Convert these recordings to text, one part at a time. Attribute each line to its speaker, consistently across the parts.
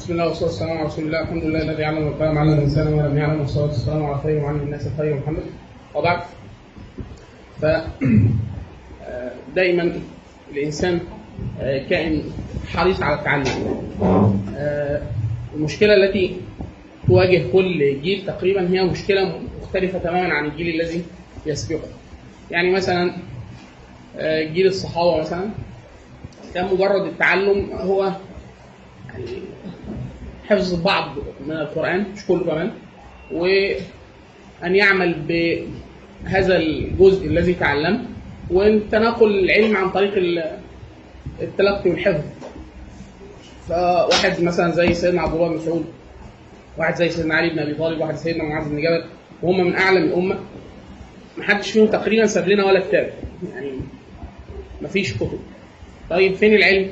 Speaker 1: بسم الله والصلاة والسلام على رسول الله. الحمد لله الذي علم القلم علم الإنسان ما لم يعلم والصلاه والسلام على خير وعلم الناس خير محمد. وبعد. ف دائما الإنسان كائن حريص على التعلم. المشكلة التي تواجه كل جيل تقريبا هي مشكلة مختلفة تماما عن الجيل الذي يسبقه. يعني مثلا جيل الصحابة مثلا كان مجرد التعلم هو حفظ بعض من القرآن مش كله كمان وأن يعمل بهذا الجزء الذي تعلمه وتناقل العلم عن طريق التلقي والحفظ. فواحد مثلا زي سيدنا عبد الله بن مسعود واحد زي سيدنا علي بن أبي طالب واحد سيدنا معاذ بن جبل وهم من أعلم الأمة محدش فيهم تقريبا ساب لنا ولا كتاب. يعني مفيش كتب. طيب فين العلم؟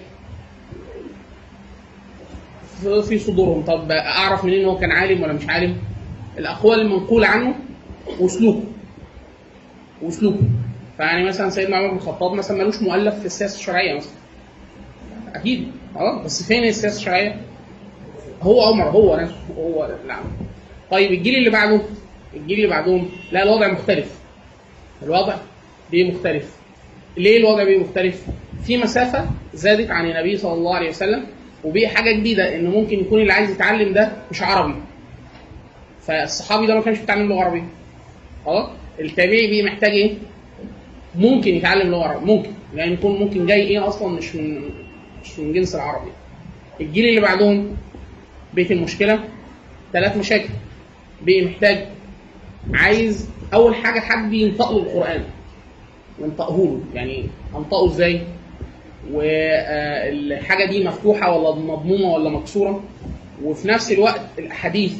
Speaker 1: في صدورهم. طب أعرف منين هو كان عالم ولا مش عالم؟ الأقوال المنقولة عنه وأسلوبه. وأسلوبه. فيعني مثلا سيدنا عمر بن الخطاب مثلا ملوش مؤلف في السياسة الشرعية مثلا. أكيد. خلاص بس فين السياسة الشرعية؟ هو عمر هو نفسه هو لا طيب الجيل اللي بعده؟ الجيل اللي بعدهم؟ لا الوضع مختلف. الوضع بيه مختلف. ليه الوضع بيه مختلف؟ في مسافة زادت عن النبي صلى الله عليه وسلم وبقي حاجة جديدة إن ممكن يكون اللي عايز يتعلم ده مش عربي. فالصحابي ده ما كانش بيتعلم لغة عربية. خلاص؟ التابعي بيه محتاج إيه؟ ممكن يتعلم لغة عربية. ممكن. يعني يكون ممكن جاي إيه أصلا مش من مش من جنس العربي. الجيل اللي بعدهم بقت المشكلة ثلاث مشاكل. بقي محتاج عايز أول حاجة حد ينطق له القرآن. ينطقه له يعني أنطقه إزاي؟ والحاجة دي مفتوحة ولا مضمومة ولا مكسورة وفي نفس الوقت الاحاديث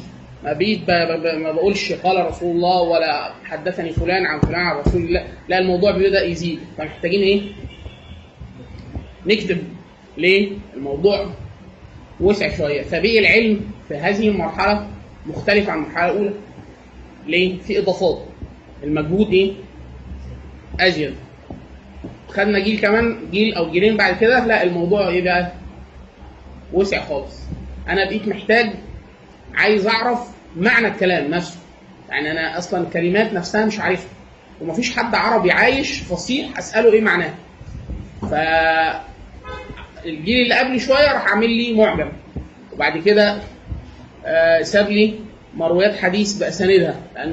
Speaker 1: ما بيت ما بقولش قال رسول الله ولا حدثني فلان عن فلان عن رسول الله لا الموضوع بيبدأ يزيد فمحتاجين إيه؟ نكتب ليه؟ الموضوع وسع شوية فبقي العلم في هذه المرحلة مختلف عن المرحلة الأولى ليه؟ في إضافات المجهود إيه؟ أزيد خدنا جيل كمان جيل أو جيلين بعد كده لا الموضوع إيه بقى؟ وسع خالص. أنا بقيت محتاج عايز أعرف معنى الكلام نفسه. يعني أنا أصلا الكلمات نفسها مش عارفها. ومفيش حد عربي عايش فصيح أسأله إيه معناها. ف الجيل اللي قبلي شوية راح عامل لي معجم. وبعد كده آه ساب لي مرويات حديث باساندها لأن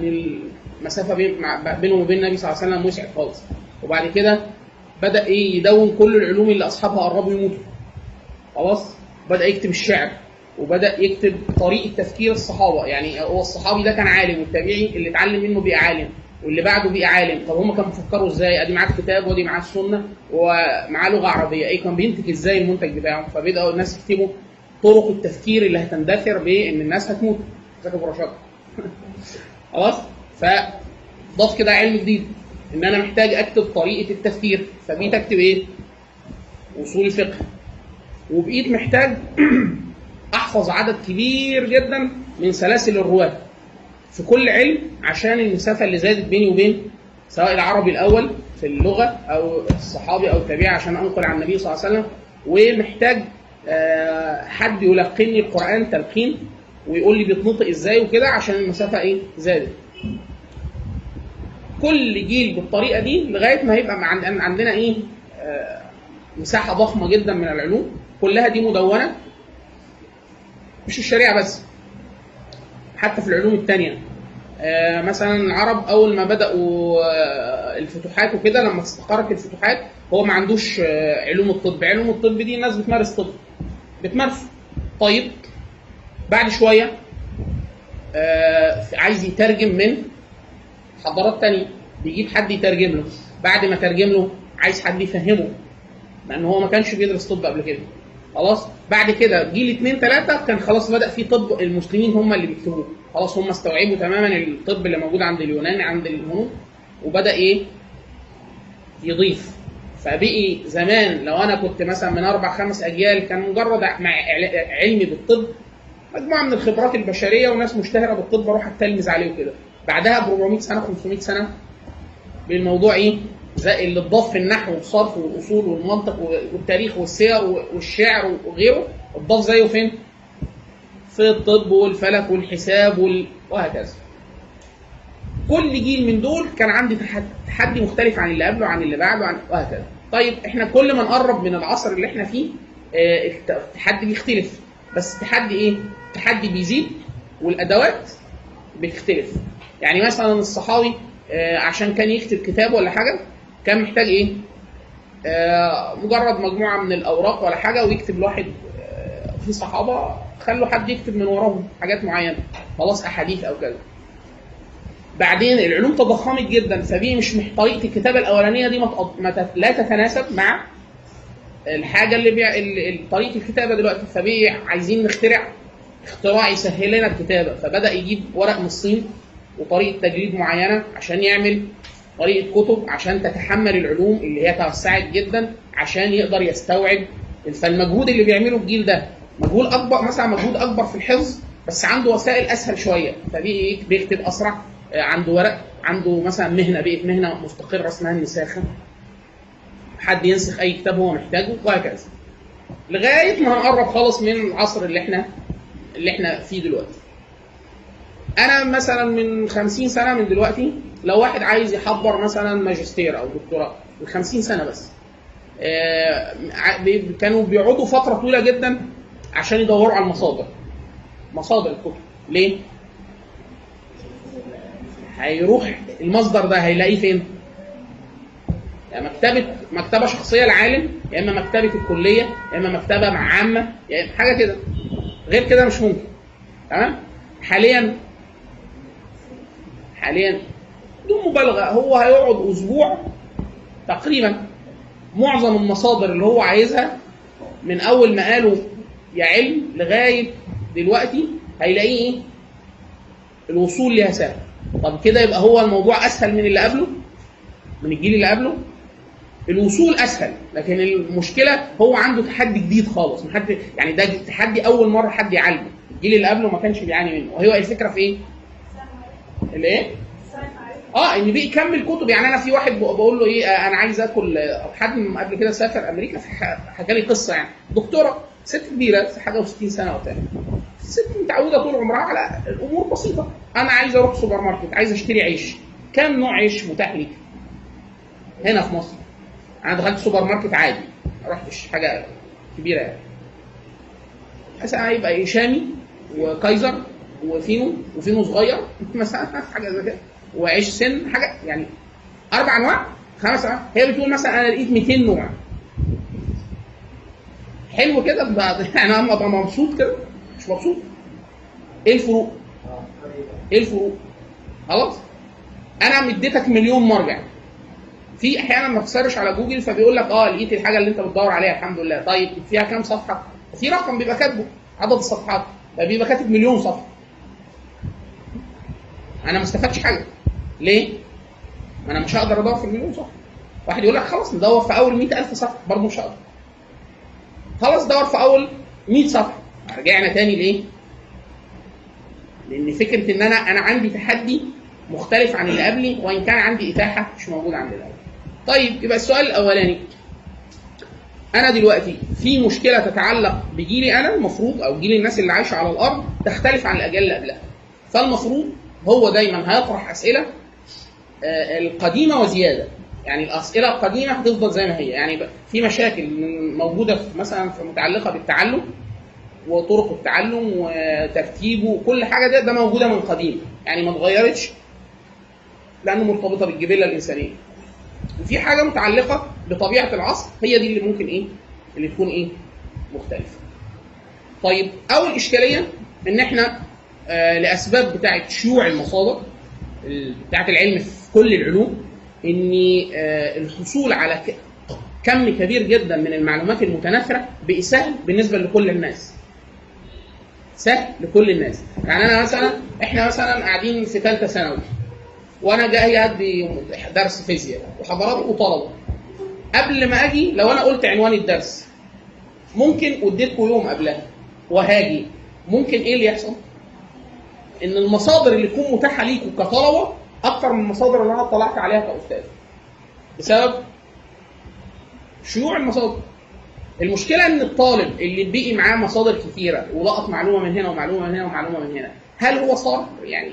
Speaker 1: المسافة بينه وبين النبي صلى الله عليه وسلم وسعت خالص. وبعد كده بدأ إيه يدون كل العلوم اللي أصحابها قربوا يموتوا. خلاص؟ بدأ يكتب الشعر وبدأ يكتب طريقة تفكير الصحابة. يعني هو الصحابي ده كان عالم والتابعي اللي اتعلم منه بقى عالم واللي بعده بقى عالم. طب هم كانوا بيفكروا إزاي؟ أدي معاه الكتاب وأدي معاه السنة ومعاه لغة عربية. إيه كان بينتج إزاي المنتج بتاعه؟ فبدأوا الناس يكتبوا طرق التفكير اللي هتندثر بإن الناس هتموت. ذاك ابو رشاد خلاص؟ فضاف كده علم جديد. إن أنا محتاج أكتب طريقة التفكير. فبقيت أكتب إيه؟ أصول الفقه. وبقيت محتاج أحفظ عدد كبير جدا من سلاسل الرواة في كل علم عشان المسافة اللي زادت بيني وبين سواء العربي الأول في اللغة أو الصحابي أو التابعي عشان أنقل عن النبي صلى الله عليه وسلم. ومحتاج حد يلقني القرآن تلقين ويقول لي بيتنطق إزاي وكده عشان المسافة إيه؟ زادت. كل جيل بالطريقة دي لغاية ما هيبقى عندنا إيه آه مساحة ضخمة جدا من العلوم. كلها دي مدونة. مش الشريعة بس حتى في العلوم الثانية آه مثلا العرب أول ما بدأوا آه الفتوحات وكده لما استقرت الفتوحات هو ما عندوش علوم الطب. علوم الطب دي الناس بتمارس طب. بتمارس. طيب بعد شوية عايز يترجم من حضارات تانية بيجيب حد يترجم له. بعد ما ترجم له عايز حد يفهمه. لأن هو ما كانش بيدرس طب قبل كده. خلاص؟ بعد كده جيل اثنين ثلاثة كان خلاص بدأ في طب المسلمين هم اللي بيكتبوه. خلاص هم استوعبوا تماما الطب اللي موجود عند اليونان عند الهنود. وبدأ إيه؟ يضيف. فبقي زمان لو أنا كنت مثلا من أربع خمس أجيال كان مجرد مع علمي بالطب مجموعة من الخبرات البشرية وناس مشتهرة بالطب أروح أتلمذ عليه وكده. بعدها ب 400 سنة 500 سنة بالموضوع إيه؟ زي اللي اتضاف في النحو والصرف والأصول والمنطق والتاريخ والسير والشعر وغيره. اتضاف زيه فين؟ في الطب والفلك والحساب وال... وهكذا. كل جيل من دول كان عندي تحد- تحدي مختلف عن اللي قبله عن اللي بعده عن وهكذا. طيب إحنا كل ما نقرب من العصر اللي إحنا فيه آه، الت- التحدي بيختلف. بس التحدي إيه؟ التحدي بيزيد والأدوات بتختلف. يعني مثلا الصحابي آه، عشان كان يكتب كتاب ولا حاجة كان محتاج إيه؟ آه، مجرد مجموعة من الأوراق ولا حاجة ويكتب لواحد آه، في صحابة خلوا حد يكتب من وراهم حاجات معينة. خلاص أحاديث أو كذا. بعدين العلوم تضخمت جدا فدي مش طريقة الكتابة الأولانية دي لا تتناسب مع الحاجة اللي بيع طريقة الكتابة دلوقتي. فبي عايزين نخترع اختراع يسهل لنا الكتابة. فبدأ يجيب ورق من الصين وطريقة تجريد معينة عشان يعمل طريقة كتب عشان تتحمل العلوم اللي هي توسعت جدا عشان يقدر يستوعب. فالمجهود اللي بيعمله الجيل ده مجهود أكبر مثلا مجهود أكبر في الحفظ بس عنده وسائل أسهل شوية. إيه؟ بيكتب أسرع آه، عنده ورق عنده مثلا مهنة بقت مهنة مستقرة اسمها النساخه حد ينسخ أي كتاب هو محتاجه وهكذا. لغاية ما هنقرب خالص من العصر اللي إحنا اللي إحنا فيه دلوقتي. أنا مثلا من 50 سنة من دلوقتي لو واحد عايز يحضر مثلا ماجستير أو دكتوراه من 50 سنة بس آه، كانوا بيقعدوا فترة طويلة جدا عشان يدوروا على المصادر مصادر الكتب ليه؟ هيروح المصدر ده هيلاقيه فين؟ يا مكتبة مكتبة شخصية لعالم يا إما مكتبة الكلية يا إما مكتبة عامة يا إما حاجة كده غير كده مش ممكن تمام؟ حاليا حاليا. بدون مبالغة. هو هيقعد أسبوع تقريبا. معظم المصادر اللي هو عايزها من أول ما قالوا يا علم لغاية دلوقتي هيلاقيه إيه؟ الوصول ليها سهل طب كده يبقى هو الموضوع أسهل من اللي قبله؟ من الجيل اللي قبله؟ الوصول أسهل. لكن المشكلة هو عنده تحدي جديد خالص. ما حد يعني ده تحدي أول مرة حد يعالجه. الجيل اللي قبله ما كانش بيعاني منه. وهي الفكرة في إيه؟ الايه؟ آه إن بيكمل كتب. يعني أنا في واحد بقول له إيه آه، أنا عايز آكل آه، حد قبل كده سافر أمريكا حكى لي قصة يعني. دكتورة ست كبيرة حاجة و60 سنة وبتاع الست متعودة طول عمرها على الأمور بسيطة. أنا عايز أروح سوبر ماركت عايز أشتري عيش. كام نوع عيش متاح لي هنا في مصر. أنا دخلت سوبر ماركت عادي ما رحتش. حاجة كبيرة يعني. هيبقى شامي وكايزر. وفينو وفينو صغير مثلا حاجة زي كده. وعيش سن حاجة يعني أربع أنواع خمس أنواع. هي بتقول مثلا أنا لقيت 200 نوع. حلو كده؟ يعني أنا أبقى مبسوط كده. مش مبسوط. إيه الفروق؟ إيه الفروق؟ خلاص. أنا مديتك مليون مرجع في أحيانا ما تسرش على جوجل فبيقول لك آه لقيت الحاجة اللي أنت بتدور عليها الحمد لله. طيب فيها كام صفحة؟ في رقم بيبقى كاتبه عدد الصفحات. فبيبقى كاتب مليون صفحة. أنا ما استفدتش حاجة. ليه؟ ما أنا مش هقدر أدور في المليون صفحة. واحد يقول لك خلاص ندور في أول 100000 صفحة برضه مش هقدر. خلاص دور في أول 100 صفحة. رجعنا تاني لايه لأن فكرة إن أنا أنا عندي تحدي مختلف عن اللي قبلي وإن كان عندي إتاحة مش موجوده عند قبلي. طيب يبقى السؤال الأولاني. أنا دلوقتي في مشكلة تتعلق بجيلي أنا المفروض أو جيل الناس اللي عايشة على الأرض تختلف عن الأجيال اللي قبلها. فالمفروض هو دايما هيطرح أسئلة آه، القديمة وزيادة. يعني الأسئلة القديمة هتفضل زي ما هي، يعني في مشاكل موجودة في مثلا في متعلقة بالتعلم وطرق التعلم وترتيبه وكل حاجة ده ده موجودة من قديم. يعني ما اتغيرتش لأنه مرتبطة بالجبلة الإنسانية. وفي حاجة متعلقة بطبيعة العصر هي دي اللي ممكن إيه؟ اللي تكون إيه؟ مختلفة. طيب أول إشكالية إن إحنا لأسباب بتاعة شيوع المصادر ال- بتاعة العلم في كل العلوم ان آه الحصول على كم كبير جدا من المعلومات المتناثره سهل بالنسبة لكل الناس. سهل لكل الناس. يعني أنا مثلا إحنا مثلا قاعدين في ثالثه ثانوي وأنا جاي أدي درس فيزياء وحضراتكم طلبه قبل ما أجي لو أنا قلت عنوان الدرس ممكن اديتكم يوم قبلها وهاجي. ممكن إيه اللي يحصل؟ إن المصادر اللي تكون متاحة ليكم كطلبة أكتر من المصادر اللي أنا اطلعت عليها كأستاذ. بسبب شيوع المصادر. المشكلة إن الطالب اللي بقي معاه مصادر كثيره ولقط معلومة من هنا ومعلومة من هنا ومعلومة من هنا هل هو صار يعني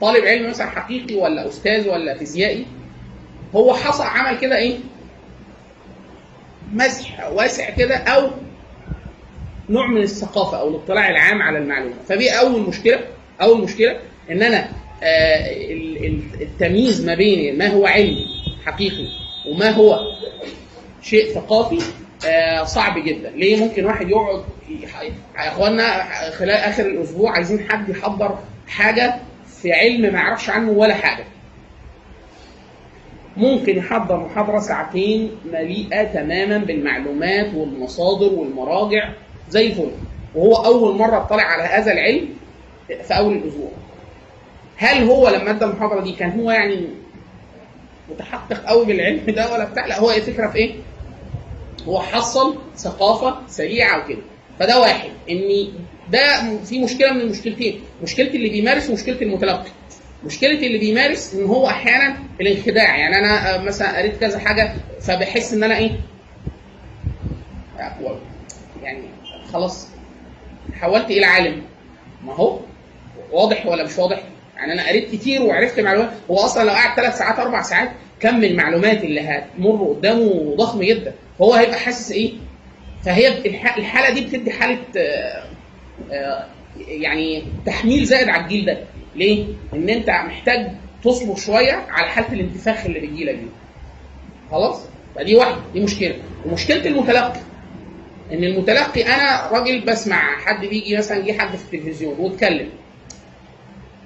Speaker 1: طالب علم مثلا حقيقي ولا أستاذ ولا فيزيائي؟ هو حصل عمل كده إيه؟ مسح واسع كده أو نوع من الثقافة أو الاطلاع العام على المعلومة. فدي أول مشكلة أول مشكلة إن أنا آه، ال- ال- التمييز ما بين ما هو علم حقيقي وما هو شيء ثقافي آه، صعب جدا. ليه؟ ممكن واحد يقعد يا اخوانا خلال آخر الأسبوع عايزين حد يحضر حاجة في علم ما يعرفش عنه ولا حاجة. ممكن يحضر محاضرة ساعتين مليئة تماما بالمعلومات والمصادر والمراجع زي الفل. وهو أول مرة اطلع على هذا العلم في أول الأسبوع. هل هو لما أدى المحاضرة دي كان هو يعني متحقق قوي بالعلم ده ولا بتاع؟ لا هو الفكرة في إيه؟ هو حصل ثقافة سريعة وكده. فده واحد. إن ده في مشكلة من المشكلتين. مشكلة اللي بيمارس ومشكلة المتلقي. مشكلة اللي بيمارس إن هو أحيانا الانخداع. يعني أنا مثلا قريت كذا حاجة فبحس إن أنا إيه؟ يعني خلاص حولت إلى عالم. ما هو؟ واضح ولا مش واضح؟ يعني أنا قريت كتير وعرفت معلومات. هو أصلا لو قعد ثلاث ساعات أربع ساعات كم المعلومات اللي هتمر قدامه ضخم جدا. فهو هيبقى حاسس إيه؟ فهي الح- الحالة دي بتدي حالة آه، آه، يعني تحميل زائد على الجيل ده. ليه؟ إن أنت محتاج تصبر شوية على حالة الانتفاخ اللي بتجيلك دي. خلاص؟ فدي واحدة دي مشكلة. ومشكلة المتلقي. إن المتلقي أنا راجل بسمع حد بيجي مثلا جه حد في التلفزيون واتكلم.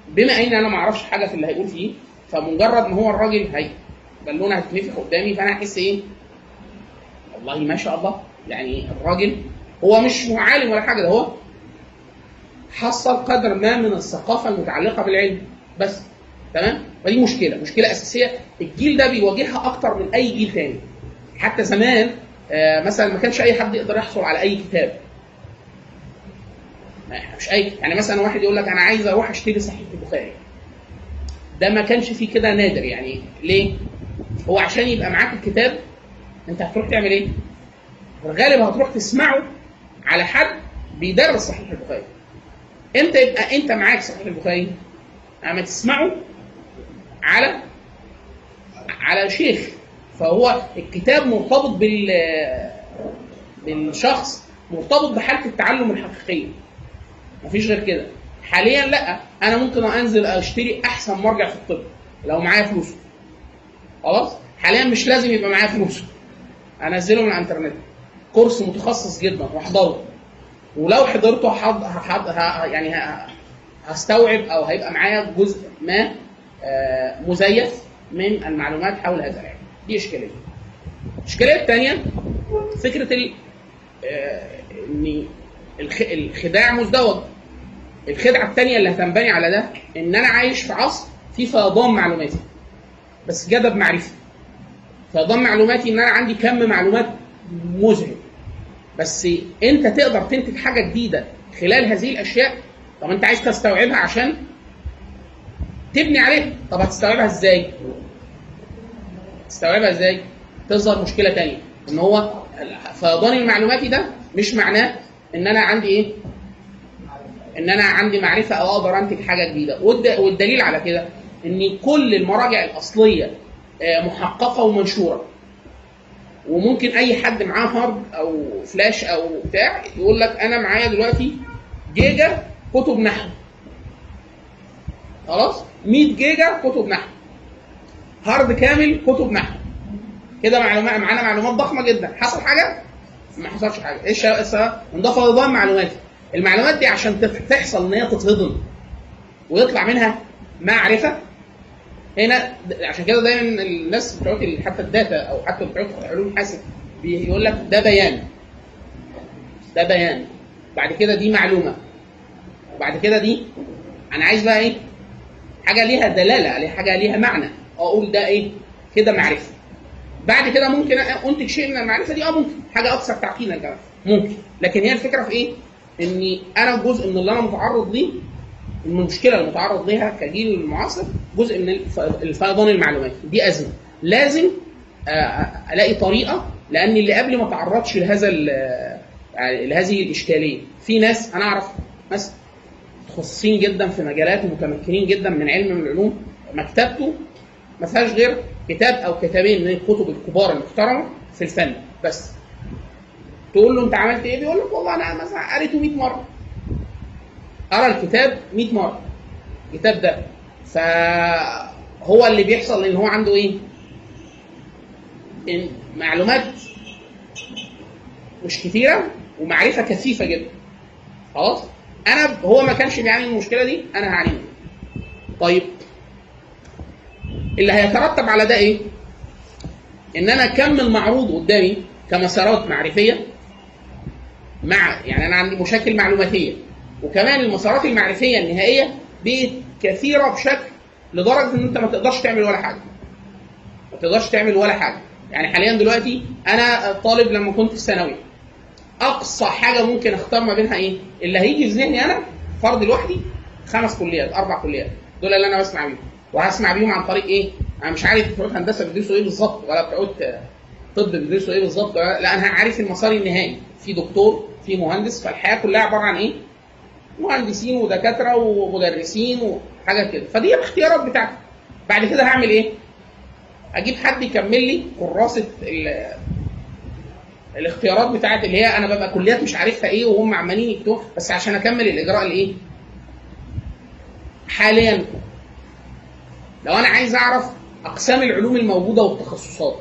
Speaker 1: بما إن أنا ما أعرفش حاجة في اللي هيقول فيه فمجرد ما هو الراجل هي بالونه هتنفخ قدامي فأنا احس إيه؟ والله ما شاء الله يعني الراجل هو مش عالم ولا حاجة ده هو حصل قدر ما من الثقافة المتعلقة بالعلم بس. تمام؟ فدي مشكلة مشكلة أساسية. الجيل ده بيواجهها أكتر من أي جيل تاني. حتى زمان مثلا ما كانش أي حد يقدر يحصل على أي كتاب. مش اي يعني مثلا واحد يقول لك أنا عايز أروح أشتري صحيح البخاري. ده ما كانش فيه كده نادر يعني ليه؟ هو عشان يبقى معاك الكتاب أنت هتروح تعمل إيه؟ الغالب هتروح تسمعه على حد بيدرس صحيح البخاري. إمتى يبقى أنت معاك صحيح البخاري أما تسمعه على على شيخ فهو الكتاب مرتبط بال بالشخص مرتبط بحالة التعلم الحقيقية. مفيش غير كده. حاليا لأ. أنا ممكن أنزل أشتري أحسن مرجع في الطب لو معايا فلوسه خلاص؟ حاليا مش لازم يبقى معايا فلوسه أنزله من الإنترنت. كورس متخصص جدا وأحضره. ولو حضرته حض... حض... ه... يعني ه... هستوعب أو هيبقى معايا جزء ما آه، مزيف من المعلومات حول هذا العلم. دي إشكالية. الاشكاليه الثانية فكرة ال... آه، إن الخ... الخداع مزدوج. الخدعة الثانية اللي هتنبني على ده إن أنا عايش في عصر فيه فيضان معلوماتي بس جدب معرفي. فيضان معلوماتي إن أنا عندي كم معلومات مذهل بس أنت تقدر تنتج حاجة جديدة خلال هذه الأشياء؟ طب أنت عايز تستوعبها عشان تبني عليها؟ طب هتستوعبها إزاي؟ تستوعبها إزاي؟ تظهر مشكلة تانية ان هو فيضان المعلوماتي ده مش معناه ان أنا عندي إيه؟ ان أنا عندي معرفة أو أقدر انتج حاجة جديدة. والد- والدليل على كده ان كل المراجع الاصلية آه، محققة ومنشورة. وممكن اي حد معاه hard أو فلاش أو بتاع يقول لك أنا معايا دلوقتي جيجا كتب نحو. خلاص؟ 100 جيجا كتب نحو. hard كامل كتب نحو. كده معلومات معانا معلومات ضخمة جدا. حصل حاجة؟ ما حصلش حاجة. إيه السبب انضاف نظام معلوماتي المعلومات دي عشان تحصل ان هي تتهضم ويطلع منها معرفة هنا عشان كده دايما الناس بتوع حتى ال data أو حتى بتوع علوم حاسب. بيقول لك ده بيان. ده بيان. بعد كده دي معلومة. وبعد كده دي أنا عايز بقى إيه؟ حاجة ليها دلالة عليها حاجة ليها معنى. أقول ده إيه؟ كده معرفة. بعد كده ممكن انتج شيء من المعرفة دي آه ممكن. حاجة أكثر تعقيدا كمان ممكن. لكن هي الفكرة في إيه؟ اني أنا جزء من اللي أنا متعرض ليه المشكلة اللي متعرض ليها كجيل المعاصر جزء من الف- الفيضان المعلوماتي دي أزمة. لازم آه، ألاقي طريقة لأن اللي قبلي ما تعرضش لهذا يعني لهذه الإشكالية. في ناس أنا أعرف ناس متخصصين جدا في مجالات ومتمكنين جدا من علم من العلوم مكتبته ما فيهاش غير كتاب أو كتابين من الكتب الكبار المحترمة في الفن بس. تقول له أنت عملت إيه؟ بيقول لك والله أنا مثلا قريته 100 مرة. قرأ الكتاب 100 مرة. الكتاب ده. فهو اللي بيحصل إن هو عنده إيه؟ معلومات مش كتيرة ومعرفة كثيفة جدا. خلاص؟ أنا هو ما كانش بيعاني من المشكلة دي أنا هعاني طيب اللي هيترتب على ده إيه؟ إن أنا كم المعروض قدامي كمسارات معرفية مع يعني أنا عندي مشاكل معلوماتية. وكمان المسارات المعرفية النهائية بقت كثيرة بشكل لدرجة إن أنت ما تقدرش تعمل ولا حاجة. ما تقدرش تعمل ولا حاجة. يعني حاليا دلوقتي أنا طالب لما كنت في ثانوي. أقصى حاجة ممكن أختار ما بينها إيه؟ اللي هيجي في ذهني أنا فرد لوحدي خمس كليات أربع كليات. دول اللي أنا بسمع بيهم. وهسمع بيهم عن طريق إيه؟ أنا مش عارف بتوع هندسه بيدرسوا إيه بالظبط ولا بتوع طب بيدرسوا إيه بالظبط لأ أنا عارف المسار النهائي. في دكتور في مهندس فالحياة كلها عبارة عن إيه؟ مهندسين ودكاترة ومدرسين وحاجة كده. فدي الاختيارات بتاعتي. بعد كده هعمل إيه؟ أجيب حد يكمل لي كراسة ال- الاختيارات بتاعت اللي هي أنا ببقى كليات مش عارفها إيه وهم عمالين يكتبوا بس عشان أكمل الإجراء الإيه؟ حاليا. لو أنا عايز أعرف أقسام العلوم الموجودة والتخصصات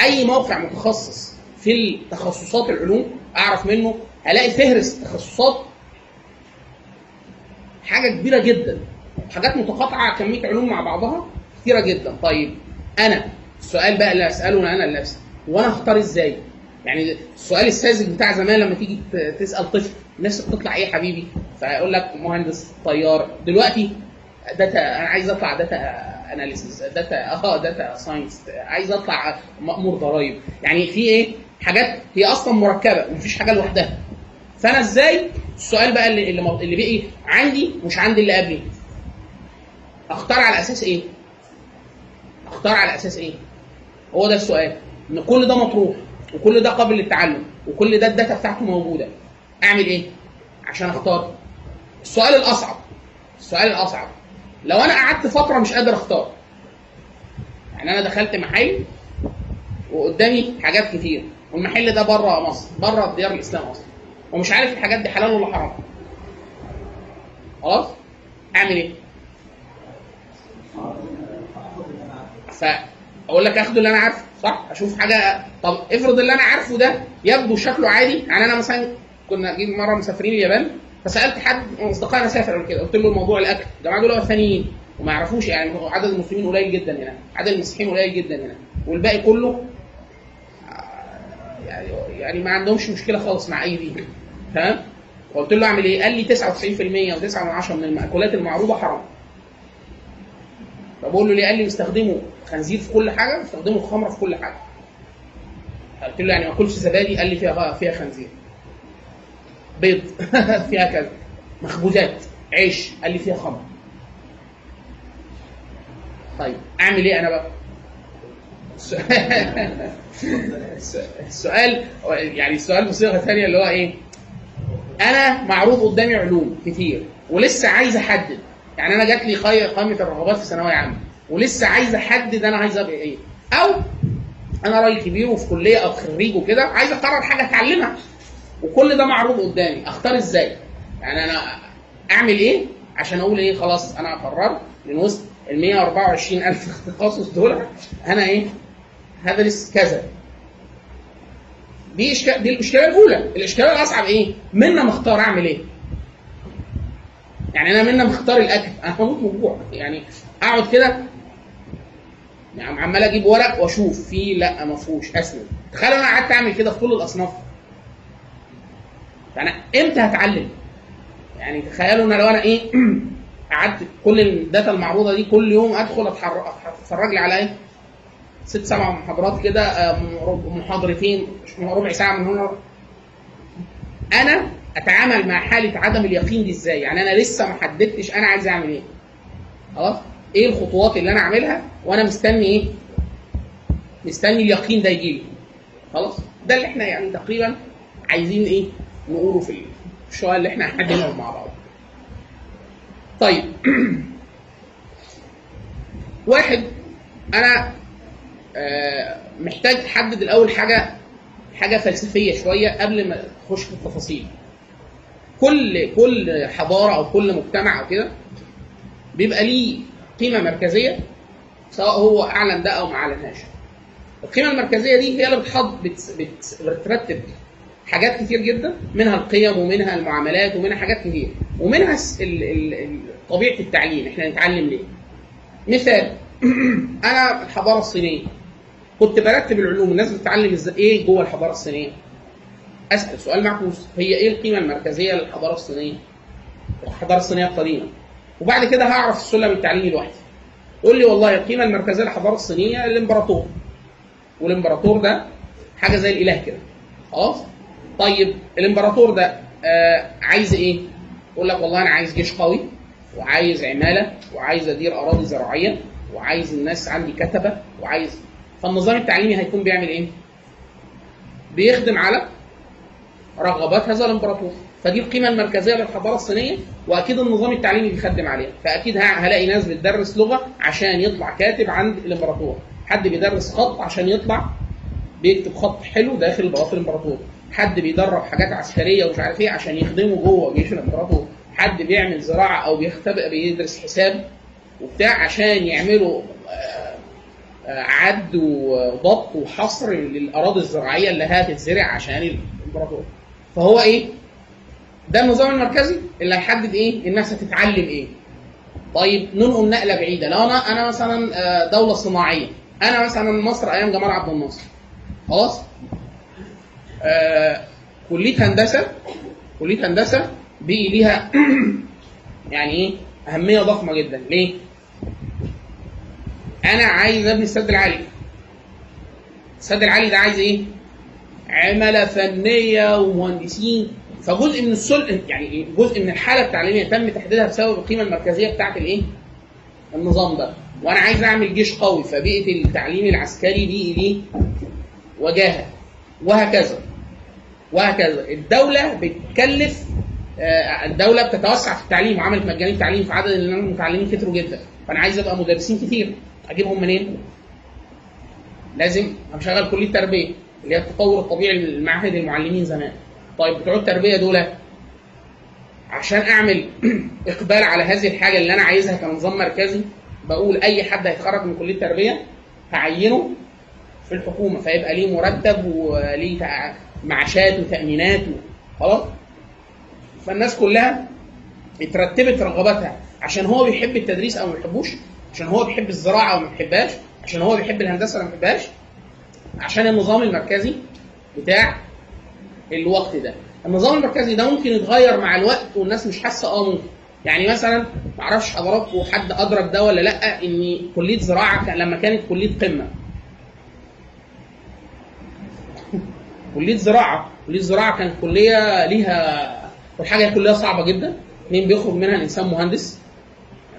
Speaker 1: أي موقع متخصص في التخصصات العلوم أعرف منه هلاقي فهرس تخصصات؟ حاجة كبيرة جدا. حاجات متقاطعة كميه علوم مع بعضها كتيرة جدا. طيب أنا السؤال بقى اللي اساله أنا لنفسي وأنا اختار إزاي؟ يعني السؤال الساذج بتاع زمان لما تيجي تسأل طفل نفسك تطلع إيه يا حبيبي؟ فيقول لك مهندس طيار. دلوقتي data أنا عايز أطلع data analysis data آه data science عايز أطلع مأمور ضرايب يعني في إيه؟ حاجات هي أصلا مركبة ومفيش حاجة لوحدها. فأنا إزاي؟ السؤال بقى اللي اللي, بقي عندي مش عند اللي قبلي. أختار على أساس إيه؟ أختار على أساس إيه؟ هو ده السؤال. إن كل ده مطروح وكل ده قابل للتعلم وكل ده ال data بتاعته موجودة. أعمل إيه؟ عشان أختار. السؤال الأصعب السؤال الأصعب. لو أنا قعدت فترة مش قادر أختار. يعني أنا دخلت محل وقدامي حاجات كتير. والمحل ده بره مصر بره ديار الإسلام أصلا. ومش عارف الحاجات دي حلال ولا حرام. خلاص؟ أعمل إيه؟ فاقول لك اخد اللي أنا عارفه صح؟ أشوف حاجة. طب افرض اللي أنا عارفه ده يبدو شكله عادي. يعني أنا مثلا كنا جيب مرة مسافرين اليابان. فسألت حد من اصدقائنا سافر قبل كده. قلت له الموضوع الاكل الجماعه دول وثنيين وما يعرفوش يعني عدد المسلمين قليل جدا هنا. عدد المسيحيين قليل جدا هنا. والباقي كله يعني يعني ما عندهمش مشكلة خالص مع أي دين. تمام؟ فقلت له أعمل إيه؟ قال لي 99% و9 من 10 من المأكولات المعروضة حرام. فبقول له ليه؟ قال لي بيستخدموا خنزير في كل حاجة بيستخدموا الخمره في كل حاجة. قلت له يعني ما أكلش زبادي قال لي فيها فيها خنزير. بيض. فيها كذا. مخبوزات. عيش. قال لي فيها خمر. طيب أعمل إيه أنا بقى؟ السؤال يعني السؤال بصيغة ثانية اللي هو إيه؟ أنا معروض قدامي علوم كتير ولسه عايز أحدد. يعني أنا جات لي قائمه الرغبات في ثانوية عامة ولسه عايز أحدد أنا عايز أبقى إيه. أو أنا راجل كبير وفي كلية أو خريج وكده عايز أقرر حاجة أتعلمها. وكل ده معروض قدامي. أختار إزاي؟ يعني أنا أعمل إيه عشان أقول إيه؟ خلاص أنا قررت من وسط ال 124 ألف تخصص دول أنا إيه؟ هدرس كذا. دي إشكال دي الإشكالية الأولى. الإشكالية الأصعب إيه؟ منا مختار أعمل إيه؟ يعني أنا منا مختار الأكل. أنا هموت من الجوع. يعني أقعد كده يعني عمال أجيب ورق وأشوف. فيه لأ ما فيهوش. اسند تخيل أنا قعدت أعمل كده في كل الأصناف. فانا إمتى هتعلم؟ يعني تخيلوا ان لو أنا إيه قعدت كل الداتا المعروضة دي كل يوم أدخل أتفرج لي على إيه؟ ست سبع محاضرات كده آه، محاضرتين ربع ساعة من هنا. أنا أتعامل مع حالة عدم اليقين دي إزاي؟ يعني أنا لسه ما حددتش أنا عايز أعمل إيه. خلاص؟ إيه الخطوات اللي أنا أعملها وأنا مستني إيه؟ مستني اليقين ده يجي لي خلاص؟ ده اللي إحنا يعني تقريبا عايزين إيه؟ نقوله في الشويه اللي إحنا قاعدينهم مع بعض. طيب. واحد أنا آه، محتاج أحدد الأول حاجة حاجة فلسفية شوية قبل ما أخش في التفاصيل. كل كل حضارة أو كل مجتمع أو كده بيبقى ليه قيمة مركزية سواء هو أعلن ده أو ما أعلنهاش. القيمة المركزية دي هي اللي بتحط بت بت بترتب حاجات كتير جدا منها القيم ومنها المعاملات ومنها حاجات كتير. ومنها طبيعة التعليم إحنا نتعلم ليه؟ مثال أنا الحضارة الصينية. كنت برتب العلوم الناس بتتعلم إزاي إيه جوه الحضارة الصينية؟ أسأل سؤال معكوس هي إيه القيمة المركزية للحضارة الصينية؟ الحضارة الصينية القديمة. وبعد كده هعرف السلم التعليمي لوحدي. يقول لي والله القيمة المركزية للحضارة الصينية الامبراطور والإمبراطور ده حاجة زي الإله كده. خلاص؟ طيب الإمبراطور ده آه عايز إيه؟ يقول لك والله أنا عايز جيش قوي وعايز عمالة وعايز أدير أراضي زراعية وعايز الناس عندي كتبة وعايز فالنظام التعليمي هيكون بيعمل إيه؟ بيخدم على رغبات هذا الإمبراطور فدي القيمة المركزية للحضارة الصينية وأكيد النظام التعليمي بيخدم عليها فأكيد هلاقي ناس بتدرس لغة عشان يطلع كاتب عند الإمبراطور حد بيدرس خط عشان يطلع بيكتب خط حلو داخل بلاط الإمبراطور. حد بيدرب حاجات عسكرية ومش عارف إيه عشان يخدمه جوه جيش الامبراطور حد بيعمل زراعة أو بيختبئ بيدرس حساب وبتاع عشان يعملوا آه، آه، عد وضبط وحصر للأراضي الزراعية اللي هتتزرع عشان الامبراطور فهو إيه؟ ده النظام المركزي؟ اللي هيحدد إيه؟ الناس هتتعلم إيه؟ طيب ننقل نقلة بعيدة. لو أنا أنا مثلا آه، دولة صناعية. أنا مثلا مصر أيام جمال عبد الناصر. خلاص؟ كلية هندسة كلية هندسة بقي ليها يعني إيه؟ أهمية ضخمة جدا. ليه؟ أنا عايز أبني السد العالي. السد العالي ده عايز إيه؟ عمالة فنية ومهندسين. فجزء من السل يعني إيه؟ جزء من الحالة التعليمية تم تحديدها بسبب القيمة المركزية بتاعت الإيه؟ النظام ده. وأنا عايز أعمل جيش قوي. فبيئة التعليم العسكري دي ليه وجاهه وهكذا. وهكذا. الدولة بتكلف آه، الدولة بتتوسع في التعليم وعملت مجاني التعليم فعدد المتعلمين كتروا جدا. فأنا عايز أبقى مدرسين كتير. أجيبهم منين؟ لازم اشغل كلية تربية اللي هي التطور الطبيعي للمعاهد المعلمين زمان. طيب بتوع التربية دول عشان أعمل إقبال على هذه الحاجة اللي أنا عايزها كنظام مركزي بقول أي حد هيتخرج من كلية تربية هعينه في الحكومة فيبقى ليه مرتب وليه تع- معاشات وتأمينات و- خلاص؟ فالناس كلها اترتبت رغباتها. عشان هو بيحب التدريس أو ما بيحبوش عشان هو بيحب الزراعة أو ما بيحبهاش عشان هو بيحب الهندسة ولا ما بيحبهاش عشان النظام المركزي بتاع الوقت ده. النظام المركزي ده ممكن يتغير مع الوقت والناس مش حاسة آه ممكن. يعني مثلا معرفش حضراتكم حد ادرك ده ولا لأ إن كلية زراعة لما كانت كلية قمة. كلية زراعة. كلية زراعة كانت كلية ليها والحاجة كلية صعبة جدا. اثنين بيخرج منها؟ الإنسان مهندس.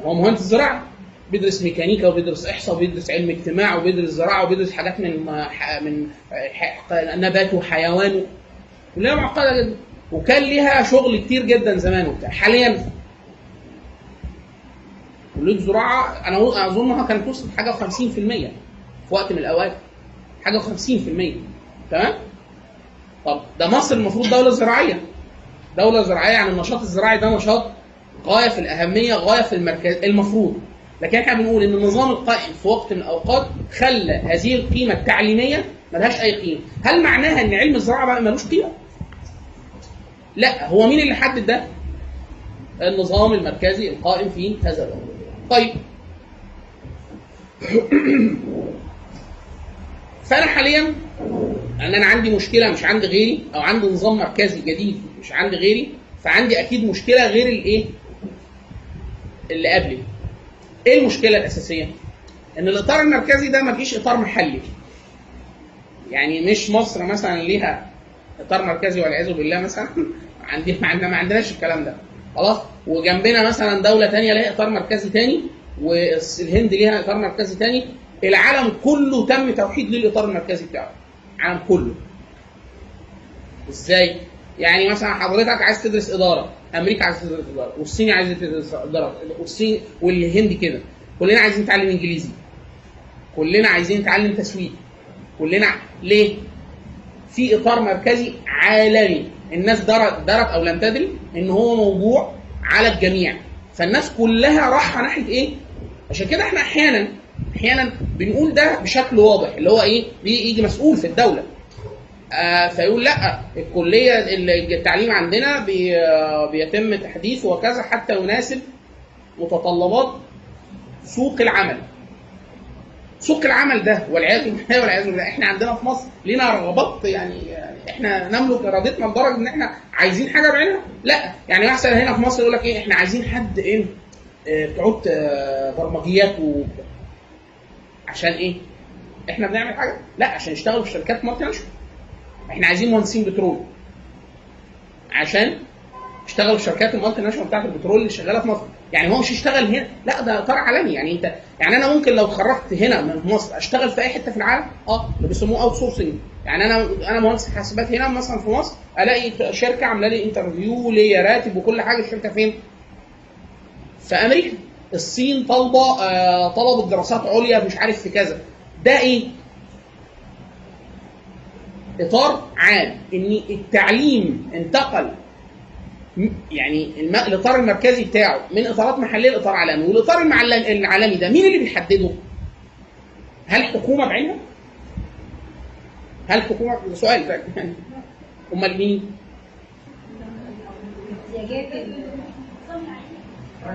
Speaker 1: هو مهندس زراعة. بيدرس ميكانيكا وبيدرس إحصاء وبيدرس علم اجتماع وبيدرس زراعة وبيدرس حاجات من من نبات وحيوان. كلها معقدة جدا. وكان ليها شغل كتير جدا زمان وبتاع. حاليا كلية زراعة أنا أظنها كانت توصل حاجة و50% في وقت من الأوقات. حاجة و50% تمام؟ طب ده مصر المفروض دولة زراعية. دولة زراعية يعني النشاط الزراعي ده نشاط غاية في الأهمية غاية في المركز المفروض. لكن إحنا بنقول إن النظام القائم في وقت من الأوقات خلى هذه القيمة التعليمية ملهاش أي قيمة. هل معناها إن علم الزراعة بقى ملوش قيمة؟ لا. هو مين اللي حدد ده؟ النظام المركزي القائم في هذا الوقت طيب. فانا حاليا ان أنا عندي مشكلة مش عند غيري أو عندي نظام مركزي جديد مش عند غيري فعندي أكيد مشكلة غير الايه اللي قبلي. إيه المشكلة الأساسية؟ إن الإطار المركزي ده ما فيش إطار محلي. يعني مش مصر مثلا ليها إطار مركزي والعياذ بالله مثلا؟ عندي ما عندنا ما عندناش الكلام ده. خلاص؟ وجنبنا مثلا دولة تانية ليها إطار مركزي تاني والهند ليها إطار مركزي تاني العالم كله تم توحيد للاطار المركزي بتاعه. العالم كله. إزاي؟ يعني مثلا حضرتك عايز تدرس إدارة. أمريكا عايز تدرس إدارة. والصين عايز تدرس إدارة. والصين والهند كده. كلنا عايزين نتعلم إنجليزي. كلنا عايزين نتعلم تسويق. كلنا ليه؟ في إطار مركزي عالمي. الناس درت درت أو لم تدري إن هو موضوع على الجميع. فالناس كلها رايحه ناحية إيه؟ عشان كده إحنا أحيانا أحيانا بنقول ده بشكل واضح اللي هو إيه؟ بيجي يجي مسؤول في الدولة. آه فيقول لأ الكلية التعليم عندنا بي بيتم تحديثه وكذا حتى يناسب متطلبات سوق العمل. سوق العمل ده والعياذ بالله والعياذ بالله إحنا عندنا في مصر لينا رغبات يعني إحنا نملك إرادتنا لدرجة إن إحنا عايزين حاجة بعينها. لأ يعني مثلا هنا في مصر يقول لك إيه؟ إحنا عايزين حد إيه؟ آه، بتوع آه، برمجيات و عشان إيه؟ إحنا بنعمل حاجة؟ لا عشان يشتغلوا في شركات مالتي ناشونال إحنا عايزين مهندسين بترول. عشان يشتغلوا في شركات ال multinational بتاعت البترول اللي شغالة في مصر. يعني هو مش يشتغل هنا. لا ده اطار عالمي. يعني أنت يعني أنا ممكن لو اتخرجت هنا من مصر أشتغل في أي حتة في العالم؟ آه ده بيسموه outsourcing يعني أنا أنا مهندس حاسبات هنا مثلا في مصر ألاقي شركة عاملة لي interview ليا راتب وكل حاجة. الشركة فين؟ في أمريكا. الصين طالبة آه طلبت دراسات عليا مش عارف في كذا ده إيه؟ إطار عام إن التعليم انتقل يعني الإطار المركزي بتاعه من إطارات محلية لإطار عالمي والإطار العالمي ده مين اللي بيحدده؟ هل حكومة بعينها؟ هل حكومة ده سؤال أمال مين؟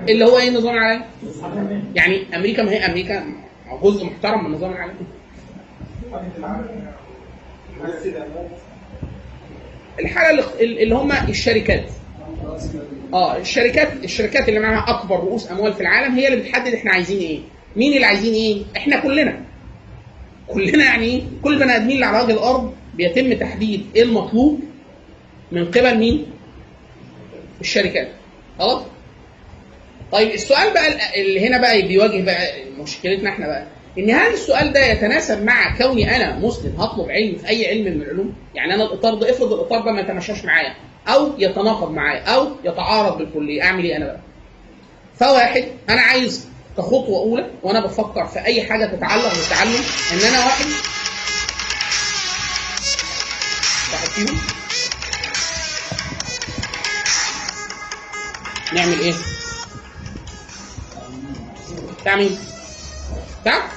Speaker 1: اللي هو إيه النظام العالمي؟ يعني أمريكا ما هي أمريكا جزء محترم من النظام العالمي الحالة اللي- هم الشركات. آه الشركات الشركات اللي معاها أكبر رؤوس أموال في العالم هي اللي بتحدد إحنا عايزين إيه. مين اللي عايزين إيه؟ إحنا كلنا. كلنا يعني إيه؟ كل بني آدمين اللي على وجه الأرض بيتم تحديد إيه المطلوب من قبل مين؟ الشركات. خلاص؟ طيب السؤال بقى اللي هنا بقى بيواجه بقى مشكلتنا إحنا بقى إن هل السؤال ده يتناسب مع كوني أنا مسلم هطلب علم في أي علم من العلوم؟ يعني أنا الإطار ده افرض الإطار ده ما يتماشاش معايا أو يتناقض معايا أو يتعارض بالكلية أعمل إيه أنا بقى؟ فواحد أنا عايز كخطوة أولى وأنا بفكر في أي حاجة تتعلق بالتعلم إن أنا واحد واحد فيهم نعمل إيه؟ بتاع مين؟ بتاع؟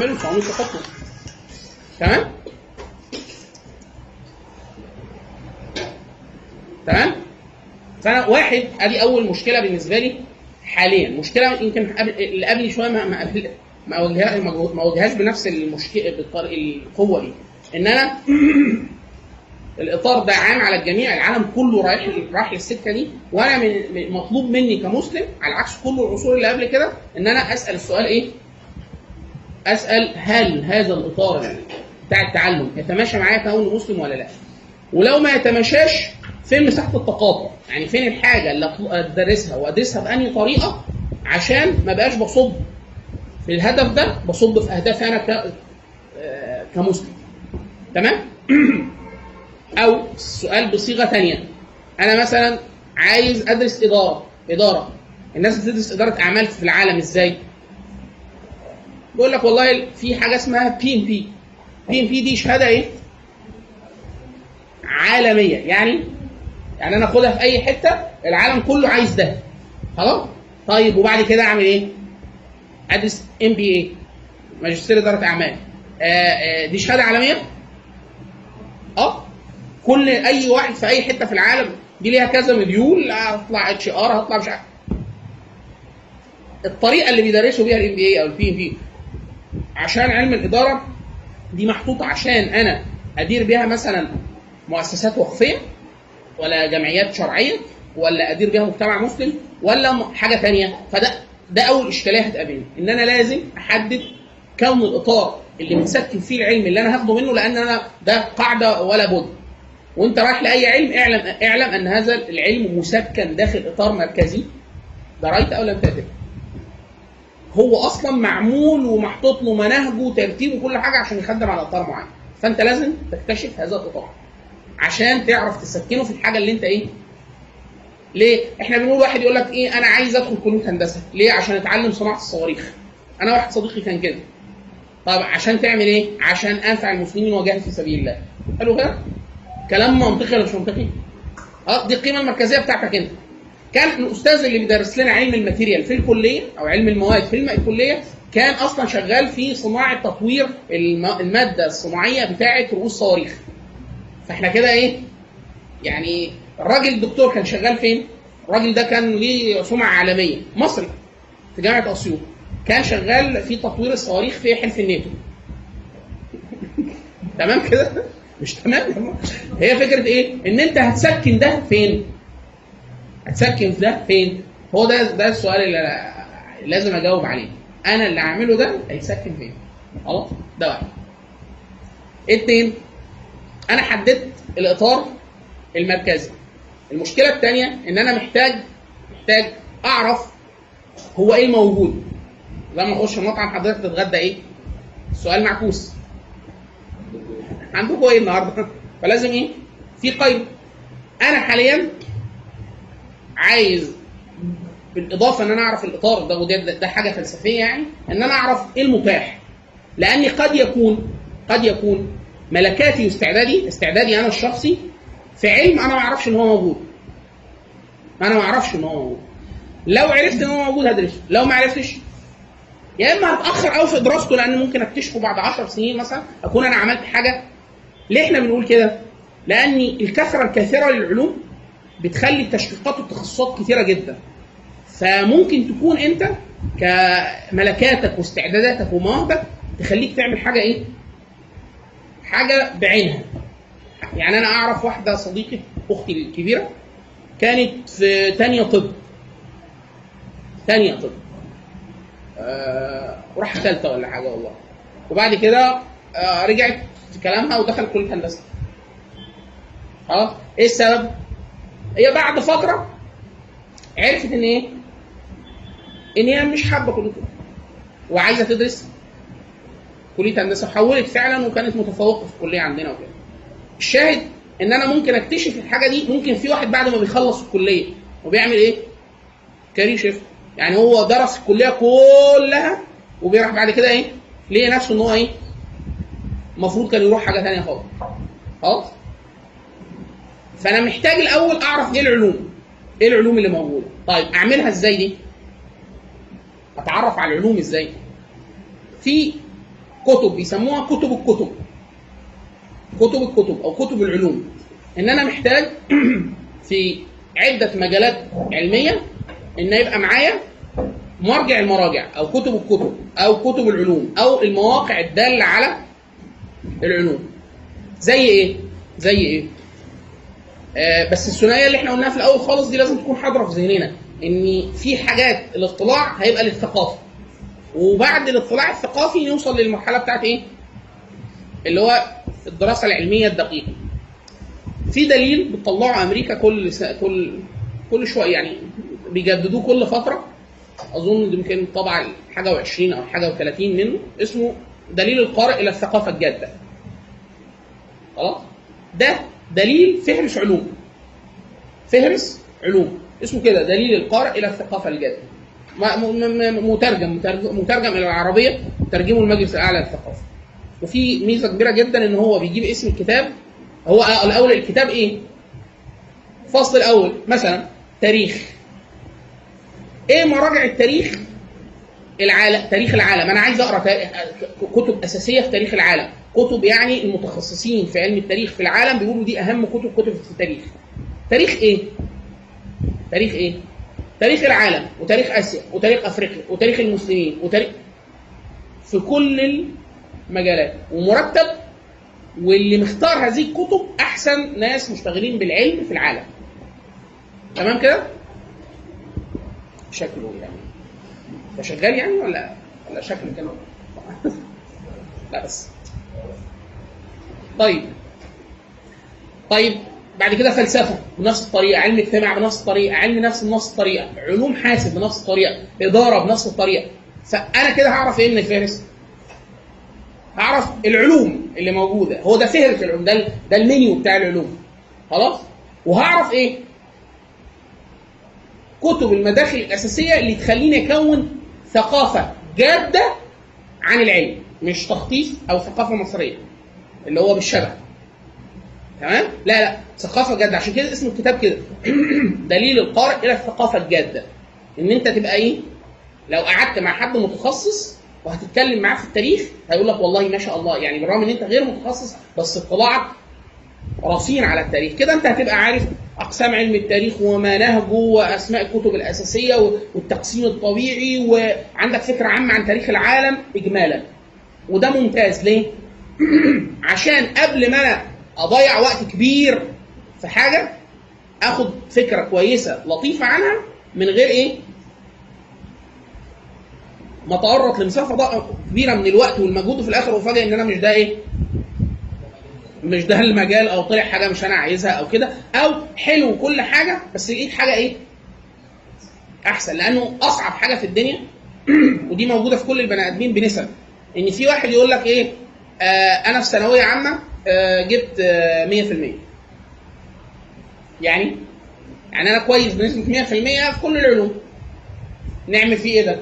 Speaker 1: اعملوا صعود تحطوا تمام؟ تمام؟ فأنا واحد أدي أول مشكلة بالنسبة لي حاليا مشكلة يمكن اللي قبلي شوية ما ما ما واجهها ما واجههاش بنفس المشكلة بالطريقة القوة دي إن أنا الإطار ده عام على الجميع العالم كله رايح رايح للسكة دي وأنا من مطلوب مني كمسلم على عكس كل العصور اللي قبل كده إن أنا أسأل السؤال إيه؟ أسأل هل هذا الإطار بتاع التعلم يتماشى معايا كون مسلم ولا لا؟ ولو ما يتماشاش فين مساحة التقاطع؟ يعني فين الحاجة اللي أدرسها وأدرسها بأنهي طريقة عشان ما بقاش بصب في الهدف ده بصب في أهدافي أنا آه، كمسلم. تمام؟ أو السؤال بصيغة ثانية. أنا مثلا عايز أدرس إدارة إدارة. الناس بتدرس إدارة أعمال في العالم إزاي؟ بيقول لك والله في حاجة اسمها بي ام بي بي ام بي دي شهادة إيه؟ عالمية. يعني يعني أنا آخدها في أي حتة العالم كله عايز ده. خلاص؟ طيب وبعد كده أعمل إيه؟ أدرس MBA ماجستير إدارة أعمال. آه آه دي شهادة عالمية؟ آه. كل أي واحد في أي حتة في العالم دي ليها كذا module هطلع HR هطلع مش عارف. الطريقة اللي بيدرسوا بيها ال MBA أو ال PMP عشان علم الإدارة دي محطوطة عشان أنا أدير بيها مثلا مؤسسات وقفية ولا جمعيات شرعية ولا أدير بيها مجتمع مسلم ولا حاجة تانية. فده ده أول اشكالية هتقابلني إن أنا لازم أحدد كون الإطار اللي متسكن فيه العلم اللي أنا هاخده منه لأن أنا ده قاعدة ولا بد. وانت رايح لأي علم اعلم اعلم أن هذا العلم مسكن داخل إطار مركزي دريت أو لم تدر هو أصلا معمول ومحطوط له مناهجه وترتيبه وكل حاجة عشان يخدم على إطار معين فأنت لازم تكتشف هذا القطاع عشان تعرف تسكنه في الحاجة اللي أنت إيه ليه؟ إحنا بنقول واحد يقول لك إيه أنا عايز أدخل كليه هندسة، ليه؟ عشان أتعلم صناعة الصواريخ. أنا واحد صديقي كان كده. طب عشان تعمل إيه؟ عشان أنفع المسلمين وأجاهد في سبيل الله. حلو كده؟ كلام منطقي ولا مش منطقي؟ آه دي القيمة المركزية بتاعتك انت. كان الأستاذ اللي بيدرس لنا علم الماتيريال في الكلية أو علم المواد في الكلية كان أصلا شغال في صناعة تطوير الم- المادة الصناعية بتاعة رؤوس صواريخ. فإحنا كده إيه؟ يعني الراجل الدكتور كان شغال فين؟ الراجل ده كان ليه سمعة عالمية مصري في جامعة أسيوط كان شغال في تطوير الصواريخ في حلف الناتو تمام كده؟ مش تمام هي فكرة إيه؟ إن أنت هتسكن ده فين؟ هتسكن ده فين؟ هو ده ده السؤال اللي لازم أجاوب عليه أنا اللي هعمله ده هيسكن فين؟ خلاص؟ ده واحد اتنين أنا حددت الإطار المركزي المشكلة الثانية إن أنا محتاج محتاج أعرف هو إيه الموجود لما أخش المطعم حضرتك تتغدى إيه السؤال معكوس عندكم إيه النهارده. فلازم إيه؟ في قيد أنا حاليا عايز بالإضافة إن أنا أعرف الإطار ده وده ده, ده حاجة فلسفية يعني إن أنا أعرف إيه المتاح. لأني قد يكون قد يكون ملكاتي واستعدادي استعدادي أنا الشخصي في علم أنا ما أعرفش إن هو موجود. أنا ما أعرفش إن هو موجود. لو عرفت إن هو موجود هدرسه لو ما عرفتش يا إما هتأخر قوي في دراسته لأن ممكن أكتشفه بعد 10 سنين مثلا أكون أنا عملت حاجة ليه إحنا بنقول كده؟ لأن الكثرة الكثيرة للعلوم بتخلي التشقيقات والتخصصات كثيرة جدا. فممكن تكون أنت كملكاتك واستعداداتك ومواهبك تخليك تعمل حاجة إيه؟ حاجة بعينها. يعني أنا أعرف واحدة صديقة أختي الكبيرة كانت في تانية طب. تانية طب. آه وراح ثالثه ولا حاجة والله. وبعد كده آه رجعت في كلامها ودخلت كلية هندسة خلاص إيه السبب؟ هي بعد فترة عرفت إن إيه؟ إن هي مش حابة كلية وعايزة تدرس كلية هندسة وحولت فعلا وكانت متفوقة في الكلية عندنا وكده الشاهد إن أنا ممكن أكتشف الحاجة دي ممكن في واحد بعد ما بيخلص الكلية وبيعمل إيه؟ كارير شيفت يعني هو درس الكلية كلها وبيروح بعد كده إيه؟ ليه نفسه إن هو إيه؟ المفروض كان يروح حاجة ثانية خالص خلاص؟ فأنا محتاج الأول أعرف إيه العلوم؟ إيه العلوم اللي موجودة؟ طيب أعملها إزاي دي؟ أتعرف على العلوم إزاي؟ في كتب بيسموها كتب الكتب كتب الكتب أو كتب العلوم إن أنا محتاج في عدة مجالات علمية إن يبقى معايا مرجع المراجع أو كتب الكتب أو كتب العلوم أو المواقع الدالة على العلوم زي إيه؟ زي إيه؟ آه بس الثنائية اللي إحنا قلناها في الأول خالص دي لازم تكون حاضرة في ذهننا إن في حاجات الاطلاع هيبقى للثقافة. وبعد الاطلاع الثقافي نوصل للمرحلة بتاعت إيه؟ اللي هو الدراسة العلمية الدقيقة. في دليل بتطلعه أمريكا كل كل كل شوية يعني بيجددوه كل فترة. أظن يمكن طبعا حاجة و20 أو حاجة و30 منه. اسمه دليل القارئ إلى الثقافة الجادة. خلاص ده دليل فهرس علوم. فهرس علوم. اسمه كده دليل القارئ إلى الثقافة الجادة. مترجم, مترجم إلى العربية ترجمه المجلس الأعلى للثقافة. وفي ميزة كبيرة جدا إن هو بيجيب اسم الكتاب. هو الأول الكتاب إيه؟ الفصل الأول مثلا تاريخ. إيه مراجع التاريخ؟ العالم تاريخ العالم. أنا عايز أقرأ كتب أساسية في تاريخ العالم. كتب يعني المتخصصين في علم التاريخ في العالم بيقولوا دي أهم كتب كتب في التاريخ. تاريخ إيه؟ تاريخ إيه؟ تاريخ العالم وتاريخ آسيا وتاريخ أفريقيا وتاريخ المسلمين وتاريخ في كل المجالات. ومرتب واللي مختار هذه الكتب أحسن ناس مشتغلين بالعلم في العالم. تمام كده؟ شكله يعني ده شغال يعني ولا ولا شكله كده؟ لا بس. طيب. طيب بعد كده فلسفة بنفس الطريقة علم اجتماع بنفس الطريقة علم نفس بنفس الطريقة علوم حاسب بنفس الطريقة إدارة بنفس الطريقة. فأنا كده هعرف إيه من الفارس هعرف العلوم اللي موجودة. هو ده فهرس العلوم ده ده المنيو بتاع العلوم. خلاص؟ وهعرف إيه؟ كتب المداخل الأساسية اللي تخليني أكون ثقافة جادة عن العلم مش تخطيط أو ثقافة مصرية اللي هو بالشبه. تمام؟ لا لا ثقافة جادة. عشان كده اسم الكتاب كده. دليل القارئ إلى الثقافة الجادة. إن أنت تبقى إيه؟ لو قعدت مع حد متخصص وهتتكلم معاه في التاريخ هيقول لك والله ما شاء الله يعني بالرغم إن أنت غير متخصص بس اطلاعك رصين على التاريخ كده انت هتبقى عارف أقسام علم التاريخ وما نهجه وأسماء الكتب الأساسية والتقسيم الطبيعي وعندك فكرة عامة عن تاريخ العالم اجمالا وده ممتاز ليه؟ عشان قبل ما أنا أضيع وقت كبير في حاجة آخد فكرة كويسة لطيفة عنها من غير إيه؟ ما اتعرض لمسافة كبيرة من الوقت والمجهود وفي الآخر وفاجئ إن أنا مش ده إيه؟ مش ده المجال أو طلع حاجة مش أنا عايزها أو كده أو حلو كل حاجة بس لقيت حاجة إيه؟ احسن لأنه اصعب حاجة في الدنيا ودي موجودة في كل البني ادمين بنسب ان في واحد يقول لك إيه؟ آه أنا في ثانوية عامة آه جبت آه 100% يعني يعني أنا كويس بنسبة 100% في كل العلوم نعمل فيه إيه ده؟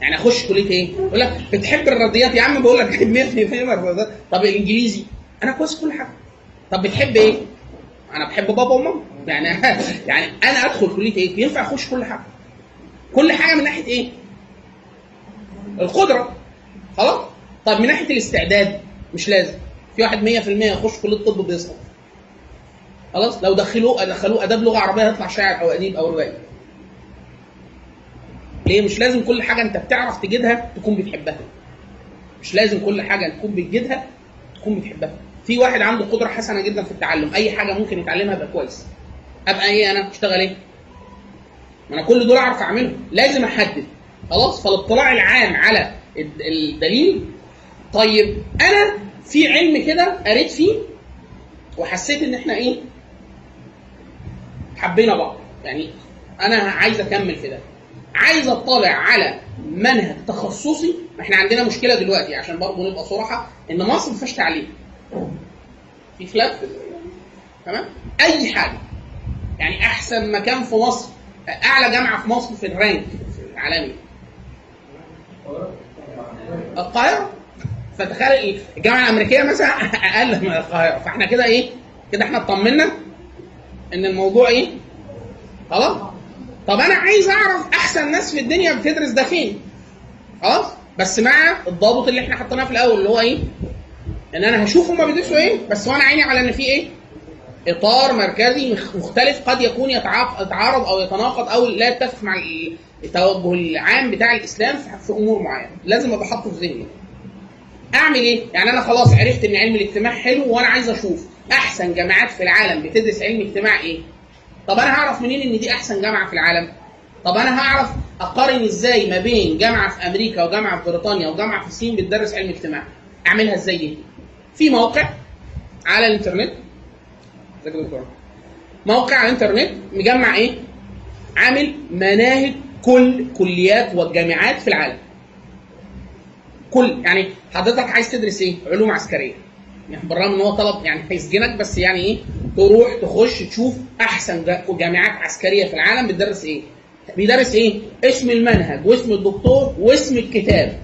Speaker 1: يعني اخش كلية إيه؟ يقول لك بتحب الرياضيات يا عم بقول لك 100% الرياضيات طب الانجليزي أنا كويس في كل حاجة. طب بتحب إيه؟ أنا بحب بابا وماما. يعني يعني أنا أدخل كلية إيه؟ ينفع أخش كل حاجة. كل حاجة من ناحية إيه؟ القدرة. خلاص؟ طب من ناحية الاستعداد مش لازم. في واحد 100% يخش كلية الطب بيسقط. خلاص؟ لو دخلوه دخلوه أداب لغة عربية هيطلع شاعر أو أديب أو روائي ليه؟ مش لازم كل حاجة أنت بتعرف تجدها تكون بتحبها. مش لازم كل حاجة تكون بتجدها تكون بتحبها. في واحد عنده قدرة حسنة جدا في التعلم. أي حاجة ممكن يتعلمها يبقى كويس. أبقى إيه أنا؟ أشتغل إيه؟ ما أنا كل دول أعرف اعمله لازم أحدد. خلاص؟ فالاطلاع العام على الد- الدليل. طيب أنا في علم كده قريت فيه وحسيت إن إحنا إيه؟ حبينا بعض. يعني أنا عايز أكمل في ده. عايز أطلع على منهج تخصصي. إحنا عندنا مشكلة دلوقتي عشان برضه نبقى صراحة إن مصر ما فيهاش تعليم. في خلاف؟ تمام؟ أي حاجة. يعني أحسن مكان في مصر أعلى جامعة في مصر في الرانك العالمي. القاهرة. فتخيل الجامعة الأمريكية مثلا أقل من القاهرة. فإحنا كده إيه؟ كده إحنا اطمنا إن الموضوع إيه؟ خلاص؟ طب أنا عايز أعرف أحسن ناس في الدنيا بتدرس ده فين؟ خلاص؟ بس مع الضابط اللي إحنا حطيناه في الأول اللي هو إيه؟ ان أنا هشوف هما بيدرسوا إيه بس وأنا عيني على ان في إيه؟ إطار مركزي مخ- مختلف قد يكون يتعارض أو يتناقض أو لا يتفق مع ال- التوجه العام بتاع الإسلام في- في أمور معينة. لازم أبقى حاطه في ذهني. أعمل إيه؟ يعني أنا خلاص عرفت إن علم الاجتماع حلو وأنا عايز أشوف أحسن جامعات في العالم بتدرس علم اجتماع إيه؟ طب أنا هعرف منين إن دي أحسن جامعة في العالم؟ طب أنا هعرف أقارن إزاي ما بين جامعة في أمريكا وجامعة في بريطانيا وجامعة في الصين بتدرس علم اجتماع؟ أعملها إزاي دي؟ في موقع على الانترنت. موقع على الانترنت مجمع إيه؟ عامل مناهج كل كليات والجامعات في العالم. كل يعني حضرتك عايز تدرس إيه؟ علوم عسكرية. يعني بالرغم إن هو طلب يعني هيسجنك بس يعني إيه؟ تروح تخش تشوف أحسن جا- جامعات عسكرية في العالم بتدرس إيه؟ بيدرس إيه؟ اسم المنهج واسم الدكتور واسم الكتاب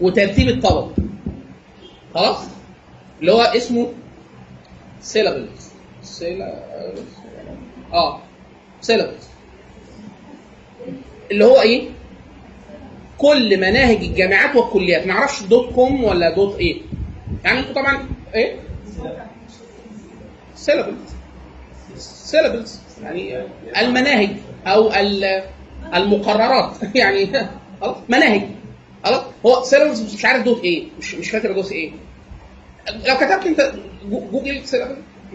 Speaker 1: وترتيب الطلب. خلاص؟ اللي هو اسمه syllabus آه. syllabus اللي هو إيه؟ كل مناهج الجامعات والكليات. ما أعرفش dot com ولا dot إيه. يعني أنتوا طبعا إيه؟ syllabus syllabus يعني المناهج أو ال- المقررات. يعني خلاص؟ مناهج. خلاص؟ هو syllabus مش عارف dot إيه. مش مش فاكر dot إيه. لو كتبت انت جو- جوجل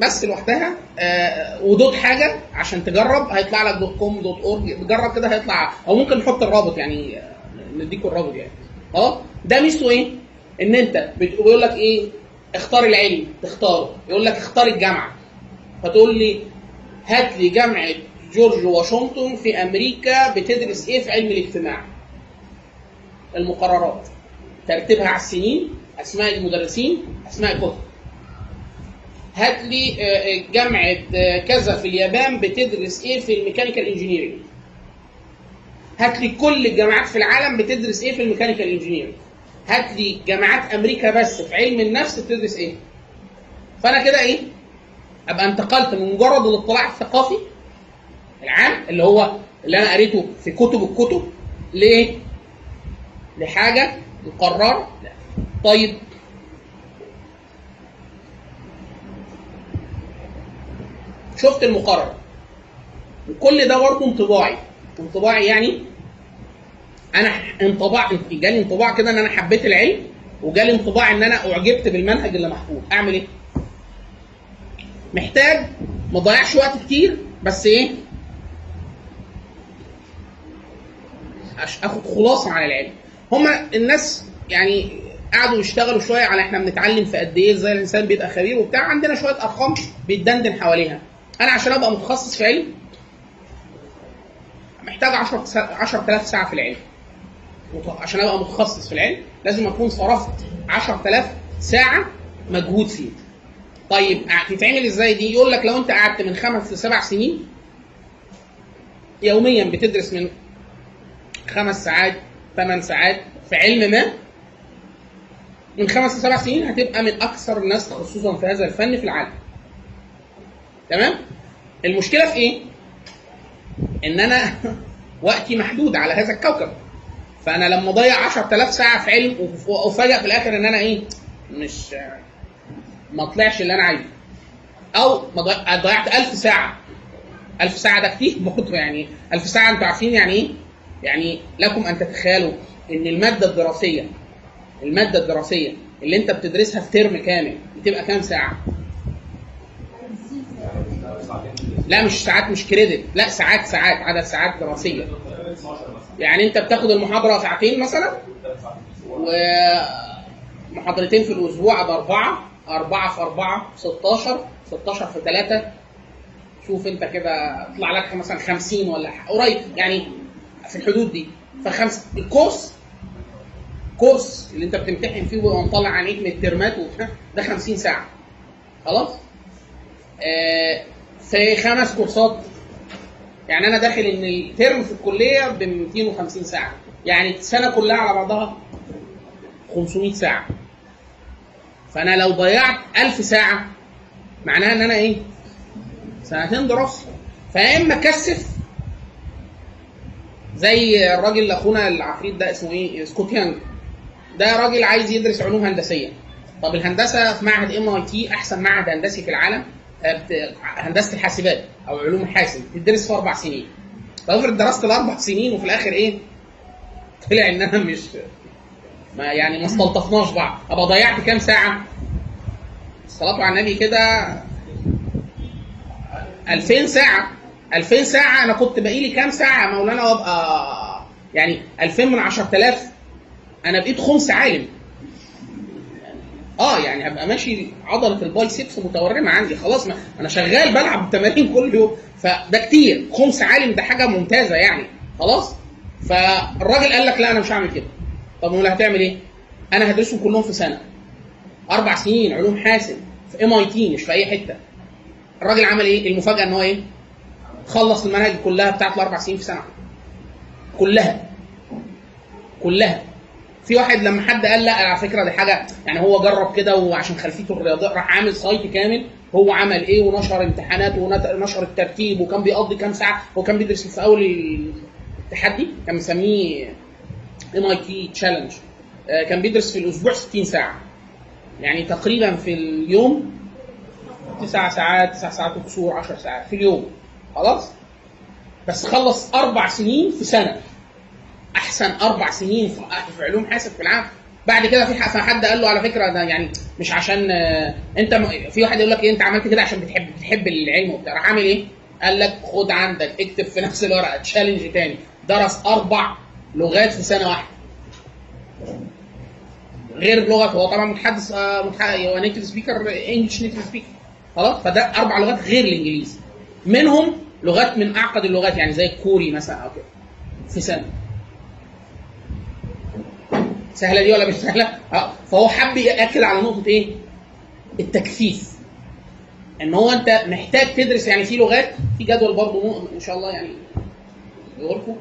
Speaker 1: بس لوحدها آه و dot حاجة عشان تجرب هيطلع لك dot com dot org. تجرب كده هيطلع. أو ممكن نحط الرابط يعني آه، نديكوا الرابط يعني. خلاص ده ميزته إيه؟ إن أنت بيقول لك إيه؟ اختار العلم تختاره. يقول لك اختار الجامعة. فتقول لي هات لي جامعة جورج واشنطن في أمريكا بتدرس إيه في علم الاجتماع؟ المقررات. ترتيبها على السنين. أسماء المدرسين أسماء الكتب هات لي آه، آه، جامعة آه، كذا في اليابان بتدرس إيه في ال mechanical engineering هات لي كل الجامعات في العالم بتدرس إيه في ال mechanical engineering هات لي جامعات أمريكا بس في علم النفس بتدرس إيه. فأنا كده إيه؟ أبقى انتقلت من مجرد الاطلاع الثقافي العام اللي هو اللي أنا قريته في كتب الكتب لايه لحاجة مقررة طيب. شفت المقرر. وكل ده برضه انطباعي. انطباعي يعني أنا انطباع جالي انطباع كده إن أنا حبيت العلم وجالي انطباع إن أنا أعجبت بالمنهج اللي محفوظ. أعمل إيه؟ محتاج ما اضيعش وقت كتير بس إيه؟ آخد خلاصة عن العلم. هما الناس يعني قعدوا يشتغلوا شوية على إحنا بنتعلم في قد إيه إزاي الإنسان بيبقى خبير وبتاع. عندنا شوية أرقام بيتدندن حواليها أنا عشان أبقى متخصص في علم محتاج 10 سا- 10000 ساعة في العلم. عشان أبقى متخصص في العلم لازم أكون صرفت 10000 ساعة مجهود فيه. طيب هتتعمل إزاي دي؟ يقول لك لو أنت قعدت من خمس لسبع سنين يوميا بتدرس من خمس ساعات ثمان ساعات في علم ما من خمس لسبع سنين هتبقى من أكثر الناس تخصصا في هذا الفن في العالم. تمام؟ المشكلة في إيه؟ إن أنا وقتي محدود على هذا الكوكب. فأنا لما أضيع 10000 ساعة في علم وافاجئ في الآخر إن أنا إيه؟ مش ما طلعش اللي أنا عايزه. أو ضيعت 1000 ساعة. 1000 ساعة ده كتير برضه يعني. 1000 ساعة أنتوا عارفين يعني إيه؟ يعني لكم أن تتخيلوا إن المادة الدراسية المادة الدراسية اللي انت بتدرسها في ترم كامل بتبقى كام ساعة؟ لا مش ساعات مش كريدت لا ساعات ساعات عدد ساعات دراسية. يعني انت بتاخد المحاضرة ساعتين مثلا ومحاضرتين في الأسبوع ده أربعة أربعة في أربعة 16 16 في ثلاثة شوف انت كده طلع لك مثلا 50 ولا قريب يعني في الحدود دي. فخمس الكورس كورس اللي انت بتمتحن فيه ويبقى مطلع عليك من الترمات وبتاع ده 50 ساعة. خلاص؟ آه في خمس كورسات. يعني أنا داخل إن الترم في الكلية ب 250 ساعة. يعني السنة كلها على بعضها 500 ساعة. فأنا لو ضيعت 1000 ساعة معناها إن أنا إيه؟ سنتين دراسة. فيا اما اكثف زي الراجل أخونا العفريت ده اسمه إيه؟ سكوت يانج. ده راجل عايز يدرس علوم هندسية. طب الهندسة في معهد MIT أحسن معهد هندسي في العالم آه، هندسة الحاسبات أو علوم الحاسب بتدرس في أربع سنين. فافرض درست الأربع سنين وفي الآخر إيه؟ طلع إن أنا مش ما يعني ما استلطفناش بعض. ابقى ضيعت كام ساعة؟ الصلاة على النبي كده 2000 ساعة. 2000 ساعة أنا كنت باقي لي كام ساعة مولانا؟ وأبقى يعني 2000 من 10000 أنا بقيت خمس عالم. آه يعني ابقى ماشي عضلة البايسبس متورمة عندي خلاص ما أنا شغال بلعب تمارين كل يوم. فده كتير. خمس عالم ده حاجة ممتازة يعني. خلاص؟ فالراجل قال لك لا أنا مش هعمل كده. طب أمال هتعمل إيه؟ أنا هدرسهم كلهم في سنة. أربع سنين علوم حاسب في MIT مش في أي حتة. الراجل عمل إيه؟ المفاجأة إن هو إيه؟ خلص المناهج كلها بتاعت الأربع سنين في سنة. كلها. كلها. في واحد لما حد قال لا على فكرة دي حاجة يعني هو جرب كده وعشان خلفيته الرياضية راح عامل site كامل هو عمل إيه ونشر امتحانات ونشر الترتيب وكان بيقضي كام ساعة هو كان بيدرس في أول التحدي كان مسميه MIT challenge كان بيدرس في الأسبوع 60 ساعة. يعني تقريبا في اليوم تسع ساعات تسع ساعات وكسور 10 ساعات في اليوم. خلاص؟ بس خلص أربع سنين في سنة. أحسن أربع سنين في في علوم حاسب في العالم بعد كده في حد قال له على فكرة ده يعني مش عشان آه، أنت في واحد يقول لك إيه أنت عملت كده عشان بتحب بتحب العلم وبتاع. راح عامل إيه؟ قال لك خد عندك اكتب في نفس الورقة challenge تاني. درس أربع لغات في سنة واحدة. غير لغة هو طبعا متحدث آه، هو native speaker English native speaker خلاص؟ فده أربع لغات غير الإنجليزي. منهم لغات من أعقد اللغات يعني زي الكوري مثلا أو كده في سنة. سهلة دي ولا مش سهلة؟ آه فهو حب يأكد على نقطة إيه؟ التكثيف إن هو أنت محتاج تدرس يعني في لغات في جدول برضه إن شاء الله يعني لكم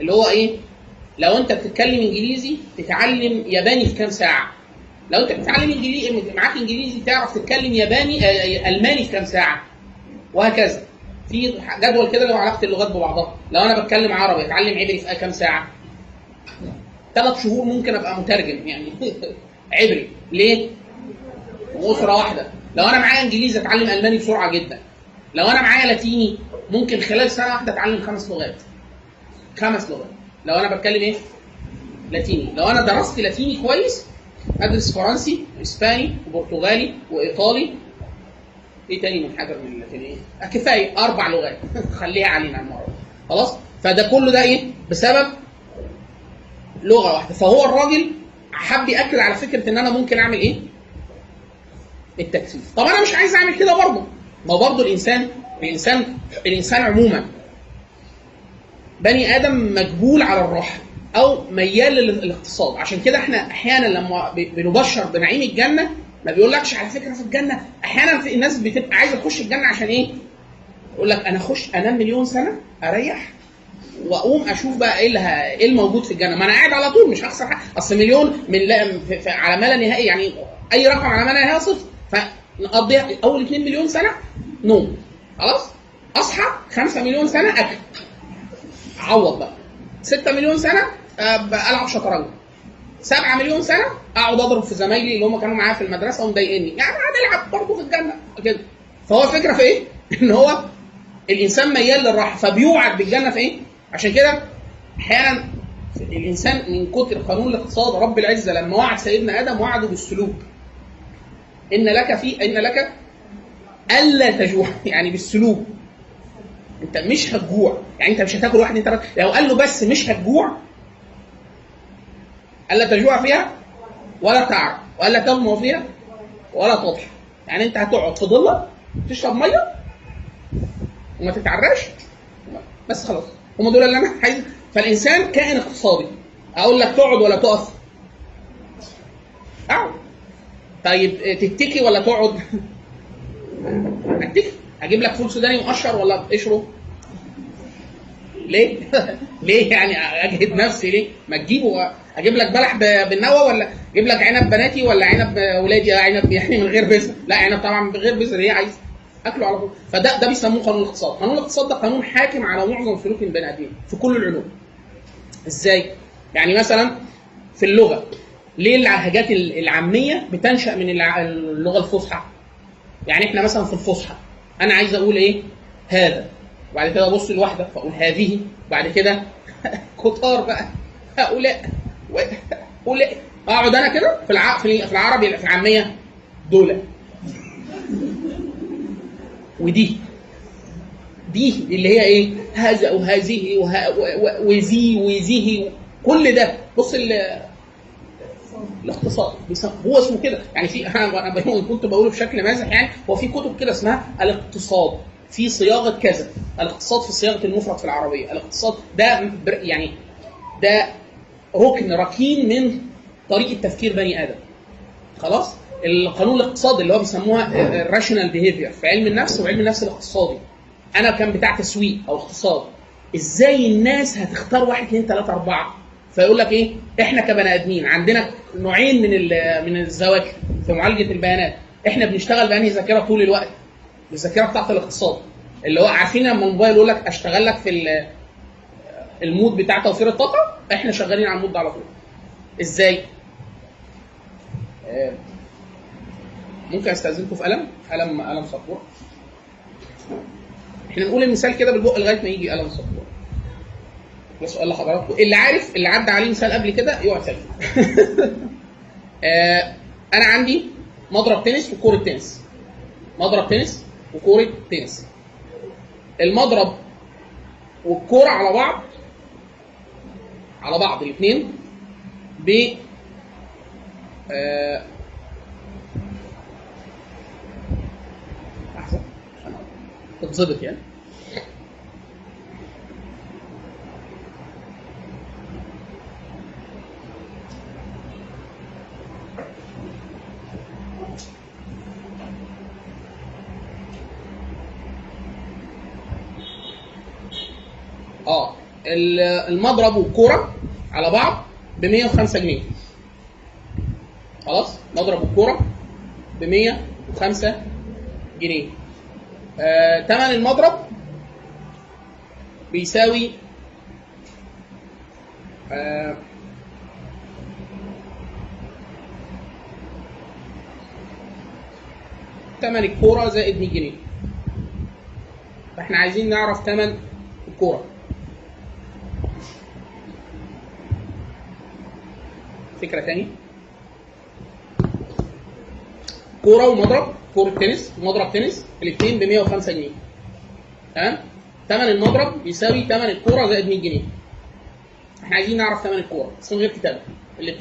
Speaker 1: اللي هو إيه؟ لو أنت بتتكلم إنجليزي تتعلم ياباني في كام ساعة؟ لو أنت بتتعلم إنجليزي معاك إنجليزي تعرف تتكلم ياباني آه، ألماني في كام ساعة؟ وهكذا في جدول كده لو علاقة اللغات ببعضها لو أنا بتكلم عربي أتعلم عبري في كام ساعة؟ ثلاث شهور ممكن أبقى مترجم يعني عبري ليه؟ أسرة واحدة لو أنا معايا إنجليزي أتعلم ألماني بسرعة جدا لو أنا معايا لاتيني ممكن خلال سنة واحدة أتعلم خمس لغات خمس لغات لو أنا بتكلم إيه؟ لاتيني لو أنا درست لاتيني كويس أدرس فرنسي واسباني وبرتغالي وإيطالي إيه تاني من حاجة من اللاتينية؟ كفايه أربع لغات خليها علينا المرة خلاص؟ فده كله ده إيه؟ بسبب لغة واحدة. فهو الراجل حب ياكد على فكرة إن أنا ممكن أعمل إيه؟ التكثيف. طب أنا مش عايز أعمل كده برضه. ما برضه الإنسان الإنسان الإنسان عموما بني آدم مجبول على الراحة أو ميال للاقتصاد. عشان كده إحنا أحيانا لما بنبشر بنعيم الجنة ما بيقولكش على فكرة في الجنة. أحيانا في الناس بتبقى عايزة تخش الجنة عشان إيه؟ يقول لك أنا أخش أنام مليون سنة أريح. واقوم أشوف بقى إيه إيه الموجود في الجنة. ما أنا قاعد على طول مش هخسر حاجة. اصل مليون من لا على ما لا نهائي يعني اي رقم على ما لا نهائي صفر. فنقضي اول 2 مليون سنة نوم. خلاص؟ اصحى 5 مليون سنة اكل. اعوض بقى. 6 مليون سنة آه، العب شطرنج. 7 مليون سنة اقعد اضرب في زمايلي اللي هم كانوا معايا في المدرسة ومضايقني يعني قاعد العب برضه في الجنة. كده. فهو الفكرة في إيه؟ ان هو الانسان ميال للراحة فبيوعد بالجنة في إيه؟ عشان كده أحيانا الإنسان من كتر قانون الاقتصاد رب العزة لما وعد سيدنا آدم وعده بالسلوك. إن لك في إن لك ألا تجوع. يعني بالسلوك. أنت مش هتجوع. يعني أنت مش هتاكل واحد انت لو قال له بس مش هتجوع ألا تجوع فيها؟ ولا تعرق وألا تغمى فيها؟ ولا تضحى يعني أنت هتقعد في ضله تشرب مية وما تتعرقش بس خلاص. هم دول اللي أنا عايز فالإنسان كائن اقتصادي. أقول لك تقعد ولا تقف؟ أقعد. طيب تتكي ولا تقعد؟ أتكي. أجيب لك فول سوداني مقشر ولا قشره ليه؟ ليه يعني أجهد نفسي ليه؟ ما تجيبه. أجيب لك بلح بالنوى ولا أجيب لك عنب بناتي ولا عنب ولادي؟ آه، عنب يعني من غير بذر لا عنب طبعا من غير بذر هي عايز أكله على طول. فده ده بيسموه قانون الاقتصاد. قانون الاقتصاد ده قانون حاكم على معظم سلوك البني آدمين في كل العلوم. إزاي؟ يعني مثلا في اللغة. ليه اللهجات العامية بتنشأ من اللغة الفصحى؟ يعني إحنا مثلا في الفصحى. أنا عايز أقول إيه؟ هذا. وبعد كده أبص لواحده فأقول هذه. بعد كده كتار بقى. هؤلاء. هؤلاء. أقعد أنا كده في الع... في في العربي في العامية دول. ودي. دي اللي هي إيه؟ هذا وهذه وه... وذي وذه كل ده. بص ال... الاقتصاد هو اسمه كده. يعني في أنا كنت بقوله بشكل مازح يعني. هو في كتب كده اسمها الاقتصاد. في صياغة كذا. الاقتصاد في صياغة المفرد في العربية. الاقتصاد ده يعني ده ركن ركين من طريقة تفكير بني آدم. خلاص؟ القانون الاقتصادي اللي هو بيسموها ال rational behavior في علم النفس وعلم النفس الاقتصادي. أنا كان بتاع تسويق أو اقتصاد إزاي الناس هتختار واحد اثنين ثلاثة أربعة؟ فيقول لك إيه؟ إحنا كبني آدمين عندنا نوعين من من الذواكر في معالجة البيانات. إحنا بنشتغل بأنهي ذاكرة طول الوقت؟ الذاكرة بتاعت الاقتصاد. اللي هو عارفين لما الموبايل يقول لك أشتغل لك في ال- ال mode بتاع توفير الطاقة؟ إحنا شغالين على ال mode ده على طول. إزاي؟ آه، ممكن أستأذنكم في قلم قلم قلم سبوره إحنا نقول المثال كده بالبق لغاية ما يجي قلم سبوره ده سؤال لحضراتكم. اللي عارف اللي عدى عليه مثال قبل كده يقعد ساكت. آه، أنا عندي مضرب تنس وكورة تنس. مضرب تنس وكورة تنس. المضرب والكورة على بعض على بعض الاثنين ب آه، تتظبط يعني. آه المضرب والكوره على بعض ب 105 جنيه. خلاص؟ مضرب الكورة ب 105 جنيه. آه، تمن المضرب بيساوي آه، تمن الكورة زائد 100 جنيه. فإحنا عايزين نعرف تمن الكورة. فكرة تاني كورة ومضرب. كورة تنس ومضرب تنس الاثنين ب 105 جنيه. تمام؟ ثمن المضرب يساوي ثمن الكورة زائد 100 جنيه. إحنا عايزين نعرف ثمن الكورة بس من غير كتابة. اللي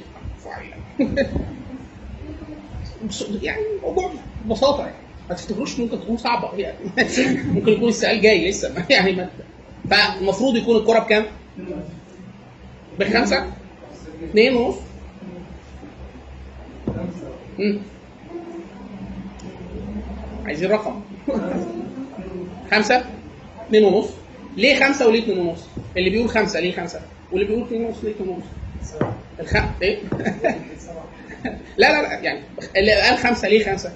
Speaker 1: يعني الموضوع ببساطة يعني. ما تفتكروش ممكن تكون صعبة؟ يعني ممكن يكون السؤال جاي لسه. يعني ما فالمفروض يكون الكورة بكام؟ بخمسة؟ اثنين ونص؟ عايزين رقم خمسة اثنين ونص ليه خمسة وليه اثنين ونص؟ اللي بيقول خمسة ليه خمسة؟ واللي بيقول اثنين ونص ليه اثنين ونص؟ الخ... إيه؟ لا لا لا يعني اللي قال خمسة ليه خمسة؟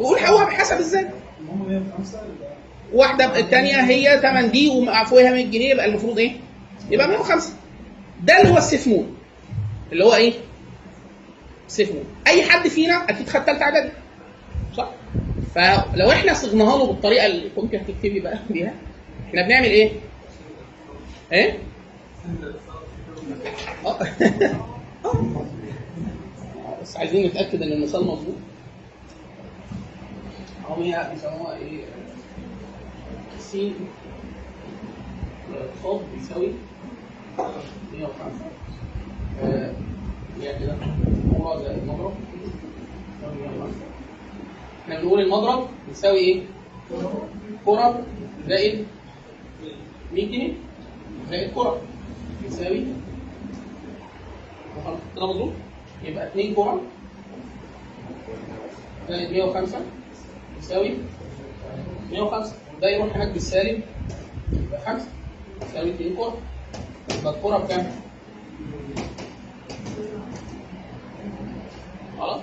Speaker 1: يقول هو حسب إزاي؟
Speaker 2: هم 105
Speaker 1: واحدة الثانية هي 8 دي وفوقها 100 جنيه يبقى المفروض إيه؟ يبقى 105 ده اللي هو السيفمون اللي هو إيه؟ سيفمون أي حد فينا أكيد خد ثالثة إعدادي؟ فلو إحنا صغناها له بالطريقة اللي كنت هتكتبي بقى بيها إحنا بنعمل إيه؟ إيه؟ آه. بس عايزين نتأكد إن المثال مظبوط هم هي بيسموها إيه؟ س صاد بيساوي 105 آه، هي كده كورة زائد يساوي 105 إحنا بنقول المضرب بيساوي إيه؟ كرة زائد 100 جنيه زائد كرة بيساوي كده مظبوط؟ يبقى 2 كرة زائد 105 يساوي 105 وده يروح هناك بالسالب يبقى 5 يساوي 2 كرة يبقى الكرة بكام؟ خلاص؟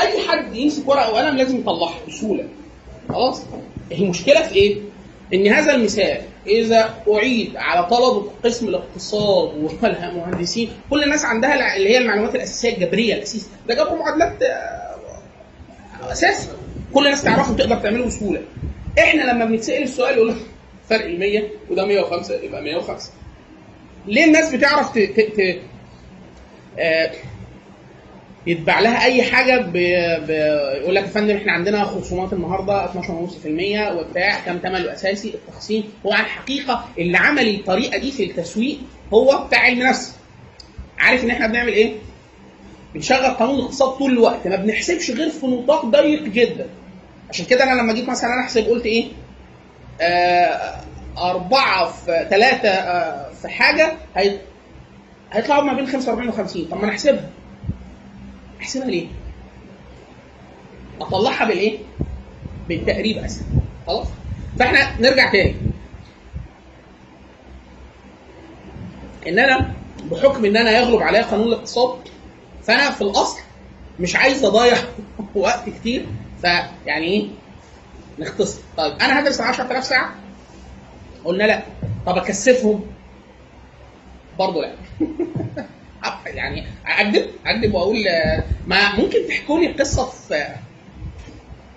Speaker 1: أي حد يمسك ورقة وقلم لازم يطلعها بسهولة خلاص؟ المشكلة في إيه؟ إن هذا المثال إذا أعيد على طلبة قسم الاقتصاد والمهندسين كل الناس عندها اللي هي المعلومات الأساسية الجبرية الأساسية ده جابوا معادلات آه، اساسي كل الناس تعرفه وتقدر تعمله بسهولة إحنا لما بنتسأل السؤال يقول لك فرق ال 100 وده 105 يبقى 105 ليه الناس بتعرف ت... ت... ت... آه... يتباع لها أي حاجة ب... ب... يقول لك يا فندم إحنا عندنا خصومات النهارده 12.5% وبتاع كام ثمن اساسي التخصيم. هو على الحقيقة اللي عمل الطريقة دي في التسويق هو بتاع علم نفس عارف إن إحنا بنعمل إيه؟ بنشغل قانون الاقتصاد طول الوقت ما بنحسبش غير في نطاق ضيق جدا. عشان كده أنا لما جيت مثلا أنا أحسب قلت إيه؟ آه أربعة في ثلاثة آه في حاجة هي... هيطلعوا ما بين 45 و 50 طب ما أنا احسبها ليه؟ أطلعها بالإيه؟ بالتقريب أسهل. خلاص؟ فإحنا نرجع تاني. إن أنا بحكم إن أنا يغلب عليا قانون الاقتصاد فأنا في الأصل مش عايز أضيع وقت كتير فيعني إيه؟ نختصر. طيب أنا هدرس 10000 ساعة. قلنا لا. طب أكثفهم؟ برضه لا. يعني اكذب اكذب وأقول ما ممكن تحكوا لي قصة في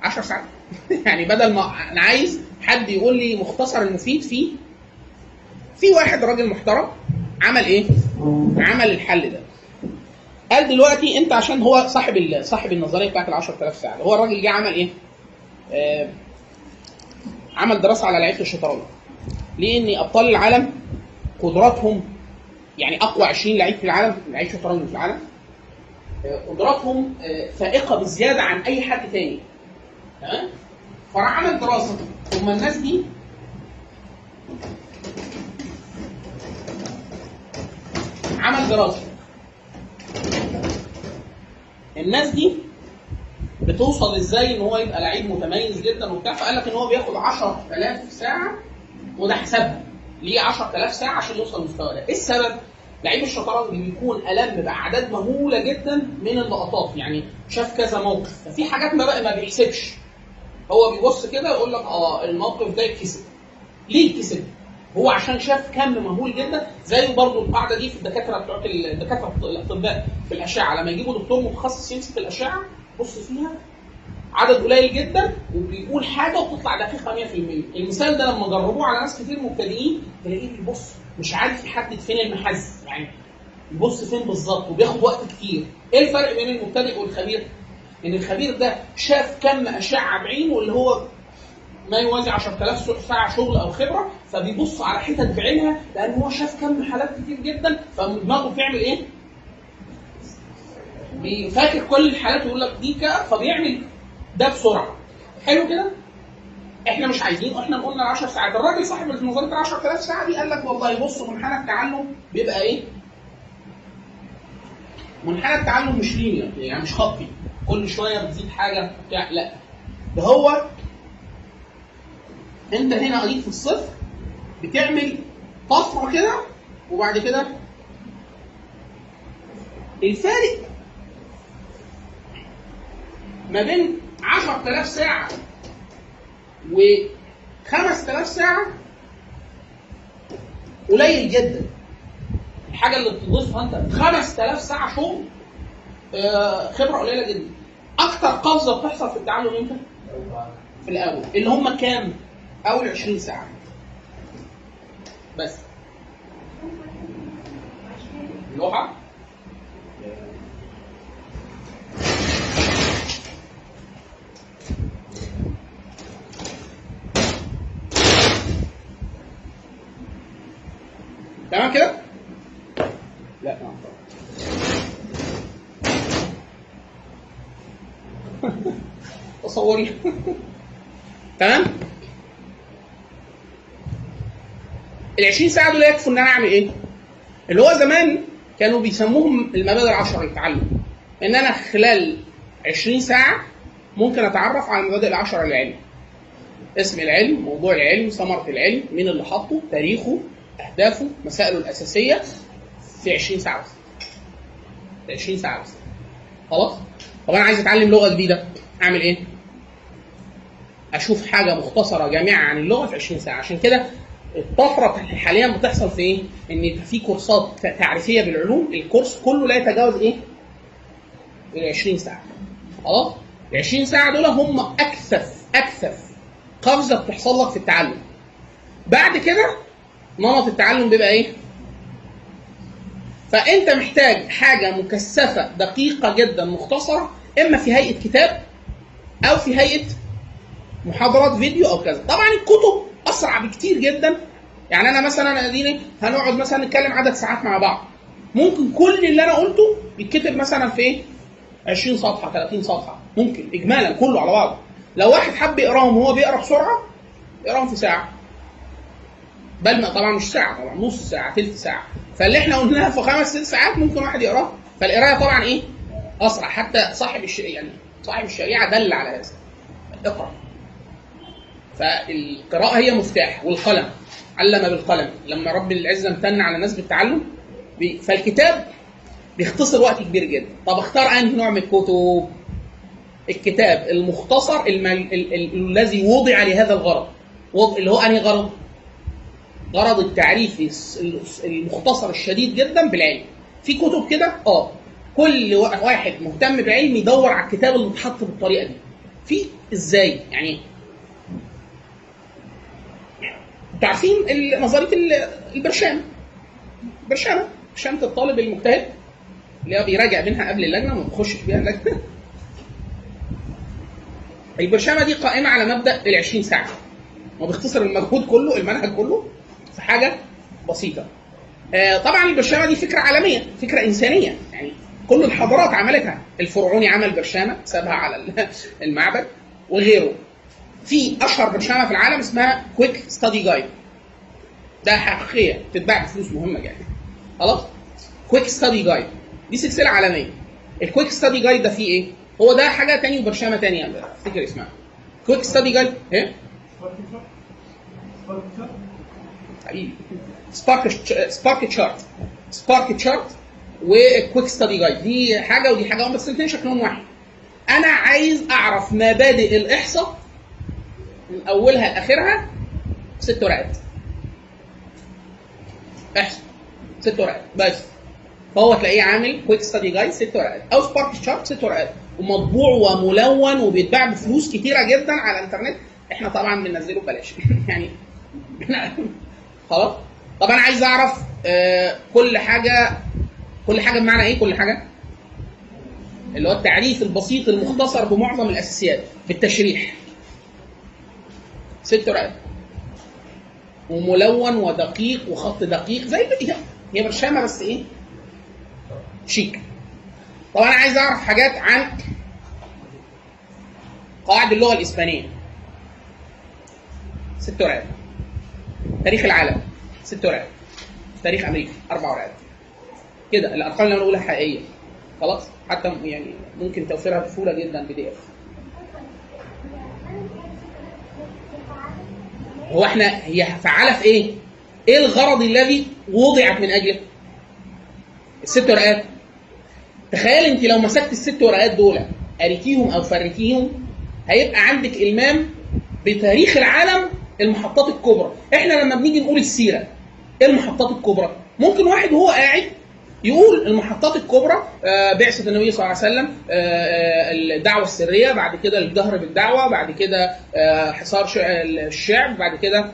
Speaker 1: 10 ساعات يعني بدل ما أنا عايز حد يقول لي مختصر المفيد فيه في واحد راجل محترم عمل إيه؟ عمل الحل ده قال دلوقتي أنت عشان هو صاحب صاحب النظرية بتاعت ال 10000 ساعة هو الراجل جه عمل إيه؟ آه عمل دراسة على لعيبه الشطرنج ليه ان أبطال العالم قدراتهم يعني أقوى 20 لعيب في العالم لعيب شطرنج في العالم. آه، قدراتهم آه، فائقة بزيادة عن أي حد تاني. تمام؟ فراح عمل دراسه هم الناس دي؟ عمل دراسة. الناس دي بتوصل إزاي إن هو يبقى لعيب متميز جدا وبتاع؟ فقال لك إن هو بياخد 10000 ساعة وده حسابها ليه 10000 ساعة عشان يوصل للمستوى ده؟ إيه السبب؟ لعيب الشطرنج بيكون ألم بأعداد مهولة جدا من اللقطات يعني شاف كذا موقف ففي حاجات ما بقى ما بيحسبش. هو بيبص كده يقول لك آه الموقف ده كسب ليه كسب هو عشان شاف كم مهول جدا زي برضو القاعدة دي في الدكاترة بتوع الدكاترة الأطباء في الأشعة. لما يجيبوا دكتور متخصص يمسك الأشعة بص فيها عدد قليل جدا وبيقول حاجة وتطلع دقيقة 100% المثال ده لما جربوه على ناس كتير مبتدئين تلاقيه بيبص مش عارف يحدد فين المحز يعني يبص فين بالظبط وبياخد وقت كتير. إيه الفرق بين المبتدئ والخبير؟ إن الخبير ده شاف كم أشعة بعينه اللي هو ما يوازي 10000 ساعة شغل أو خبرة فبيبص على حتت بعينها لأن هو شاف كم حالات كتير جدا. فدماغه بتعمل إيه؟ بيفاكر كل الحالات ويقول لك دي كده فبيعمل ده بسرعة حلو كده؟ إحنا مش عايزين إحنا قلنا 10 ساعات الراجل صاحب نظريه ال 10000 ساعة دي قال لك والله بص منحنى التعلم بيبقى إيه؟ منحنى التعلم مش لينير يعني مش خطي كل شوية بتزيد حاجة بتاع لا ده هو انت هنا قريب في الصفر بتعمل طفرة كده وبعد كده الفارق ما بين 10000 ساعة. و 5000 ساعة قليل جدا. الحاجة اللي بتضيفها انت. 5000 ساعة شغل آه، خبرة قليلة جدا. أكتر قفزة بتحصل في التعلم إمتى؟ في الأول. اللي هم كام؟ أول 20 ساعة. بس. اللوحة؟ تمام كده؟ لا تصوري تمام؟ ال 20 ساعة دول يكفوا إن أنا أعمل إيه؟ اللي هو زمان كانوا بيسموهم المبادئ العشرة للتعلم إن أنا خلال 20 ساعة ممكن أتعرف على المبادئ العشرة للعلم اسم العلم موضوع العلم ثمرة العلم مين اللي حاطه تاريخه اهدافه مسائله الاساسيه في 20 ساعة بس في 20 ساعة بس خلاص طب أنا عايز أتعلم لغة جديدة أعمل إيه أشوف حاجة مختصرة جامعه عن اللغة في 20 ساعة عشان كده الطفرة حاليا بتحصل في إيه؟ إن في كورسات تعريفية بالعلوم الكورس كله لا يتجاوز إيه؟ ال 20 ساعة. خلاص؟ ال 20 ساعة دول هم أكثف أكثف قفزة بتحصل لك في التعلم. بعد كده نمط التعلم بيبقى إيه؟ فأنت محتاج حاجة مكثفة دقيقة جدا مختصرة إما في هيئة كتاب أو في هيئة محاضرات فيديو أو كذا. طبعا الكتب أسرع بكتير جدا. يعني أنا مثلا أديني هنقعد مثلا نتكلم عدد ساعات مع بعض. ممكن كل اللي أنا قلته يتكتب مثلا في إيه؟ 20 صفحة 30 صفحة. ممكن اجمالا كله على بعضه. لو واحد حب يقراهم وهو بيقرأ بسرعة يقراهم في ساعة. بل طبعا مش ساعة طبعا نص ساعة ثلث ساعة. فاللي إحنا قلناها في خمس ست ساعات ممكن واحد يقراه. فالقراية طبعا إيه؟ أسرع. حتى صاحب الشريعه يعني صاحب الشريعة دل على هذا. اقرأ. فالقراءة هي مفتاح والقلم. علم بالقلم. لما رب العزة امتن على الناس بالتعلم بي- فالكتاب بيختصر وقت كبير جدا. طب اختار أنهي نوع من الكتب؟ الكتاب المختصر الم... ال... ال... الذي وضع لهذا الغرض. وض... اللي هو أنهي غرض؟ غرض التعريف الس- الس- المختصر الشديد جدا بالعلم. في كتب كده؟ آه. كل وا- واحد مهتم بالعلم يدور على الكتاب اللي اتحط بالطريقة دي. في إزاي؟ يعني ال- نظرية ال- البرشام. برشامة. برشامة الطالب المجتهد. اللي هو بيراجع بينها قبل اللجنة وما بيخشش بيها اللجنة. البرشامة دي قائمة على مبدأ ال 20 ساعة. هو بيختصر المجهود كله المنهج كله. في حاجة بسيطة. آه، طبعا البرشامة دي فكرة عالمية فكرة إنسانية. يعني كل الحضارات عملتها. الفرعوني عمل برشامة سابها على ال- المعبد وغيره. في أشهر برشامة في العالم اسمها quick study guide ده حقيقية بتتباع بفلوس مهمة يعني خلاص؟ quick study guide دي سلسلة عالمية. ال quick study guide ده فيه إيه؟ هو ده حاجة تانية وبرشامة تانية. افتكر اسمها. quick study guide إيه؟ حقيقي Spark Spark chart Spark chart و quick study guide دي حاجة ودي حاجة بس الاثنين شكلهم واحد. أنا عايز أعرف مبادئ الإحصاء من أولها لآخرها ست ورقات. احصاء ست ورقات. بس. فهو تلاقيه عامل quick study guide ست ورقات. أو Spark chart ست ورقات. ومطبوع وملون وبيتباع بفلوس كتيرة جدا على الإنترنت. إحنا طبعا بننزله ببلاش. يعني خلاص؟ طب أنا عايز أعرف آه كل حاجة كل حاجة بمعنى إيه؟ كل حاجة؟ اللي هو التعريف البسيط المختصر بمعظم الأساسيات في التشريح ست ورقات وملون ودقيق وخط دقيق زي هي هي برشامة بس إيه؟ شيك. طب أنا عايز أعرف حاجات عن قواعد اللغة الإسبانية. ست ورقات تاريخ العالم ست ورقات. تاريخ أمريكا أربع ورقات. كده الأرقام اللي أنا بقولها حقيقية. خلاص؟ حتى يعني ممكن توفيرها بسهولة جدا بي دي اف هو إحنا هي فعالة في إيه؟ إيه الغرض الذي وضعت من أجله؟ الست ورقات. تخيل أنت لو مسكت الست ورقات دول قريتيهم أو فريتيهم هيبقى عندك إلمام بتاريخ العالم المحطات الكبرى. إحنا لما بنيجي نقول السيرة إيه المحطات الكبرى؟ ممكن واحد وهو قاعد يقول المحطات الكبرى آه، بعثة النبي صلى الله عليه وسلم آه، آه، الدعوة السرية بعد كده الجهر بالدعوة بعد كده حصار شع- الشعب بعد كده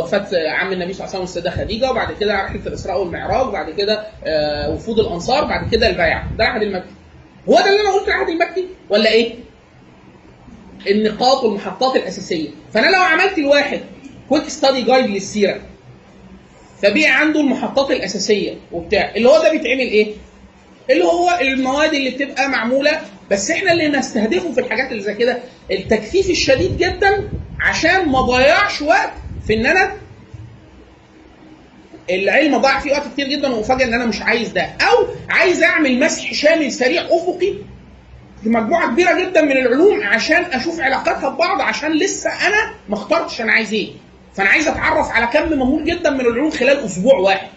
Speaker 1: وفاة عم النبي صلى الله عليه وسلم السيدة خديجة وبعد كده رحلة الإسراء والمعراج بعد كده وفود الأنصار بعد كده البيعة ده العهد المكي. هو ده اللي أنا قلته العهد المكي ولا إيه؟ النقاط والمحطات الأساسية فأنا لو عملت الواحد كويك ستادي جايد للسيرة فبيع عنده المحطات الأساسية وبتاع اللي هو ده بيتعمل إيه؟ اللي هو المواد اللي بتبقى معمولة بس إحنا اللي نستهدفه في الحاجات اللي زي كده التكثيف الشديد جدا عشان ما ضيعش وقت في إن أنا العلم ضاع فيه وقت كتير جدا وافاجئ إن أنا مش عايز ده أو عايز أعمل مسح شامل سريع أفقي في مجموعة كبيرة جدا من العلوم عشان أشوف علاقاتها ببعض عشان لسه أنا ما اخترتش أنا عايز إيه. فأنا عايز أتعرف على كم مهول جدا من العلوم خلال أسبوع واحد.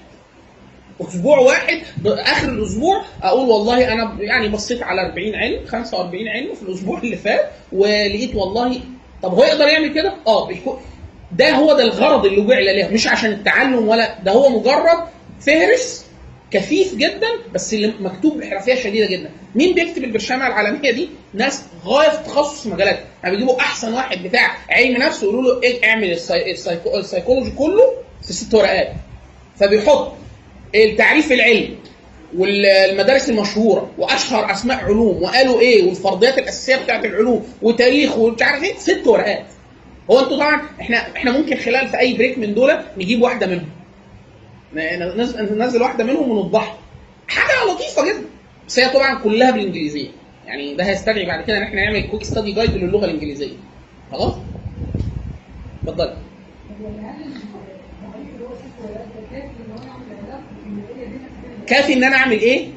Speaker 1: أسبوع واحد اخر الأسبوع أقول والله أنا يعني بصيت على 40 علم 45 علم في الأسبوع اللي فات ولقيت والله طب هو يقدر يعمل كده؟ آه ده هو ده الغرض اللي جعل له مش عشان التعلم ولا ده هو مجرد فهرس كثيف جدا بس اللي مكتوب بحرفية شديدة جدا. مين بيكتب البرشامة العالمية دي؟ ناس غاية في تخصص مجالات. يعني بيجيبوا أحسن واحد بتاع علم نفس ويقولوا له إيه اعمل ال psy... ال psycho... ال psychology كله في ست ورقات. فبيحط التعريف العلمي والمدارس المشهورة وأشهر أسماء علوم وقالوا إيه والفرضيات الأساسية بتاعت العلوم وتاريخ ومش عارف إيه ست ورقات. هو أنتوا طبعا إحنا إحنا ممكن خلال في أي break من دول نجيب واحدة منهم. ننزل واحدة منهم ونوضحها حاجة لطيفة جدا. بس هي طبعا كلها بالإنجليزية. يعني ده هيستدعي بعد كده إن إحنا نعمل quick study guide للغة الإنجليزية. خلاص؟ اتفضل. كافي إن أنا أعمل إيه؟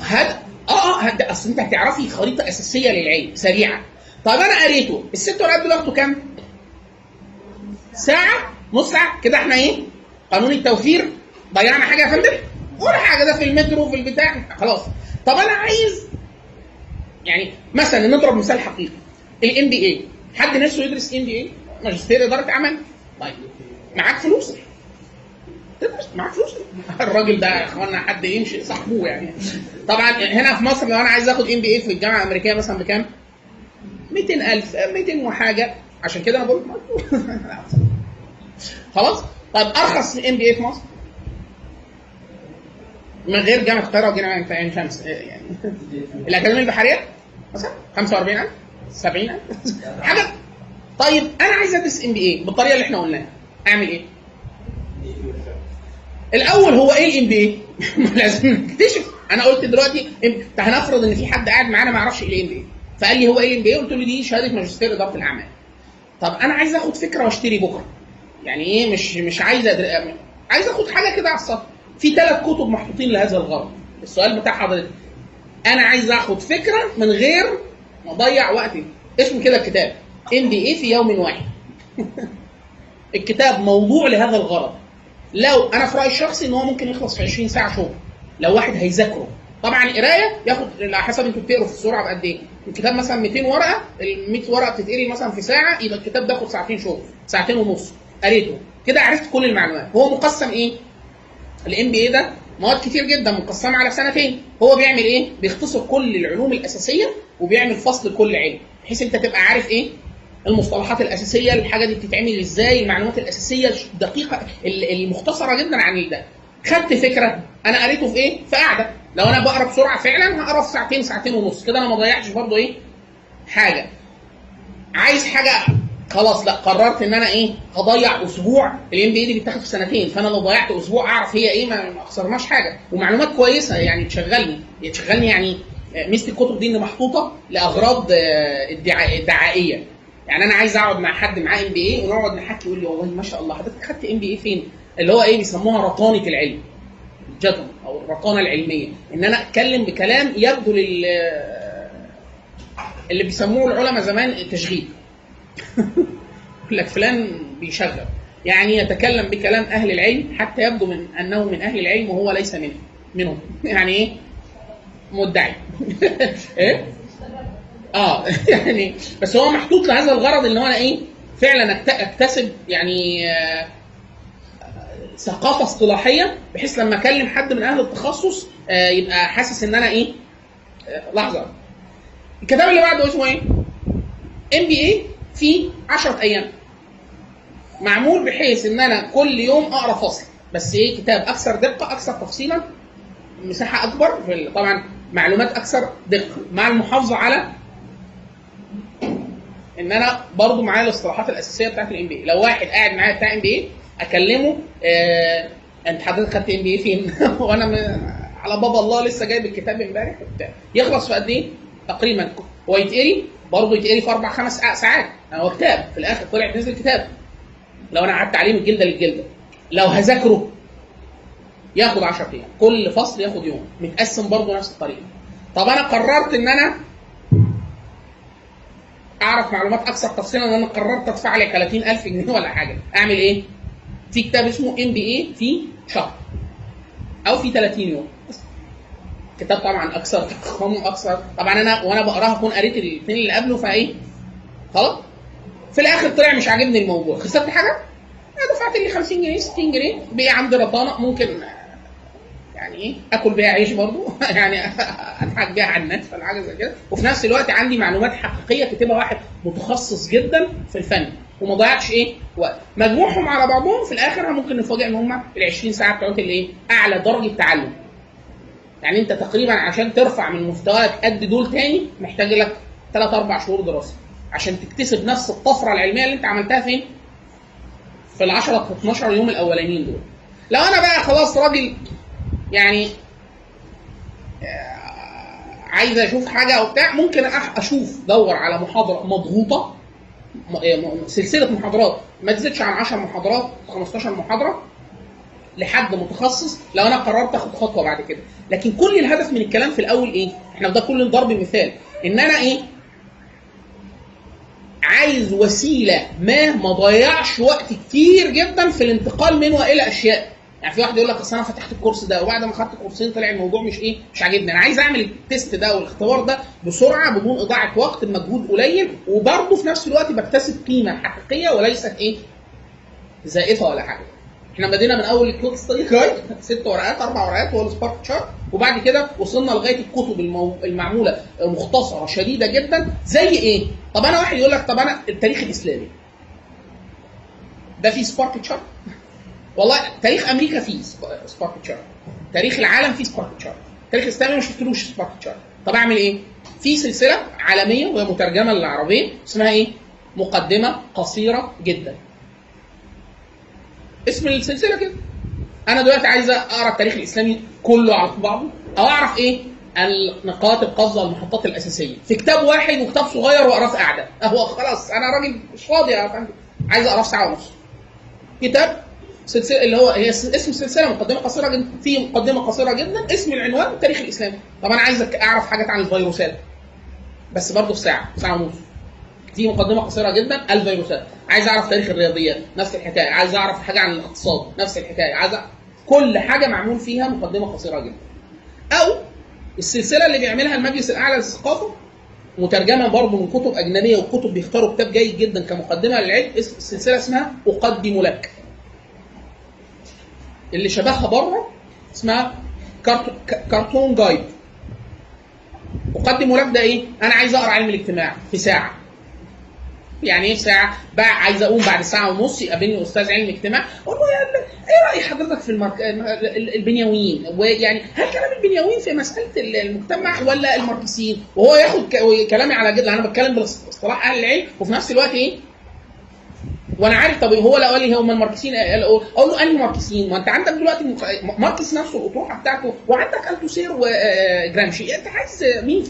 Speaker 1: هد آه آه هد... أصل أنت هتعرفي خريطة أساسية للعلم سريعه طب أنا قريته. الست ورقات دول وقته كام؟ ساعة؟ نص ساعة؟ كده إحنا إيه؟ قانون التوفير ضيعنا حاجة يا فندم؟ ولا حاجة ده في المترو في البتاع. خلاص. طب أنا عايز يعني مثلا نضرب مثال حقيقي. ال MBA حد نفسه يدرس MBA ماجستير إدارة أعمال؟ طيب. معاك فلوس؟ تدرس معاك فلوس. الراجل ده يا إخوانا حد يمشي صاحبوه يعني. طبعا هنا في مصر لو أنا عايز آخد MBA في الجامعة الأمريكية مثلا بكام؟ 200000 200 وحاجة. عشان كده أنا بقول خلاص. طيب أرخص MBA في مصر؟ من غير جامعة القاهرة وجامعة عين شمس. يعني؟ الأكاديمية البحرية؟ مثلا 45000 70000 حاجة. طيب أنا عايز أدرس MBA بالطريقة اللي إحنا قلناها. أعمل إيه؟ الأول هو إيه ال MBA؟ لازم نكتشف. أنا قلت دلوقتي هنفرض إن في حد قاعد معانا ما يعرفش إيه ال MBA فقال لي هو إيه ال MBA؟ قلت له دي شهادة ماجستير إدارة الأعمال. طب أنا عايز آخد فكرة وأشتري بكرة. يعني إيه مش مش عايز. عايز أخد حاجة كده على السطح. في ثلاث كتب محطوطين لهذا الغرض. السؤال بتاع حضرتك أنا عايز آخد فكرة من غير ما أضيع وقتي. اسم كده الكتاب. MBA في يوم واحد. الكتاب موضوع لهذا الغرض. لو أنا في رايي الشخصي إن هو ممكن يخلص في 20 ساعة شغل. لو واحد هيذاكره. طبعا القراية ياخد على حسب أنتوا بتقروا في السرعة بقد إيه. الكتاب مثلا 200 ورقة ال 100 ورقة بتتقري مثلا في ساعة يبقى الكتاب ده ياخد ساعتين شغل ساعتين ونص. قريته. كده عرفت كل المعلومات. هو مقسم إيه؟ الام بي اي ده مواد كتير جدا مقسمة على سنتين. هو بيعمل إيه؟ بيختصر كل العلوم الأساسية وبيعمل فصل كل علم. بحيث أنت تبقى عارف إيه؟ المصطلحات الأساسية الحاجة دي بتتعمل إزاي المعلومات الأساسية الدقيقة ال- المختصرة جدا عن ده. خدت فكرة. أنا قريته في إيه؟ في قاعدة. لو أنا بقرأ بسرعة فعلا هقرأ في ساعتين ساعتين ونص. كده أنا ما ضيعتش برضه إيه؟ حاجة. عايز حاجة خلاص لا قررت إن أنا إيه هضيع أسبوع الإم بي اي دي بتاخد في سنتين. فأنا لو ضيعت أسبوع أعرف هي إيه ما ما خسرناش حاجة. ومعلومات كويسة يعني تشغلني تشغلني يعني آه، ميزة الكتب دي ان محطوطة لأغراض آه، ادعاء- دعائيه يعني أنا عايز أقعد مع حد معاه MBA ونقعد نحكي يقول لي والله ما شاء الله حضرتك خدت MBA فين؟ اللي هو إيه بيسموها رطانه العلم الجدل أو الرطانه العلمية. إن أنا أتكلم بكلام يبدو لل اللي بيسموه العلماء زمان تشغيب. يقول لك فلان بيشغب. يعني يتكلم بكلام أهل العلم حتى يبدو من أنه من أهل العلم وهو ليس منه منهم. يعني إيه؟ مدعي. إيه؟ آه. يعني بس هو محطوط لهذا الغرض ان هو أنا إيه؟ فعلا أكتسب يعني آه، ثقافة اصطلاحية بحيث لما أكلم حد من أهل التخصص آه، يبقى حاسس إن أنا إيه؟ آه، لحظة. الكتاب اللي بعده اسمه إيه؟ ام بي اي في 10 أيام. معمول بحيث إن أنا كل يوم أقرأ فصل بس إيه؟ كتاب أكثر دقة أكثر تفصيلا. مساحة أكبر في طبعا معلومات أكثر دقة. مع المحافظة على إن أنا برضو معايا الاصطلاحات الأساسية بتاعت ال MBA لو واحد قاعد معايا بتاع MBA أكلمه آه أنت حضرتك خدت MBA فين؟ وأنا على بابا الله لسه جايب الكتاب امبارح وبتاع. يخلص في قد إيه؟ تقريبا هو يتقري برضه يتقري في أربع خمس ساعات- هو كتاب. في الآخر طلع نزل كتاب. لو أنا قعدت عليه من الجلده للجلدة. لو هذاكره ياخد 10 أيام. كل فصل ياخد يوم. متقسم برضه نفس الطريقة. طب أنا قررت إن أنا أعرف معلومات أكثر تفصيلا ان أنا قررت أدفع عليه 30000 جنيه ولا حاجة. أعمل إيه؟ في كتاب اسمه ام بي اي في شهر. أو في 30 يوم. كتاب طبعا أكثر تفخم أكثر طبعا أنا وأنا بقرأها اكون قريت الاثنين اللي قبله فإيه؟ خلاص. في الآخر طلع مش عاجبني الموضوع. خسرت حاجة؟ أنا دفعت لي 50 جنيه 60 جنيه. بقي عندي رطانه ممكن يعني إيه؟ آكل بيها عيش برضو. يعني أضحك بيها على الناس ولا حاجة زي كده. وفي نفس الوقت عندي معلومات حقيقية كاتبها واحد متخصص جدا في الفن. وما ضيعتش إيه؟ وقت. مجموعهم على بعضهم في الآخر ممكن نفاجئ إن هم ال 20 ساعة بتوعت الايه أعلى درجة تعلم. يعني انت تقريبا عشان ترفع من مستواك قد دول تاني محتاج لك 3 4 شهور دراسة عشان تكتسب نفس الطفرة العلمية اللي انت عملتها فين؟ في ال 10 12 يوم الأولانيين دول. لو أنا بقى خلاص راجل يعني آه، عايز أشوف حاجة أو بتاع ممكن أشوف دور على محاضرة مضغوطة آه، سلسلة محاضرات ما تزيدش عن 10 محاضرات 15 محاضرة لحد متخصص لو أنا قررت أخد خطوة بعد كده. لكن كل الهدف من الكلام في الأول إيه؟ إحنا ده كل ضرب مثال. إن أنا إيه؟ عايز وسيلة ما ما ضيعش وقت كتير جدا في الانتقال من والى أشياء. يعني في واحد يقول لك أصل أنا فتحت الكورس ده وبعد ما خدت كورسين طلع الموضوع مش إيه؟ مش عاجبني. أنا عايز أعمل التيست ده والاختبار ده بسرعة بدون إضاعة وقت بمجهود قليل وبرضه في نفس الوقت بكتسب قيمة حقيقية وليست إيه؟ زائفة ولا حاجة. إحنا بدينا من أول ال quick study guide ست ورقات أربع ورقات هو ال spark chart وبعد كده وصلنا لغاية الكتب المو... المعمولة. مختصرة شديدة جدا. زي إيه؟ طب أنا واحد يقول لك طب أنا التاريخ الإسلامي. ده فيه spark chart والله تاريخ أمريكا فيه spark chart تاريخ العالم فيه spark chart التاريخ الاسلامي ما شفتلوش spark chart طب أعمل إيه؟ في سلسلة عالمية وهي مترجمة للعربيه اسمها إيه؟ مقدمة قصيرة جدا. اسم السلسلة كده. أنا دلوقتي عايز أقرأ التاريخ الإسلامي كله على بعضه أو أعرف إيه النقاط القفزه المحطات الأساسية. في كتاب واحد وكتاب صغير واقراه في قعده هو خلاص أنا راجل مش فاضي يا فندم. عايز اقراه في ساعة ونص. كتاب سلسلة اللي هو هي اسم السلسله مقدمة قصيرة جدا في مقدمة قصيرة جدا اسم العنوان التاريخ الإسلامي. طب أنا عايز أعرف حاجات عن الفيروسات. بس برضه في ساعة ساعة ونص. دي مقدمة قصيرة جدا. الفيروسات عايز أعرف تاريخ الرياضيات نفس الحكاية. عايز أعرف حاجة عن الاقتصاد نفس الحكاية. عايز أعرف كل حاجة معمول فيها مقدمة قصيرة جدا. أو السلسلة اللي بيعملها المجلس الأعلى للثقافه مترجمة برضه من كتب أجنبية وكتب بيختاروا كتاب جيد جدا كمقدمة للعلم. السلسله اسمها أقدم لك. اللي شبهها بره اسمها cartoo- c- cartoon guide. أقدم لك ده إيه؟ أنا عايز أقرأ علم الاجتماع في ساعة. يعني إيه ساعة؟ بقى عايز اقوم بعد ساعة ونص يقابلني أستاذ علم اجتماع أقول له إيه رأي حضرتك في المارك... ال- البنيويين؟ ويعني هل كلام البنيويين في مسألة ال- المجتمع ولا الماركسيين؟ وهو ياخد ك- كلامي على جد أنا بتكلم باصطلاح أهل العلم وفي نفس الوقت إيه؟ وأنا عارف طب هو لو قال لي هم الماركسيين أقول له أنهي ماركسيين؟ ما أنت عندك دلوقتي ماركس نفسه الأطروحة بتاعته وعندك ألتوسير وجرامشي أنت عايز مين؟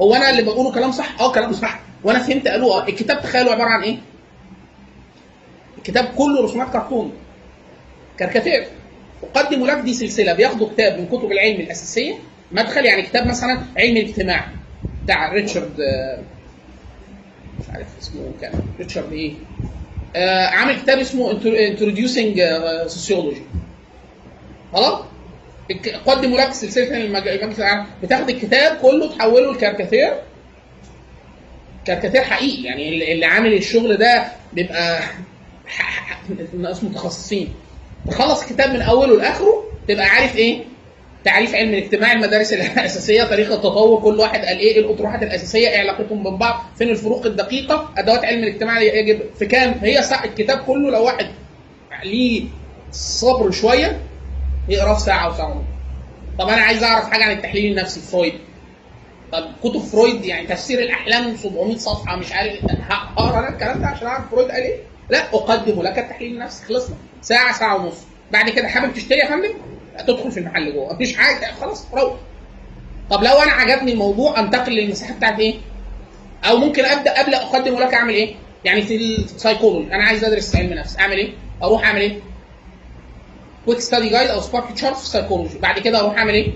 Speaker 1: هو أنا اللي بقوله كلام صح؟ آه كلام صح وأنا فهمت قالوا آه الكتاب تخيلوا عبارة عن إيه؟ الكتاب كله رسومات كرتون. كاريكاتير. اقدم لك دي سلسلة. بياخدوا كتاب من كتب العلم الأساسية. مدخل يعني كتاب مثلا علم الاجتماع. بتاع ريتشارد آه، مش عارف اسمه كان. ريتشارد إيه؟ آه عامل كتاب اسمه Introducing Sociology خلاص؟ قدموا لك سلسلة المج- المجلس بتاخد الكتاب كله تحوله لكاريكاتير. كاريكاتير حقيقي. يعني اللي عامل الشغل ده بيبقى ناس متخصصين. تخلص الكتاب من أوله لآخره تبقى عارف إيه؟ تعريف علم الاجتماع المدارس الأساسية تاريخ التطور كل واحد قال إيه الأطروحات الأساسية إيه علاقتهم بين بعض فين الفروق الدقيقة أدوات علم الاجتماع يجب في كام؟ هي ساعة الكتاب كله لو واحد ليه صبر شوية يقراه في ساعة أو ساعه ونص. طب أنا عايز أعرف حاجة عن التحليل النفسي فرويد. طب كتب فرويد يعني تفسير الأحلام 700 صفحة مش عارف هقرأ أنا الكلام ده عشان أعرف فرويد قال إيه؟ لا أقدم لك التحليل النفسي خلصنا ساعة ساعة ونص بعد كده حابب تشتري يا فندم تدخل في المحل جوه مفيش حاجة خلاص روح طب لو أنا عجبني الموضوع أنتقل للمساحة بتاعت إيه؟ أو ممكن أبدأ قبل أقدم لك أعمل إيه؟ يعني في السايكولوجي أنا عايز أدرس علم نفس أعمل إيه؟ أروح أعمل إيه؟ quick study guide أو spark chart في ال psychology بعد كده أروح أعمل إيه؟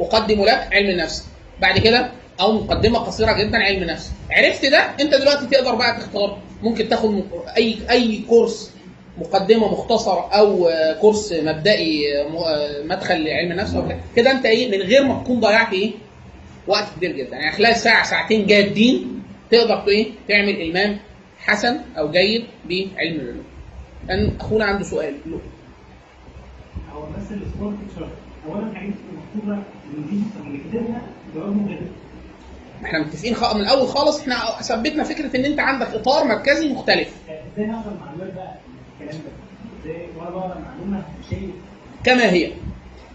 Speaker 1: أقدم لك علم النفس بعد كده أو مقدمة قصيرة جدا علم نفس. عرفت ده؟ انت دلوقتي تقدر بقى تختار. ممكن تاخد اي اي course مقدمة مختصرة أو course مبدئي مدخل لعلم النفس كده. انت إيه من غير ما تكون ضيعت إيه وقت كبير جدا. يعني خلال ساعة ساعتين جادين تقدر إيه تعمل إلمام حسن أو جيد بعلم العلوم. لأن أخونا عنده سؤال. له.
Speaker 2: هو بس السبورت شرط اولا حاجات مكتوبة من دي مجدد
Speaker 1: إحنا متفقين. من الأول خالص إحنا ثبتنا فكرة إن أنت عندك إطار مركزي مختلف.
Speaker 2: إزاي بقى الكلام ده إزاي وأنا بقرا
Speaker 1: كما هي.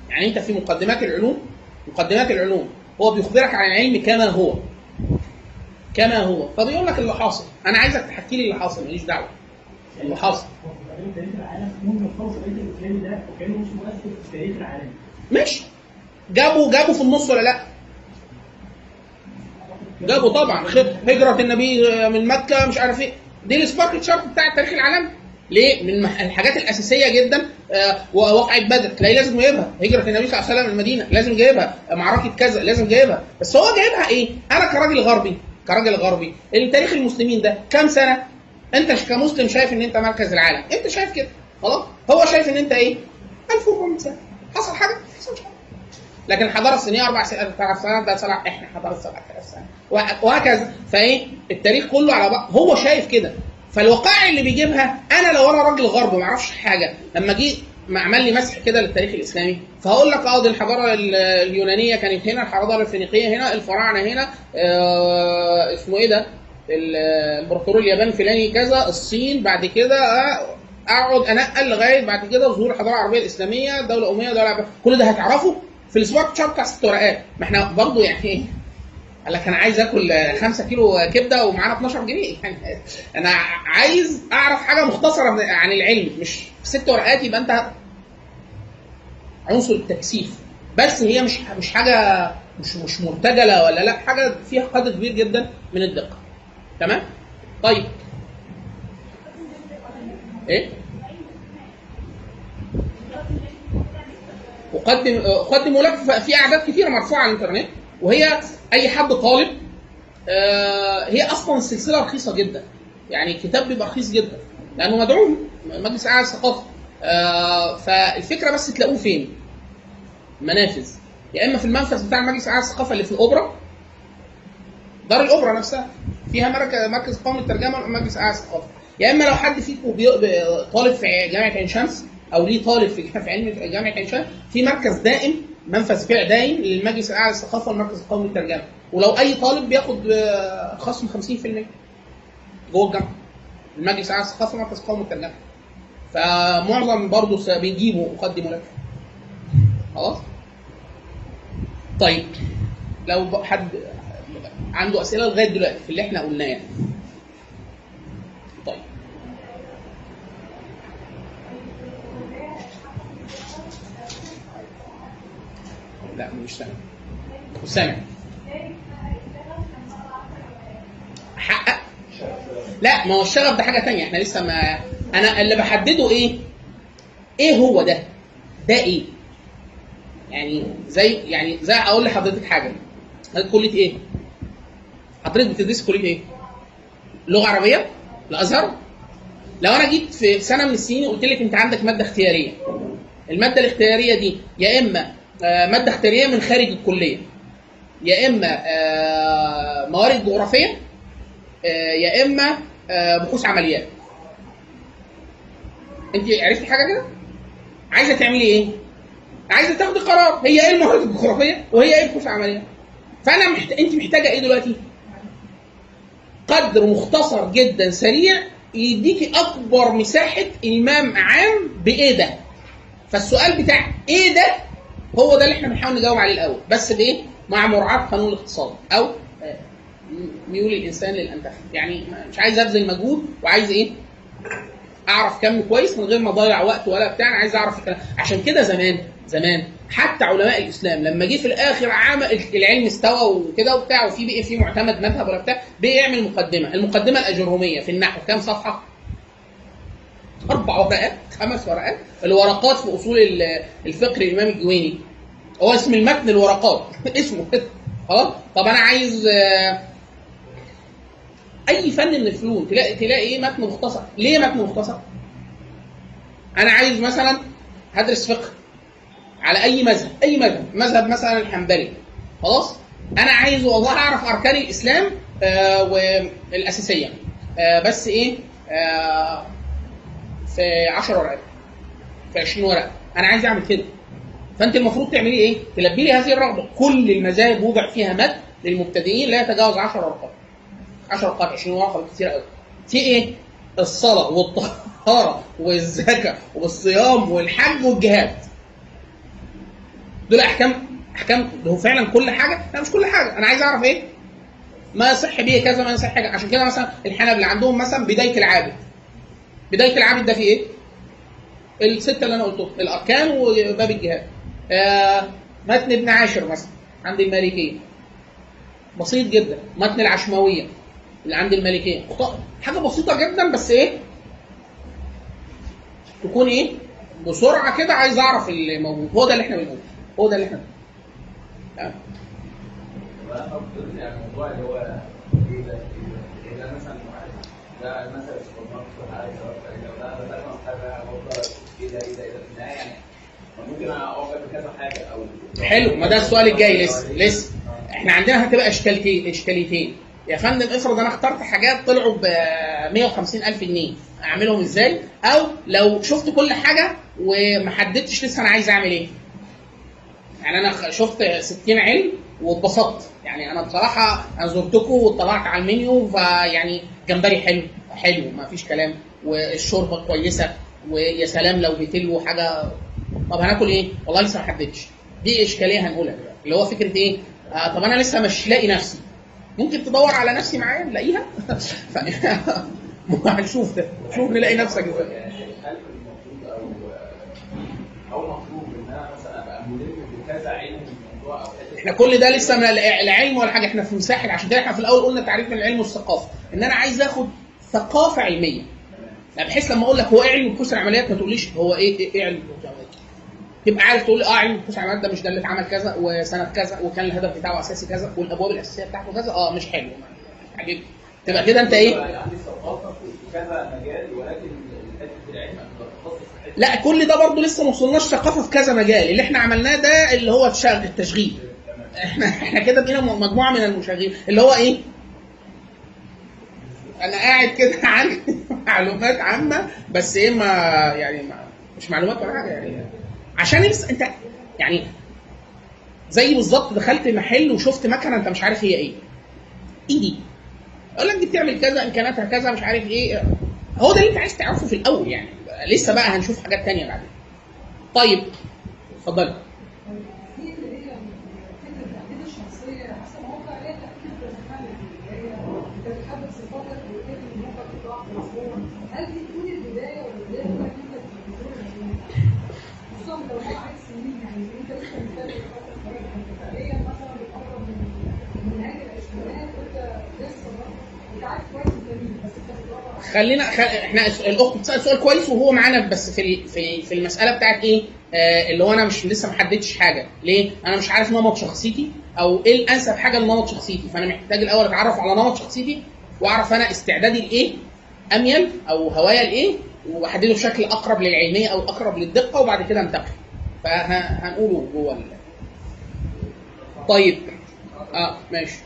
Speaker 1: يعني أنت في مقدمات العلوم مقدمات العلوم هو بيخبرك عن العلم كما هو. كما هو. فبيقول لك اللي حاصل. أنا عايزك تحكي لي اللي حاصل ماليش دعوة. اللي حاصل. ماشي. جابوا جابوا في النص ولا لأ؟ جابوا طبعا هجرة النبي من مكة مش عارف إيه. دي السبارك شارت بتاع التاريخ العالمي ليه؟ من الح- الحاجات الأساسية جدا آه، وقعة بدر. تلاقيه لازم جايبها هجرة النبي صلى الله عليه وسلم المدينة. لازم جايبها معركة كذا لازم جايبها بس هو جايبها إيه؟ أنا كراجل غربي كراجل غربي. التاريخ المسلمين ده كام سنة؟ أنت ش- كمسلم شايف إن أنت مركز العالم. أنت شايف كده. خلاص. هو شايف إن أنت إيه؟ 1400 سنة. حصل حاجة؟ ما حصلش حاجة لكن الحضاره الصينية أربع سنوات ثلاث سنوات ده سبع إحنا حضارة 7000 سنة. وه- وهكذا. فإيه؟ التاريخ كله على بعض. هو شايف كده. فالوقائع اللي بيجيبها أنا لو أنا راجل غرب ما أعرفش حاجة لما جه عمل لي مسح كده للتاريخ الإسلامي فهقول لك آه دي الحضارة ال- اليونانية كانت هنا الحضارة الفينيقية هنا الفراعنة هنا آه اسمه إيه ده؟ الامبراطور اليابان الفلاني كذا الصين بعد كده آه، أقعد أنقل لغاية بعد كده ظهور الحضارة العربية الإسلامية دولة أمية دولة عربية. كل ده هتعرفه؟ في بتاع ست ورقات ما إحنا برضه يعني إيه قال لك أنا عايز آكل 5 كيلو كبدة ومعانا 12 جنيه. يعني أنا عايز أعرف حاجة مختصرة عن العلم مش ست ورقات يبقى أنت عنصر التكثيف. بس هي مش مش حاجة مش مش مرتجلة ولا لأ حاجة فيها قدر كبير جدا من الدقة. تمام؟ طيب. إيه؟ أقدم أقدم لك في أعداد كثيرة مرفوعة على الإنترنت وهي أي حد طالب آه هي أصلا السلسله رخيصة جدا. يعني الكتاب بيبقى رخيص جدا لأنه مدعوم مجلس أعلى الثقافة. آه فالفكرة بس تلاقوه فين؟ منافذ. يا إما في المنفذ بتاع المجلس الاعلى للثقافه اللي في الأوبرا دار الأوبرا نفسها فيها مركز مركز قومي للترجمه ومجلس أعلى للثقافه يا إما لو حد فيكم طالب في جامعة عين شمس أو ليه طالب في في علم في جامعة عين شمس في مركز دائم منفذ بيع دايم للمجلس الأعلى للثقافة والمركز القومي للترجمة. ولو أي طالب بياخد آه، خصم 50% جوه الجامعة المجلس الأعلى للثقافة والمركز القومي للترجمة. فمعظم برضه بيجيبوا مقدموا لك. خلاص؟ طيب لو حد عنده أسئلة لغاية دلوقتي في اللي إحنا قلناه يعني. طيب لا مش مش سامع حقق. لا ما هو الشغف ده حاجة تانية. إحنا لسه ما أنا اللي بحدده إيه؟ إيه هو ده؟ ده إيه؟ يعني زي يعني زي أقول لحضرتك حاجة. حضرتك كلية إيه؟ حضرتك بتدرسي كلية إيه؟ لغة عربية؟ الازهر لو أنا جيت في سنة من السنين وقلت لك أنت عندك مادة اختيارية. المادة الاختيارية دي يا إما مادة اختياريه من خارج الكلية. يا إما آه، موارد جغرافية آه، يا إما آه، بحوث عمليات أنت عرفتي حاجة كده؟ عايزة تعملي إيه؟ عايزة تاخدي قرار. هي إيه الموارد الجغرافية؟ وهي إيه البحوث العملية فأنا محت... أنت محتاجة إيه دلوقتي؟ قدر مختصر جدا سريع يديكي أكبر مساحة المام عام بإيه ده؟ فالسؤال بتاع إيه ده هو ده اللي إحنا بنحاول نجاوب عليه الأول. بس بايه مع مراعاه قانون الاقتصاد أو آه، ميول الإنسان للأنتخاب. يعني مش عايز أبذل مجهود وعايز إيه؟ أعرف كم كويس من غير ما أضيع وقت ولا بتاع. أنا عايز أعرف الكلام. عشان كده زمان زمان حتى علماء الإسلام لما جه في الآخر عام العلم استوى وكده وبتاع وفي بقي في معتمد مذهب ولا بتاع بقي يعمل مقدمة. المقدمة الأجرومية في النحو. كام صفحة؟ أربع ورقات خمس ورقات الورقات في أصول ال- الفقه الامام الجويني. هو اسم المتن الورقات اسمه. خلاص طب أنا عايز آه، أي فن من الفنون تلاقي تلاقي إيه متن مختصر؟ ليه متن مختصر؟ أنا عايز مثلا هدرس فقه على أي مذهب أي مذهب مذهب مثلا الحنبلي. خلاص؟ أنا عايز والله أعرف أركان الإسلام آه والأساسية. آه بس إيه؟ آه في 10 ورقات في 20 ورقة. أنا عايز أعمل كده. فأنت المفروض تعملي إيه؟ تلبي لي هذه الرغبة. كل المذاهب وضع فيها مد للمبتدئين لا يتجاوز 10 أرقام. 10 أرقام 20 ورقة كتير قوي في إيه؟ الصلاة والطهارة والزكاة والصيام والحج والجهاد. دول أحكام أحكام. هو فعلا كل حاجة؟ لا مش كل حاجة. أنا عايز أعرف إيه؟ ما يصح به كذا ما يصح حاجة. عشان كده مثلا الحنابلة عندهم مثلا بداية العابد. بداية العابد ده في إيه؟ الستة اللي أنا قلتهم. الاركان وباب الجهاد. آه متن ابن عاشر مثلا عند المالكية. بسيط جدا. متن العشماوية اللي عند المالكية. حاجة بسيطة جدا بس إيه؟ تكون إيه؟ بسرعة كده عايز أعرف اللي موجود. هو ده اللي إحنا بنقوله. هو ده اللي إحنا بنقوله.
Speaker 3: يعني الموضوع اللي هو إيه ده؟ إيه ده مثلا؟
Speaker 1: حلو. ما ده السؤال الجاي لسه. لسه. إحنا عندنا هتبقى إشكالتين إشكاليتين. يا فندم افرض أنا اخترت حاجات طلعوا ب 150 ألف جنيه. أعملهم إزاي؟ أو لو شفت كل حاجة وما حددتش لسه أنا عايز أعمل إيه. يعني أنا شفت 60 علم واتبسطت. يعني أنا بصراحة أنا زرتكم واطلعت على المنيو فيعني جمبري حلو حلو ما فيش كلام. والشوربة كويسة ويا سلام لو بتلو حاجة. طب هناكل إيه؟ والله لسه ما حددتش دي إشكالية هنقولها اللي هو فكرة إيه؟ آه طب أنا لسه مش لاقي نفسي. ممكن تدور على نفسي معايا نلاقيها. هنشوف ده. شوف نلاقي نفسك
Speaker 3: إزاي. أو مطلوب ان أنا مثلا أبقى ملم بكذا علم الموضوع أو
Speaker 1: إحنا كل ده لسه من الع- العلم ولا حاجة. إحنا في مساحة. عشان كده إحنا في الأول قلنا تعريف من العلم والثقافة. إن أنا عايز آخد ثقافة علمية. يعني بحيث لما أقول لك هو إيه علم بحوث العمليات ما تقوليش هو إيه إيه, إيه علم بحوث العمليات تبقى عارف تقول آه علم بحوث العمليات ده مش ده اللي اتعمل كذا وسنه كذا وكان الهدف بتاعه أساسي كذا والأبواب الأساسية بتاعته كذا. آه مش حلو. حبيبي تبقى كده أنت إيه؟
Speaker 3: عندي ثقافه في كذا مجال ولكن حتة العلم
Speaker 1: لا كل ده برضه لسه ما وصلناش ثقافة في كذا مجال. اللي إحنا عملناه ده اللي هو التشغيل. إحنا إحنا كده بقينا مجموعة من المشاغبين. اللي هو إيه؟ أنا قاعد كده عندي معلومات عامة بس إيه ما يعني ما مش معلومات ولا حاجة يعني. عشان يبس أنت يعني زي بالظبط دخلت محل وشفت مكنة أنت مش عارف هي إيه. إيه دي أقول لك دي بتعمل كذا امكانياتها كذا مش عارف إيه. هو ده اللي أنت عايز تعرفه في الأول يعني. لسه بقى هنشوف حاجات تانية بعدين. طيب اتفضلي
Speaker 4: في اللي هي فكره التحديد الشخصيه حسب موقع هي تاكيد بالفعل اللي هي انت بتحدد صفاتك وكيف الموقع بتقع في مفهوم هل دي تكون البدايه ولا البدايه تكون انت بتدور خصوصا لو هو عايز سنين يعني انت لسه مثال انت فعليا مثلا بتقرب من من نهايه العشرينات وانت لسه برضه انت عارف كويس انت مين بس انت بتدور على
Speaker 1: خلينا خل... إحنا الأخت بتسأل سؤال كويس وهو معانا بس في في في المسألة بتاعت إيه؟ آه اللي هو أنا مش لسه ما حددتش حاجة، ليه؟ أنا مش عارف نمط شخصيتي أو إيه الأنسب حاجة لنمط شخصيتي، فأنا محتاج الأول أتعرف على نمط شخصيتي وأعرف أنا استعدادي لإيه؟ أميل أو هوايا لإيه؟ وأحدده بشكل أقرب للعلمية أو أقرب للدقة وبعد كده أنتقل. فهنقوله جوه ال... طيب آه ماشي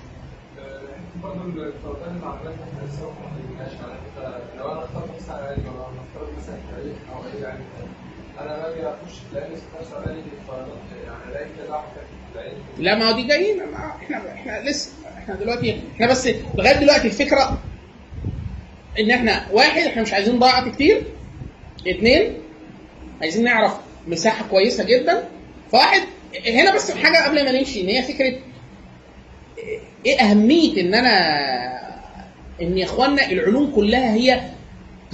Speaker 5: اخترت مثلا أو اخترت مثلا أو اي علم أنا يعني كده العلم
Speaker 1: لا ما هو دي جايين. إحنا إحنا لسه إحنا دلوقتي إحنا بس لغاية دلوقتي الفكرة إن إحنا واحد إحنا مش عايزين نضيع كتير. اثنين عايزين نعرف مساحة كويسة جدا. فواحد هنا بس حاجة قبل ما نمشي إن هي فكرة إيه أهمية إن أنا إن يا اخوانا العلوم كلها هي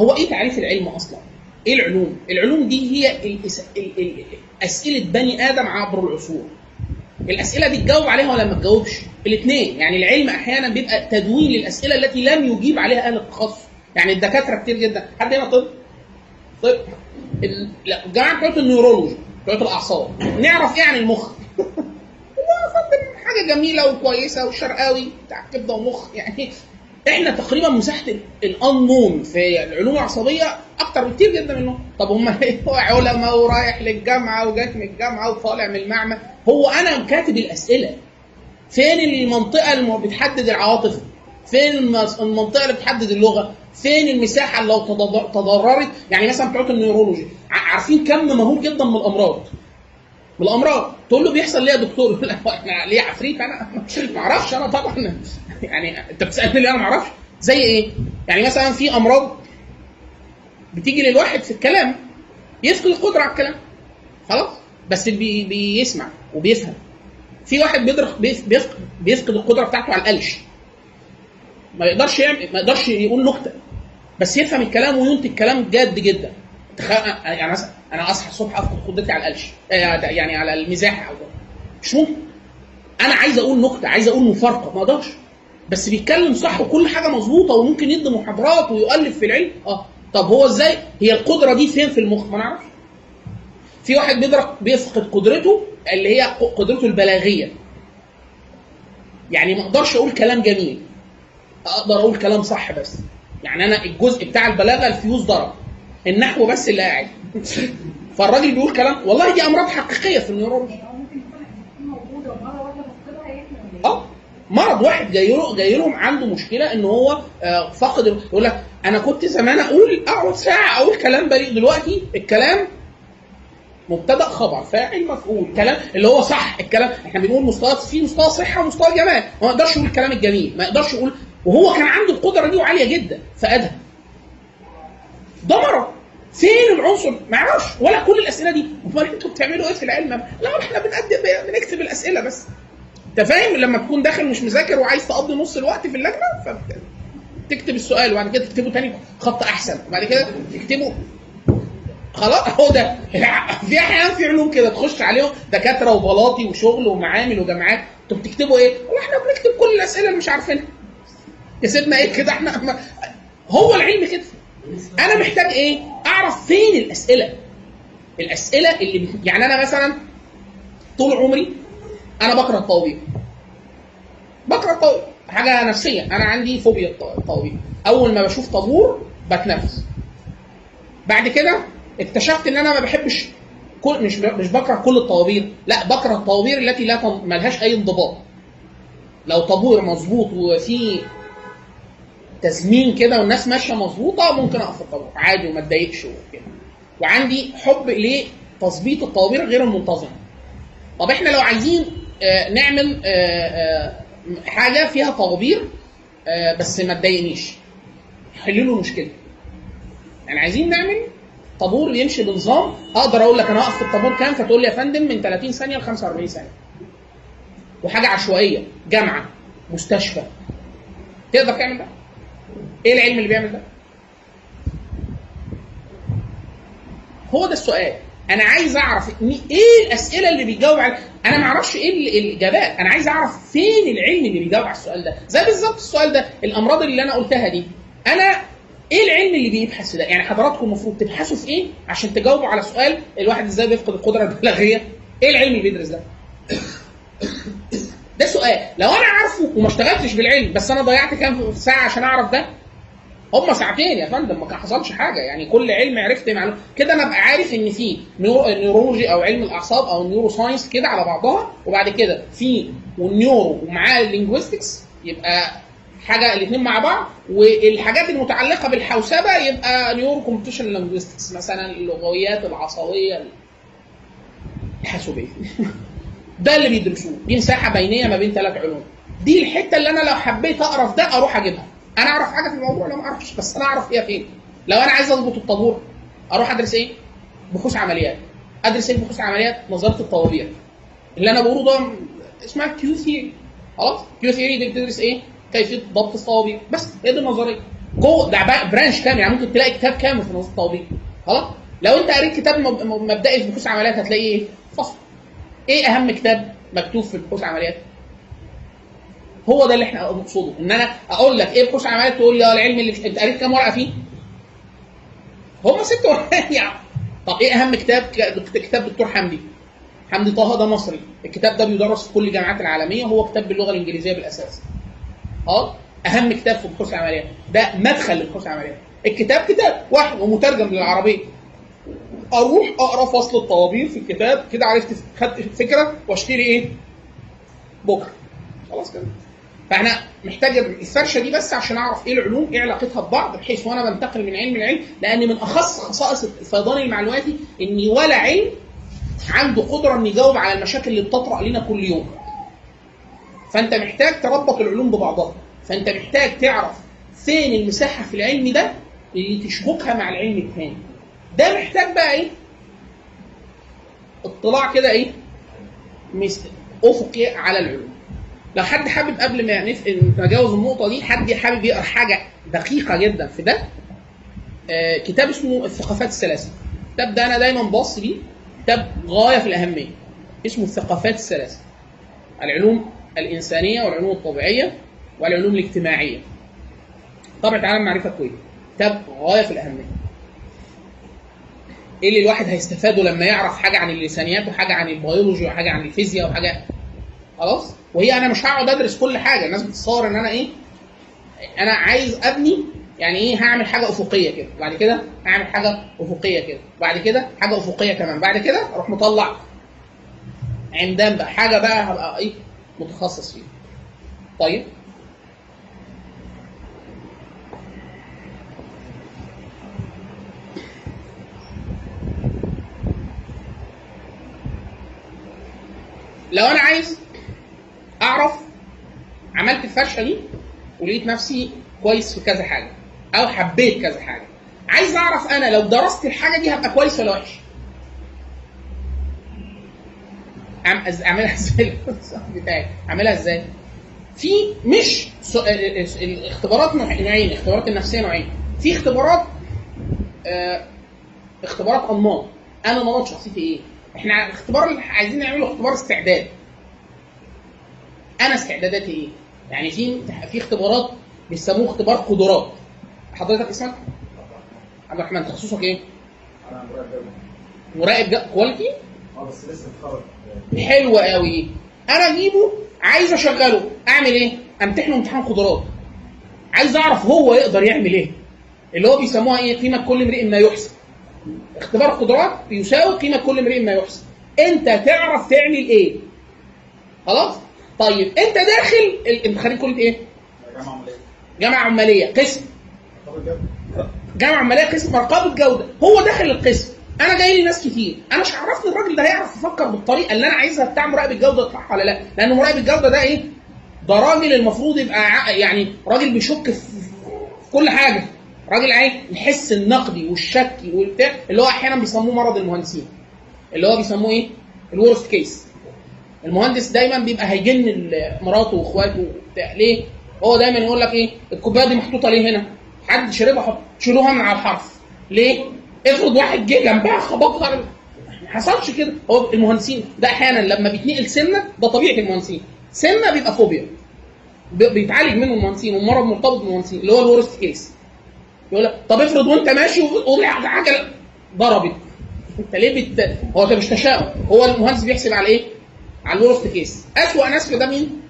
Speaker 1: هو إيه تعريف العلم أصلا؟ إيه العلوم؟ العلوم دي هي أسئلة بني آدم عبر العصور. الأسئلة دي تجاوب عليها ولا ما تجاوبش؟ الاثنين يعني العلم أحيانا بيبقى تدوين للأسئلة التي لم يجيب عليها أهل التخصص. يعني الدكاترة كتير جدا، حد هنا طب؟ طب لا، الجماعه بتوع النيورولوجي بتوع الأعصاب نعرف إيه عن المخ؟ حاجة جميلة وكويسة وشرقاوي بتاع كبدة ومخ يعني إحنا تقريبا مساحة الانون في العلوم العصبية أكتر بكتير جدا منهم طب هم هو علماء ورايح للجامعة وجاك من الجامعة وطالع من المعمل. هو أنا كاتب الأسئلة. فين المنطقة اللي بتحدد العواطف؟ فين المنطقة اللي بتحدد اللغة؟ فين المساحة اللي لو تضر- تضررت؟ يعني مثلا بتوع النيورولوجي. عارفين كم مهول جدا من الأمراض. من الامراض تقول له بيحصل ليه يا دكتور؟ يقول لك إحنا ليه عفريت أنا؟ ما أعرفش أنا طبعا. يعني أنت بتسألني ليه أنا ما أعرفش زي إيه؟ يعني مثلا في أمراض بتيجي للواحد في الكلام يفقد القدرة على الكلام. خلاص؟ بس بي بيسمع وبيفهم. في واحد بيدرك بيف- بيفقد بيفقد القدرة بتاعته على القلش. ما يقدرش يعمل ما يقدرش يقول نكتة. بس يفهم الكلام وينتج كلام جاد جدا. يعني أنا أصحى الصبح أفقد قدرتي على القلش. آه، يعني على المزاح أو مش ممكن. أنا عايز أقول نكتة عايز أقول مفارقة ما أقدرش. بس بيتكلم صح وكل حاجة مظبوطة وممكن يدي محاضرات ويؤلف في العلم. آه. طب هو إزاي؟ هي القدرة دي فين في المخ؟ ما نعرفش في واحد بيدرك بيفقد قدرته اللي هي قدرته البلاغية. يعني ما أقدرش أقول كلام جميل. أقدر أقول كلام صح بس. يعني أنا الجزء بتاع البلاغة الفيوز ضرب. النحو بس اللي قاعد فالراجل بيقول كلام والله دي أمراض حقيقية في
Speaker 4: ال neurology؟
Speaker 1: آه مرض واحد جاي جاي لهم عنده مشكلة إن هو آه، ال- يقول لك أنا كنت زمان أقول أقعد ساعة أقول كلام بليغ دلوقتي الكلام مبتدأ خبر فاعل مفعول كلام اللي هو صح الكلام إحنا بنقول مستوى في مستوى صحة ومستوى جمال. ما يقدرش يقول الكلام الجميل ما يقدرش يقول وهو كان عنده القدرة دي وعالية جدا فادها ده مرض فين العنصر؟ ما يعرفش ولا كل الأسئلة دي. أمال أنتوا بتعملوا إيه في العلم؟ لا إحنا بنقدم بنكتب الأسئلة بس. أنت فاهم؟ لما تكون داخل مش مذاكر وعايز تقضي نص الوقت في اللجنة فتكتب السؤال وبعد كده تكتبه تاني خط أحسن. وبعد كده تكتبه. خلاص؟ هو ده. في أحيانا في علوم كده تخش عليهم دكاترة وبلاطي وشغل ومعامل وجامعات. أنتوا بتكتبوا إيه؟ والله إحنا بنكتب كل الأسئلة اللي مش عارفينها. يا سيدنا إيه كده؟ إحنا هو العلم كده. أنا محتاج إيه؟ أعرف فين الأسئلة؟ الأسئلة اللي. يعني أنا مثلا طول عمري أنا بقرأ الطوابير. بقرأ الطوابير. حاجة نفسية. أنا عندي فوبيا الط- الطوابير. أول ما بشوف طابور بتنفس. بعد كده اكتشفت إن أنا ما بحبش كل مش مش بكره كل الطوابير. لا بكره الطوابير التي لا ملهاش أي انضباط. لو طابور مظبوط وفيه تزمين كده والناس ماشية مظبوطة ممكن اقف الطابور عادي وما أتضايقش وكده. وعندي حب لتظبيط الطوابير غير المنتظمه طب إحنا لو عايزين آه، نعمل آه، آه، حاجة فيها طوابير بس ما تضايقنيش. حل له المشكلة يعني عايزين نعمل طابور يمشي بنظام. أقدر أقول لك أنا هقف في الطابور كام؟ فتقول لي يا فندم من 30 ثانية ل 45 ثانية. وحاجة عشوائية. جامعة. مستشفى. تقدر تعمل ده؟ إيه العلم اللي بيعمل ده؟ هو ده السؤال. أنا عايز أعرف إيه الأسئلة اللي بيجاوب على أنا ما أعرفش إيه ال- الإجابات. أنا عايز أعرف فين العلم اللي بيجاوب على السؤال ده. زي بالظبط السؤال ده الأمراض اللي أنا قلتها دي. أنا إيه العلم اللي بيبحث ده؟ يعني حضراتكم المفروض تبحثوا في إيه عشان تجاوبوا على سؤال الواحد إزاي بيفقد القدرة البلاغية؟ إيه العلم اللي بيدرس ده؟ ده سؤال. لو أنا عارفه وما اشتغلتش بالعلم بس أنا ضيعت كام ساعة عشان أعرف ده؟ هم ساعتين يا فندم ما حصلش حاجة. يعني كل علم عرفت معلومه كده أنا أبقى عارف إن في neuro- neurology أو علم الأعصاب أو neuroscience كده على بعضها وبعد كده في وال neuro ومعاه ال linguistics يبقى حاجة الاثنين مع بعض والحاجات المتعلقة بالحوسبة يبقى neuro computation linguistics مثلا اللغويات العصبية الحاسوبية. ده اللي بيدرسوه. دي مساحة بينية ما بين ثلاث علوم. دي الحتة اللي أنا لو حبيت أقرأ في ده أروح أجيبها. أنا اعرف حاجة في الموضوع لا ما أعرفش بس أنا اعرف هي فين. لو أنا عايز اظبط الطابور أروح ادرس إيه؟ بحوث عمليات. ادرس إيه بحوث عمليات؟ نظريه الطوابير. اللي أنا بقوله ده اسمها queue theory خلاص؟ queue theory دي بتدرس إيه؟ كيفية ضبط الطوابير. بس هي دي النظرية. جوه ده branch كامل يعني ممكن تلاقي كتاب كامل في نظريه الطوابير. خلاص؟ لو انت قريت كتاب مب- مبدئي في بحوث عمليات هتلاقي إيه؟ فصل. إيه اهم كتاب مكتوب في بحوث عمليات؟ هو ده اللي إحنا نقصده إن أنا أقول لك إيه بحوث عمليات تقول لي آه العلم اللي. أنت قريت كام ورقة فيه؟ هم ست ورقات يعني طب إيه أهم كتاب؟ كتاب دكتور حمدي. حمدي طه ده مصري. الكتاب ده بيدرس في كل الجامعات العالمية هو كتاب باللغة الإنجليزية بالأساس. آه؟ أهم كتاب في بحوث العمليات ده مدخل لبحوث العمليات الكتاب كتاب واحد ومترجم للعربية. أروح أقرأ فصل الطوابير في الكتاب كده عرفت خدت فكرة وأشتري إيه؟ بكرة. خلاص كده. فاحنا محتاج الفرشه دي بس عشان أعرف إيه العلوم إيه علاقتها ببعض بحيث وأنا بنتقل من علم لعلم لأن من أخص خصائص الفيضان المعلوماتي إن ولا علم عنده قدرة انه يجاوب على المشاكل اللي بتطرأ لنا كل يوم. فأنت محتاج تربط العلوم ببعضها. فأنت محتاج تعرف فين المساحة في العلم ده اللي تشبكها مع العلم الثاني ده محتاج بقى إيه؟ اطلاع كده إيه؟ أفقي على العلوم. لو حد حابب قبل ما نتجاوز النقطة دي حد حابب يقرأ حاجة دقيقة جدا في ده آه كتاب اسمه الثقافات الثلاثة. الكتاب ده أنا دايما باص بيه كتاب غاية في الأهمية. اسمه الثقافات الثلاثة. العلوم الإنسانية والعلوم الطبيعية والعلوم الاجتماعية. طبعة عالم معرفة الكويت كتاب غاية في الأهمية. إيه اللي الواحد هيستفاده لما يعرف حاجة عن اللسانيات وحاجة عن البيولوجي وحاجة عن الفيزياء وحاجة خلاص؟ وهي أنا مش هقعد أدرس كل حاجة. الناس بتتصور إن أنا إيه؟ أنا عايز أبني يعني إيه؟ هعمل حاجة أفقية كده. بعد كده هعمل حاجة أفقية كده. بعد كده حاجة أفقية كمان. بعد كده أروح مطلع عمدان بقى. حاجة بقى هبقى إيه؟ متخصص فيها. طيب؟ لو أنا عايز أعرف عملت الفرشة دي ولقيت نفسي كويس في كذا حاجة أو حبيت كذا حاجة. عايز أعرف أنا لو درست الحاجة دي هبقى كويس ولا وحش؟ أعملها إزاي؟ بتاعي. أعملها إزاي؟ في مش الاختبارات نوع- نوعين الاختبارات النفسية نوعين. في اختبارات آه، اختبارات انماط أنا نمط شخصيتي إيه؟ إحنا الاختبار اللي عايزين نعمله اختبار استعداد. أنا استعداداتي إيه؟ يعني في في اختبارات بيسموه اختبار قدرات. حضرتك اسمك؟ عبد الرحمن تخصصك إيه؟
Speaker 6: أنا مراقب
Speaker 1: مراقب كواليتي
Speaker 6: آه بس لسه متخرج.
Speaker 1: حلو قوي. أنا أجيبه عايز أشغله. أعمل إيه؟ امتحنه امتحان قدرات. عايز أعرف هو يقدر يعمل إيه. اللي هو بيسموها إيه؟ قيمة كل امرئ ما يحسن اختبار قدرات يساوي قيمة كل امرئ ما يحسن أنت تعرف تعمل إيه؟ خلاص؟ طيب انت داخل انت خريج كلية
Speaker 6: إيه؟ عملية
Speaker 1: جامعة عمالية. قسم. جامعة عمالية قسم رقابه جوده هو داخل القسم. أنا جاي لي ناس كتير. أنا مش عرفني الراجل ده هيعرف يفكر بالطريقة اللي أنا عايزها بتاع مراقب الجودة صح ولا لأ. لأن مراقب الجودة ده إيه؟ ده راجل المفروض يبقى يعني راجل بيشك في كل حاجة. راجل عايز الحس النقدي والشكي والبتاع اللي هو أحيانا بيسموه مرض المهندسين. اللي هو بيسموه إيه؟ الورست كيس المهندس دايما بيبقى هيجن مراته وإخواته وبتاع ليه؟ هو دايما يقول لك إيه؟ الكوباية دي محطوطة ليه هنا؟ حد شربها حط شيلوها من على الحرف ليه؟ افرض واحد جه جنبها خبطها ما حصلش كده هو المهندسين ده أحيانا لما بيتنقل سنة ده طبيعة المهندسين سنة بيبقى فوبيا بيتعالج منه المهندسين ومرض مرتبط بالمهندسين اللي هو الورست كيس يقول لك طب افرض وأنت ماشي وطلع عجلة ضربت أنت ليه بت... هو ده مش تشاؤم هو المهندس بيحسب على إيه؟ على ال worst case أسوأ ناس في ده مين؟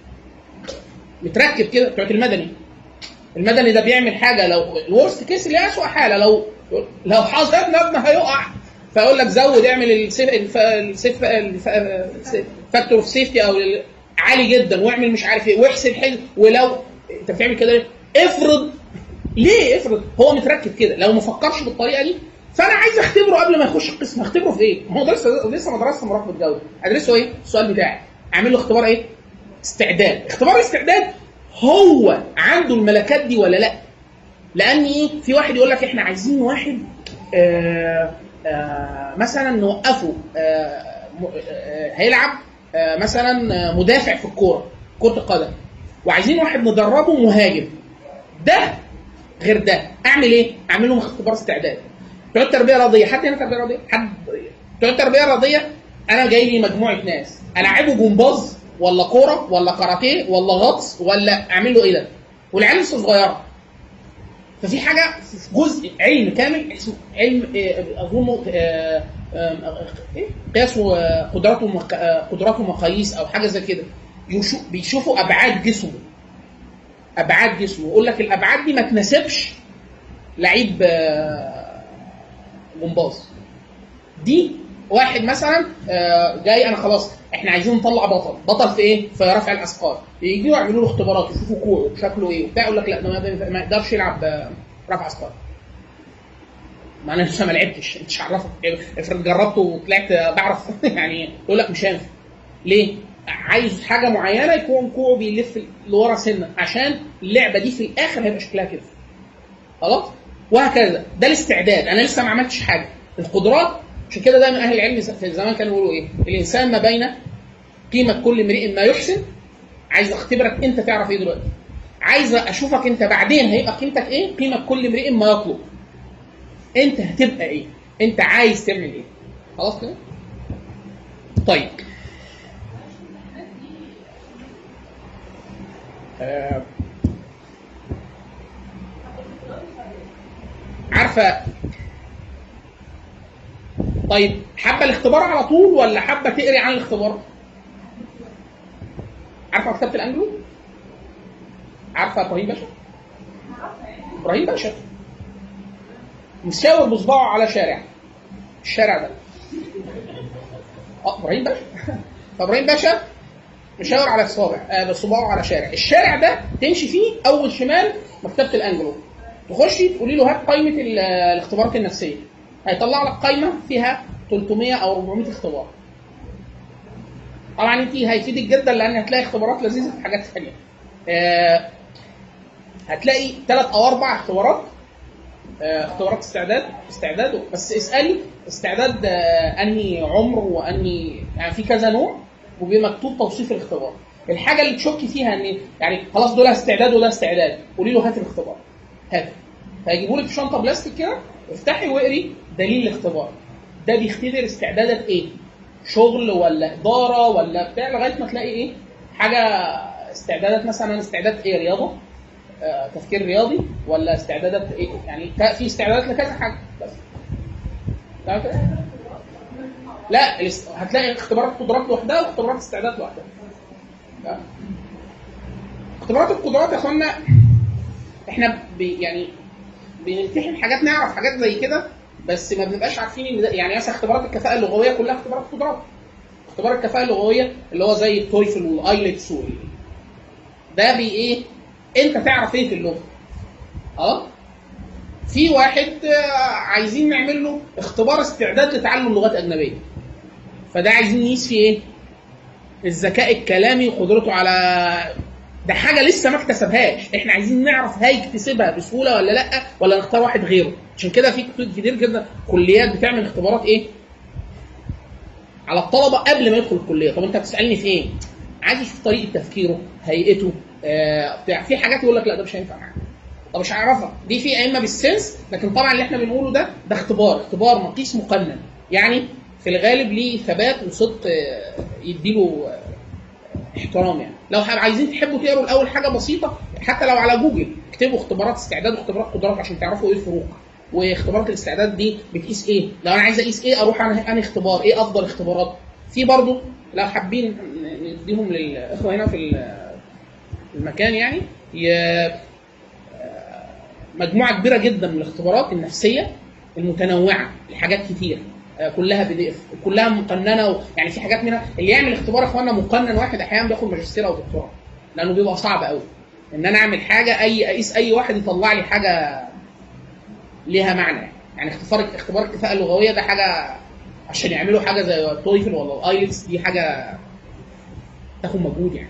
Speaker 1: متركب كده بتوع المدني المدني ده بيعمل حاجة لو ال worst case اللي أسوأ حالة لو لو حصلنا ابنه هيقع فيقول لك زود اعمل ال safe. ال safe. factor of safety أو ال- عالي جدا واعمل مش عارف إيه واحسب حل ولو أنت بتعمل كده ليه؟ افرض ليه افرض هو متركب كده لو ما فكرش بالطريقة دي فانا عايز اختبره قبل ما يخش القسم اختبره في إيه؟ هو لسه لسه ما درست مراقبه جوده ادرسه إيه؟ السؤال بتاعي اعمل له اختبار إيه؟ استعداد اختبار الاستعداد هو عنده الملكات دي ولا لا؟ لأن إيه؟ في واحد يقول لك إحنا عايزين واحد آه آه مثلا نوقفه م- آه هيلعب مثلا مدافع في الكورة كرة القدم وعايزين واحد ندربه مهاجم ده غير ده أعمل إيه؟ أعمل لهم اختبار استعداد بتوع التربية الرياضيه حد هنا تربيه رياضيه؟ حد. بتوع التربية الرياضيه أنا جاي لي مجموعة ناس. العبه جمباز ولا كورة ولا كاراتيه ولا غطس ولا أعمل له إيه ده؟ والعيال لسه صغيرة. ففي حاجة في جزء علم كامل اسمه علم آه، أظن آه، آه، إيه؟ قياس آه، قدرات ومق- آه، قدرات ومقاييس أو حاجة زي كده. يشو- بيشوفوا أبعاد جسمه. أبعاد جسمه. يقول لك الأبعاد دي ما تناسبش لعيب آه، جمباز. دي واحد مثلا آه، جاي أنا خلاص إحنا عايزين نطلع بطل. بطل في إيه؟ في رفع الأثقال. يجوا يعملوا له اختبارات يشوفوا كوعه شكله إيه؟ وبتاع يقول لك لا ده ما- يقدرش يلعب آه، رفع أثقال. ما أنا لسه ما لعبتش مش عرفك افرض جربت وطلعت آه، بعرف. يعني يقول لك مش هينفع. ليه؟ عايز حاجة معينة يكون كوعه بيلف لورا سنة. عشان اللعبة دي في الآخر هيبقى شكلها كده. خلاص وهكذا. ده الاستعداد. أنا لسه ما عملتش حاجة. القدرات عشان كده دايما أهل العلم في زمان كانوا يقولوا إيه؟ الإنسان ما بين قيمة كل امرئ ما يحسن. عايز أختبرك أنت تعرف إيه دلوقتي. عايز أشوفك أنت بعدين هيبقى قيمتك إيه؟ قيمة كل امرئ ما يطلب. أنت هتبقى إيه؟ أنت عايز تعمل إيه؟ خلاص كده؟ طيب. آه، عارفة؟ طيب حابة الاختبار على طول ولا حابة تقري عن الاختبار؟ عارفة مكتبة الأنجلو؟ عارفة إبراهيم باشا؟ إبراهيم باشا. مشاور بصباعه على شارع. الشارع ده. آه إبراهيم باشا. فابراهيم باشا مشاور على الصابع آه بصباعه على شارع. الشارع ده تمشي فيه أول شمال مكتبة الأنجلو. تخشي تقولي له هات قائمة ال- الاختبارات النفسية. هيطلع لك قائمة فيها 300 أو 400 اختبار. طبعا انت هيفيدك جدا لأن هتلاقي اختبارات لذيذة في حاجات ثانية آه هتلاقي ثلاث أو أربع اختبارات. آه، اختبارات استعداد استعداد. بس اسألي استعداد آه، أنهي عمر وأنهي يعني في كذا نوع وبيبقى مكتوب توصيف الاختبار. الحاجة اللي تشكي فيها إن يعني خلاص دول استعداد وده استعداد. قولي له هات الاختبار. هات. فيجيبوا لك شنطة بلاستيك كده افتحي واقري دليل الاختبار. ده بيختبر استعدادك إيه؟ شغل ولا إدارة ولا بتاع لغاية ما تلاقي إيه؟ حاجة استعدادات مثلا استعداد إيه؟ رياضة. آه، تفكير رياضي ولا استعدادات إيه؟ يعني في استعدادات لكذا حاجة. بس. تمام كده؟ لا هتلاقي اختبارات قدرات لوحدها واختبارات استعداد لوحدها. اختبارات القدرات يا أخوانا إحنا يعني بنمتحن حاجات نعرف حاجات زي كده بس ما بنبقاش عارفين إن يعني مثلا اختبارات الكفاءة اللغوية كلها اختبارات قدرات اختبار الكفاءة اللغوية اللي هو زي ال TOEFL وال IELTS وال ده بي إيه؟ أنت تعرف إيه في اللغة؟ آه؟ في واحد آه، عايزين نعمل له اختبار استعداد لتعلم لغات أجنبية. فده عايزين نقيس فيه إيه؟ الذكاء الكلامي وقدرته على ده حاجة لسه ما اكتسبهاش. إحنا عايزين نعرف هيكتسبها بسهولة ولا لأ ولا نختار واحد غيره. عشان كده في كتير جدا كليات بتعمل اختبارات إيه؟ على الطلبة قبل ما يدخل الكلية. طب أنت بتسالني في إيه؟ عايز أشوف طريقة تفكيره هيئته آه بتاع. في حاجات يقول لك لأ ده مش هينفع معاك. طب مش هعرفها. دي في أئمة بالسنس لكن طبعا اللي إحنا بنقوله ده ده اختبار. اختبار مقيس مقنن. يعني في الغالب ليه ثبات وصدق آه، يديله آه، احترام يعني. لو عايزين تحبوا تقروا الأول حاجة بسيطة حتى لو على جوجل اكتبوا اختبارات استعداد واختبارات قدرات عشان تعرفوا إيه الفروق. واختبارات الاستعداد دي بتقيس إيه؟ لو أنا عايز أقيس إيه أروح أنا أنا اختبار. إيه أفضل اختبارات؟ في برضو لو حابين نديهم للإخوة هنا في ال- المكان يعني مجموعة كبيرة جدا من الاختبارات النفسية المتنوعة لحاجات كتير. كلها PDF كلها مقننة و... يعني في حاجات منها اللي يعمل اختبار يا اخوانا مقنن واحد أحيانا بياخد ماجستير أو دكتوراه. لأنه بيبقى صعب قوي إن أنا أعمل حاجة أقيس أي واحد يطلع لي حاجة ليها معنى. يعني اختبار اختبار الكفاءة اللغوية ده حاجة عشان يعملوا حاجة زي ال TOEFL ولا ال IELTS دي حاجة تاخد مجهود يعني.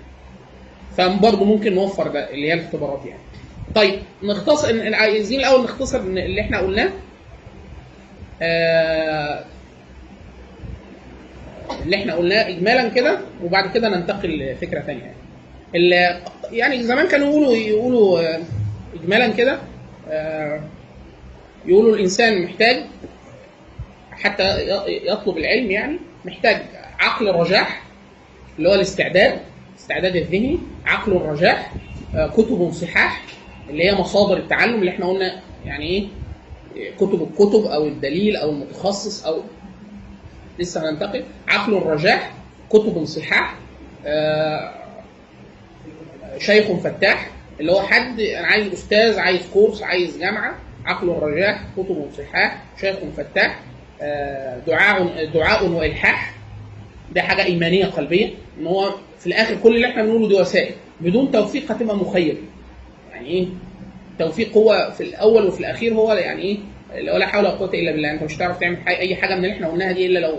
Speaker 1: فبرضه ممكن نوفر ده اللي هي الاختبارات يعني. طيب نختصر عايزين الأول نختصر اللي إحنا قلناه. آه، اللي إحنا قلناه اجمالا كده وبعد كده ننتقل لفكرة ثانية يعني. زمان كانوا يقولوا يقولوا آه، اجمالا كده آه، يقولوا الإنسان محتاج حتى يطلب العلم يعني محتاج عقل الرجاح اللي هو الاستعداد الاستعداد الذهني عقل الرجاح آه، كتب صحاح اللي هي مصادر التعلم اللي إحنا قلنا يعني إيه كتب الكتب أو الدليل أو المتخصص أو لسه هننتقل. عقل الرجاح كتب صحاح آه، شيخ فتاح اللي هو حد أنا عايز أستاذ عايز كورس عايز جامعة. عقل الرجاح كتب صحاح شيخ فتاح آه، دعاء دعاء وإلحاح. ده حاجة إيمانية قلبية إن هو في الآخر كل اللي إحنا بنقوله دي وسائل. بدون توفيق هتبقى مخيب يعني إيه؟ توفيق هو في الأول وفي الأخير هو يعني إيه؟ ولا حول ولا قوة إلا بالله. أنت مش هتعرف تعمل أي حاجة من اللي إحنا قلناها دي إلا لو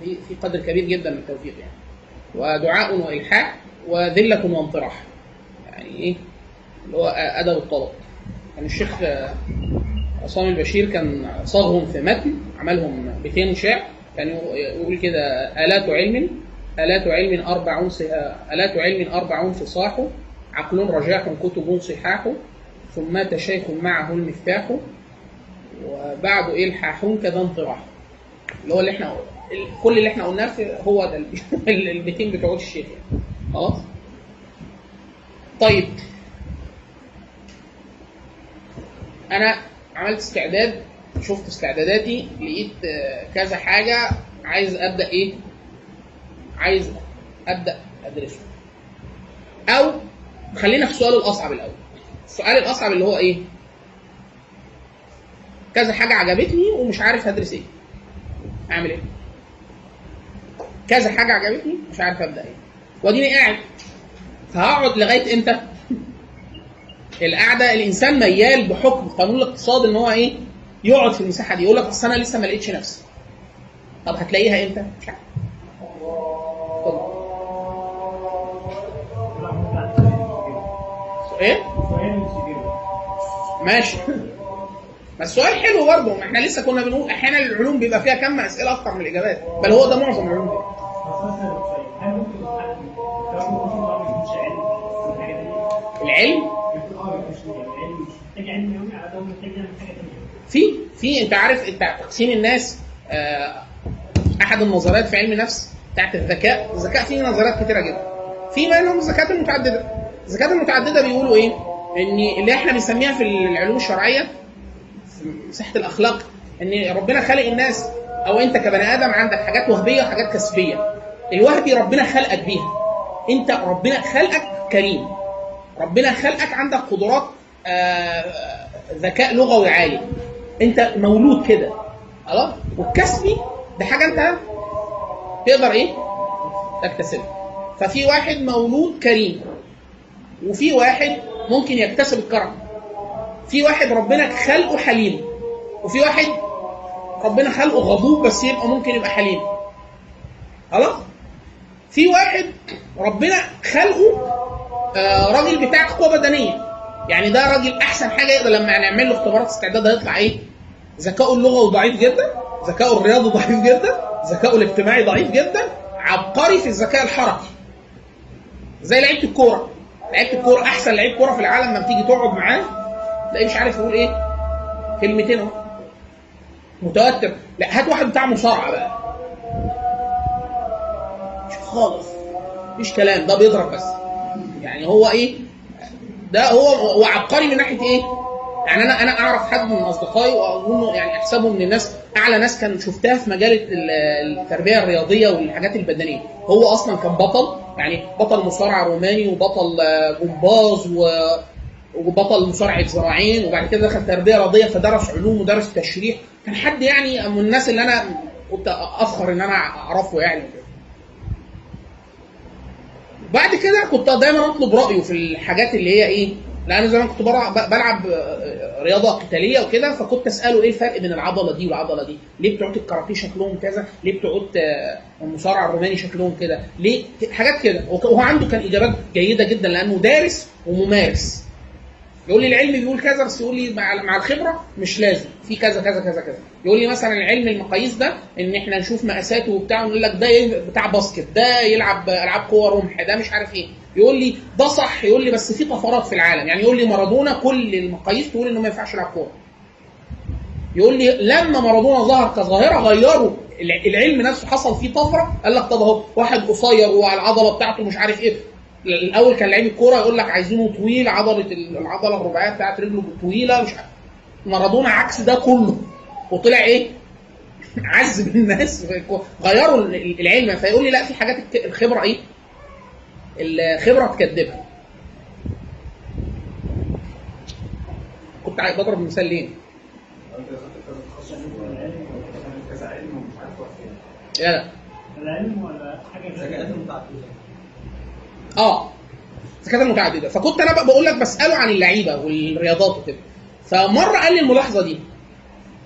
Speaker 1: يعني في قدر كبير جدا من التوفيق يعني. ودعاء والحاح وذلة وانطراح. يعني إيه؟ اللي هو أدب الطلب. كان الشيخ آه، عصام البشير كان صاغهم في متن عملهم بيتين شعر. كان يقول كده آلات علم آلات علم أربع آلات علم أربع فصاح عقل رجاح كتب صحاح. ثم شيخ معه المفتاح. وبعد إلحاح كذا انطراح اللي هو اللي إحنا كل اللي إحنا قلناه هو ده ال- البيتين بتوع الشيخ. خلاص؟ طيب. أنا عملت استعداد شفت استعداداتي لقيت كذا حاجة عايز أبدأ إيه؟ عايز أبدأ أدرسه. أو خلينا في السؤال الأصعب الأول. السؤال الأصعب اللي هو إيه؟ كذا حاجة عجبتني ومش عارف هدرس إيه. أعمل إيه. كذا حاجة عجبتني مش عارف أبدأ إيه. وأديني قاعد. فهقعد لغاية إمتى؟ القعدة. الإنسان ميال بحكم قانون الاقتصاد إن هو إيه؟ يقعد في المساحة دي. يقول لك أصل أنا لسه ما لقيتش نفسي. طب هتلاقيها إمتى؟ مش عارف.
Speaker 2: إيه؟
Speaker 1: ماشي. بس السؤال حلو برضه ما إحنا لسه كنا بنقول أحيانا العلوم بيبقى فيها كم أسئلة أكتر من الإجابات بل هو ده معظم العلوم دي.
Speaker 2: سؤال
Speaker 1: العلم؟ في في أنت عارف أنت تقسيم الناس آه، أحد النظريات في علم النفس بتاعت الذكاء الذكاء فيه نظريات كتيرة جدا. في منهم الذكاءات المتعددة. الذكاءات المتعددة بيقولوا إيه؟ إن اللي إحنا بنسميها في العلوم الشرعية مساحه الأخلاق إن ربنا خلق الناس أو أنت كبني آدم عندك حاجات وهبية وحاجات كسبية. الوهبي ربنا خلقك بيها. أنت ربنا خلقك كريم. ربنا خلقك عندك قدرات آه، ذكاء لغوي عالي. أنت مولود كده. خلاص؟ والكسبي ده حاجة أنت تقدر إيه؟ تكتسبها. ففي واحد مولود كريم وفي واحد ممكن يكتسب الكرم. في واحد ربنا خلقه حليم وفي واحد ربنا خلقه غضوب بس يبقى ممكن يبقى حليم خلاص في واحد ربنا خلقه آه، راجل بتاع قوة بدنية يعني ده راجل أحسن حاجة يقدر لما نعمل له اختبارات استعداد هيطلع إيه؟ ذكائه اللغوي ضعيف جدا، ذكائه الرياضي ضعيف جدا، ذكائه الاجتماعي ضعيف جدا، عبقري في الذكاء الحركي. زي لعيبة الكورة، لعيبة الكورة أحسن لعيب كورة في العالم لما تيجي تقعد معاه تلاقيه مش عارف يقول إيه؟ كلمتين اهو. متوتر، لا هات واحد بتاع مصارعة بقى. مش خالص. مفيش كلام ده بيضرب بس. يعني هو إيه؟ ده هو هو عبقري من ناحية إيه؟ يعني أنا أنا أعرف حد من أصدقائي وأظن يعني أحسبه من الناس أعلى ناس كان شفتها في مجال ال- التربية الرياضية والحاجات البدنية هو أصلا كان بطل يعني بطل مصارعة روماني وبطل آه، جمباز و وبطل مصارعه ذراعين وبعد كده دخل تربية رياضية فدرس علوم ودرس تشريح كان حد يعني من الناس اللي أنا كنت افخر إن أنا أعرفه يعني بعد كده كنت دايما أطلب رأيه في الحاجات اللي هي إيه لأن زمان كنت بلعب آه، رياضة قتالية وكده فكنت أسأله إيه الفرق بين العضلة دي والعضلة دي؟ ليه بتوع الكاراتيه شكلهم كذا؟ ليه بتوع آه، المصارع الروماني شكلهم كده؟ ليه؟ حاجات كده وهو عنده كان اجابات جيدة جدا لأنه دارس وممارس. يقول لي العلم بيقول كذا بس يقول لي مع الخبرة مش لازم. في كذا كذا كذا كذا. يقول لي مثلا العلم المقاييس ده إن إحنا نشوف مقاساته وبتاع ونقول لك ده ي- بتاع باسكت ده يلعب ألعاب قوه رمح ده مش عارف إيه. يقول لي ده صح يقول لي بس في طفرات في العالم. يعني يقول لي مارادونا كل المقاييس تقول إنه ما ينفعش يلعب كورة. يقول لي لما مارادونا ظهر كظاهرة غيروا الع- العلم نفسه حصل فيه طفرة قال لك طب أهو واحد قصير والعضله بتاعته مش عارف إيه. الأول كان لعيب الكورة يقول لك عايزينه طويل عضلة ال- العضلة الرباعية بتاعت رجله طويلة مش عارف مارادونا عكس ده كله. وطلع إيه؟ عذب الناس. غيروا ال- العلم. فيقول لي لا في حاجات الخبرة إيه؟ الخبره تكذبها كنت عايز بضرب مثال ليه؟
Speaker 2: كذا علم ومش عارف هو فين.
Speaker 1: يا لا
Speaker 2: العلم ولا
Speaker 3: حاجة
Speaker 2: غير
Speaker 1: آه الذكاءات المتعدده فكنت أنا بقول لك بسأله عن اللعيبة والرياضات وكده. فمرة قال لي الملاحظة دي.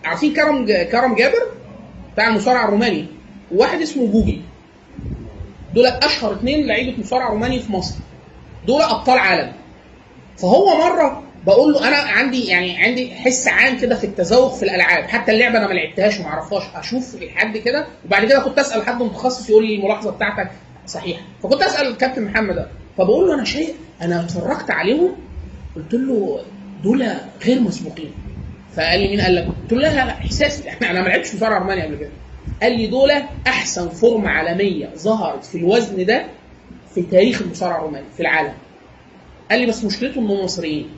Speaker 1: عارفين كرم كرم جابر؟ بتاع المصارع الروماني. وواحد اسمه جوجل دول أشهر اثنين لعيبة مصارع روماني في مصر. دول أبطال عالم. فهو مرة بقول له أنا عندي يعني عندي حس عام كده في التذوق في الألعاب. حتى اللعبة أنا ما لعبتهاش وما أعرفهاش. أشوف حد كده. وبعد كده كنت أسأل حد متخصص يقول لي الملاحظة بتاعتك. صحيحه فكنت أسأل الكابتن محمد فبقول له أنا شيء أنا اتفرجت عليهم قلت له دول غير مسبوقين فقال لي مين قال لك؟ قلت له لا لا لا إحساس يعني أنا ما لعبتش مصارعه روماني قبل كده قال لي دول أحسن فورمه عالمية ظهرت في الوزن ده في تاريخ المصارعة الروماني في العالم قال لي بس مشكلتهم إنهم مصريين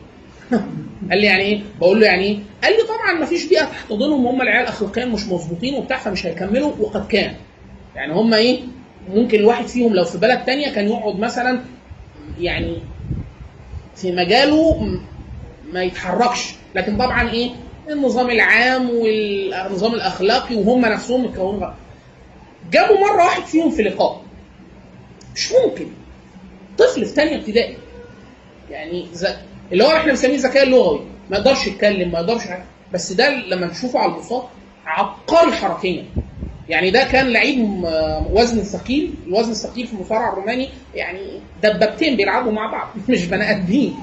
Speaker 1: قال لي يعني إيه؟ بقول له يعني إيه؟ قال لي طبعا ما فيش بيئة تحتضنهم هم العيال اخلاقيا مش مظبوطين وبتاع فمش هيكملوا وقد كان. يعني هم إيه؟ ممكن الواحد فيهم لو في بلد تانية كان يقعد مثلا يعني في مجاله ما يتحركش، لكن طبعا إيه؟ النظام العام والنظام الأخلاقي وهم نفسهم متكونين. جابوا مرة واحد فيهم في لقاء. مش ممكن. طفل في ثانية ابتدائي يعني. اللي هو إحنا بنسميه الذكاء اللغوي ما يقدرش يتكلم ما يقدرش. بس ده لما نشوفه على البساط عبقري حركيا يعني ده كان لعيب وزن ثقيل الوزن الثقيل في المصارع الروماني. يعني دبابتين بيلعبوا مع بعض مش بني آدمين.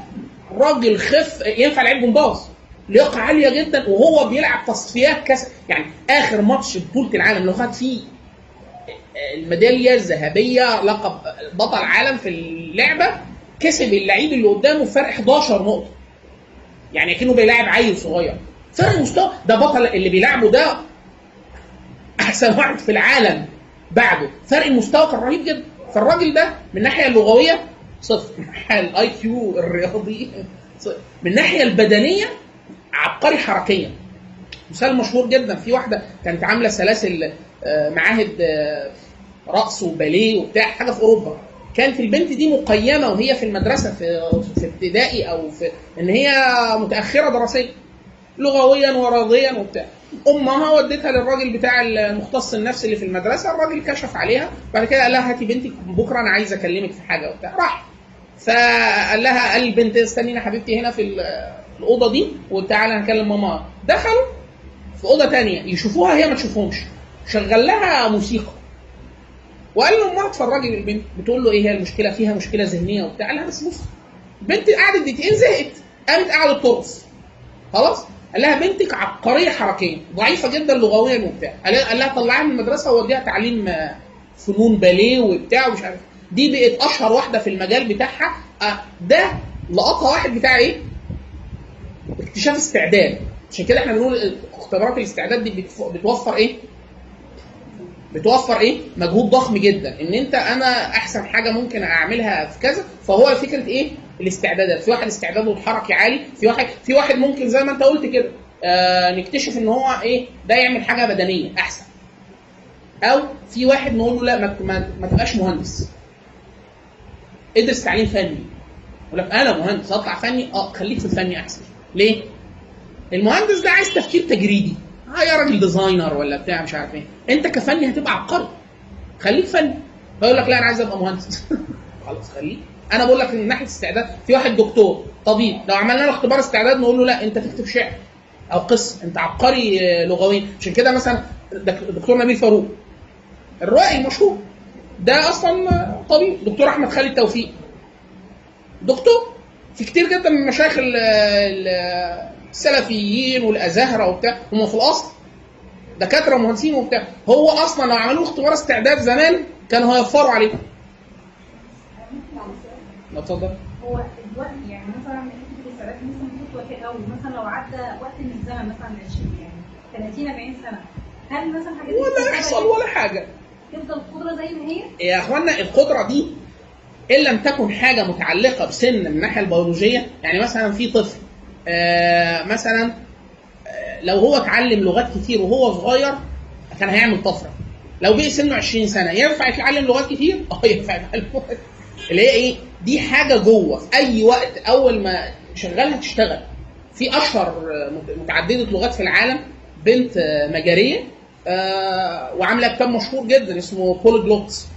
Speaker 1: راجل خف ينفع لعيب جمباز. لياقة عالية جدا وهو بيلعب تصفيات كاس. يعني آخر ماتش بطولة العالم لو خد فيه الميدالية الذهبية لقب بطل عالم في اللعبة كسب اللعيب اللي قدامه فرق 11 نقطة. يعني كأنه بيلاعب عيل صغير. فرق مستوى ده بطل اللي بيلعبه ده أحسن واحد في العالم بعده. فرق المستوى كان رهيب جدا. فالراجل ده من الناحية اللغوية صفر من الناحيه ال IQ الرياضي صفر من الناحية البدنية عبقري حركيا. مثال مشهور جدا. في واحدة كانت عاملة سلاسل آه، معاهد آه، رقص وباليه وبتاع حاجة في أوروبا. كانت البنت دي مقيمة وهي في المدرسة في في ابتدائي أو في إن هي متأخرة دراسيا. لغويا ورياضيا وبتاع. أمها ودتها للراجل بتاع المختص النفسي اللي في المدرسة الراجل كشف عليها بعد كده قال لها هاتي بنتك بكرة أنا عايز أكلمك في حاجة وبتاع. راح. فقال لها قال البنت استنينا حبيبتي هنا في ال- الأوضة دي وتعالى هنكلم ماما. دخلوا في أوضة تانية يشوفوها هي ما تشوفهمش. شغل لها موسيقى. وقال له امها اتفرجي للبنت بتقول له إيه هي المشكلة؟ فيها مشكلة ذهنية وبتاع. قال لها بس بص البنت قعدت دقيقتين زهقت قامت قعدت ترقص. خلاص؟ قال لها بنتك عبقرية حركيا ضعيفة جدا لغويا وبتاع قال لها طلعيها من المدرسة ووديها تعليم آه، فنون باليه وبتاع ومش عارف دي بقت أشهر واحدة في المجال بتاعها آه، ده لقطها واحد بتاع إيه؟ اكتشاف استعداد عشان كده إحنا بنقول اختبارات الاستعداد دي بتوفر إيه؟ بتوفر إيه؟ مجهود ضخم جدا إن أنت أنا أحسن حاجة ممكن أعملها في كذا فهو فكرة إيه؟ الاستعدادات في واحد استعداده الحركي عالي في واحد في واحد ممكن زي ما انت قلت كده آه نكتشف إن هو إيه ده يعمل حاجة بدنية أحسن. أو في واحد نقول له لا ما, ما, ما تبقاش مهندس. ادرس تعليم فني. يقول لك أنا مهندس أطلع فني آه خليك في الفني أحسن. ليه؟ المهندس ده عايز تفكير تجريدي. آه يا راجل ديزاينر ولا بتاع مش عارف إيه. أنت كفني هتبقى عبقري. خليك فني. فيقول لك لا أنا عايز أبقى مهندس. خلاص خليك. أنا بقول لك من ناحيه استعداد في واحد دكتور طبيب لو عملنا له اختبار استعداد نقول له لا انت تكتب شعر أو قصه انت عبقري آه، لغويا عشان كده مثلا دك- دكتور نبيل فاروق الروائي المشهور ده أصلا طبيب دكتور احمد خالد توفيق. دكتور في كتير جدا من مشايخ ال- ال- السلفيين والازهرة وبتاع هم في الأصل دكاترة ومهندسين وبتاع. هو أصلا لو عملوا اختبار استعداد زمان كانوا هيوفروا عليه
Speaker 6: ممكن على سؤال
Speaker 1: لا اتفضل
Speaker 6: هو الوقت يعني مثلا حتة الاستعداد مثلا بتاخد وقت قوي مثلا لو عدى وقت من الزمن مثلا 20 يعني 30 40 سنة هل مثلا حاجات
Speaker 1: ولا يحصل ولا حاجة
Speaker 6: تفضل القدرة زي ما هي؟
Speaker 1: يا أخوانا القدرة دي إن لم تكن حاجة متعلقة بسن من الناحية البيولوجية يعني مثلا في طفل آه مثلا آه لو هو اتعلم لغات كتير وهو صغير كان هيعمل طفرة لو بقي سنه 20 سنة ينفع يتعلم لغات كتير؟ آه ينفع يتعلم لغات اللي هي إيه؟ دي حاجة جوه. أي وقت أول ما شغالها تشتغل. في أشهر متعددة لغات في العالم بنت مجريه آه، وعاملة كتاب مشهور جدا اسمه بوليجلوتس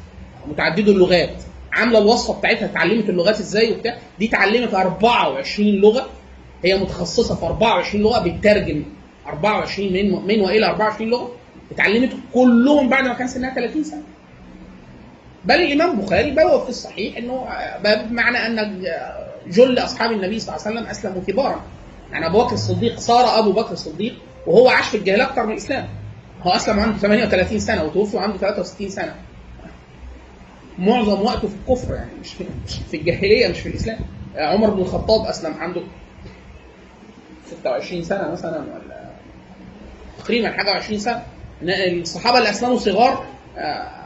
Speaker 1: متعددة اللغات. عاملة الوصفة بتاعتها اتعلمت اللغات إزاي وبتاع. دي اتعلمت 24 لغة. هي متخصصة في 24 لغة بتترجم 24 من من وإلى 24 لغة. اتعلمت كلهم بعد ما كان سنها 30 سنة. بل الإمام البخاري بوى في الصحيح إنه بمعنى أن جل أصحاب النبي صلى الله عليه وسلم أسلموا كبارا. يعني أبو بكر الصديق صار أبو بكر الصديق وهو عاش في الجاهلية أكثر من الإسلام. هو أسلم عنده 38 سنة وتوفي وعنده 63 سنة. معظم وقته في الكفر يعني مش في, مش في الجاهلية مش في الإسلام. عمر بن الخطاب أسلم عنده 26 سنة مثلا ولا تقريبا حاجة 20 سنة. الصحابة اللي أسلموا صغار آه،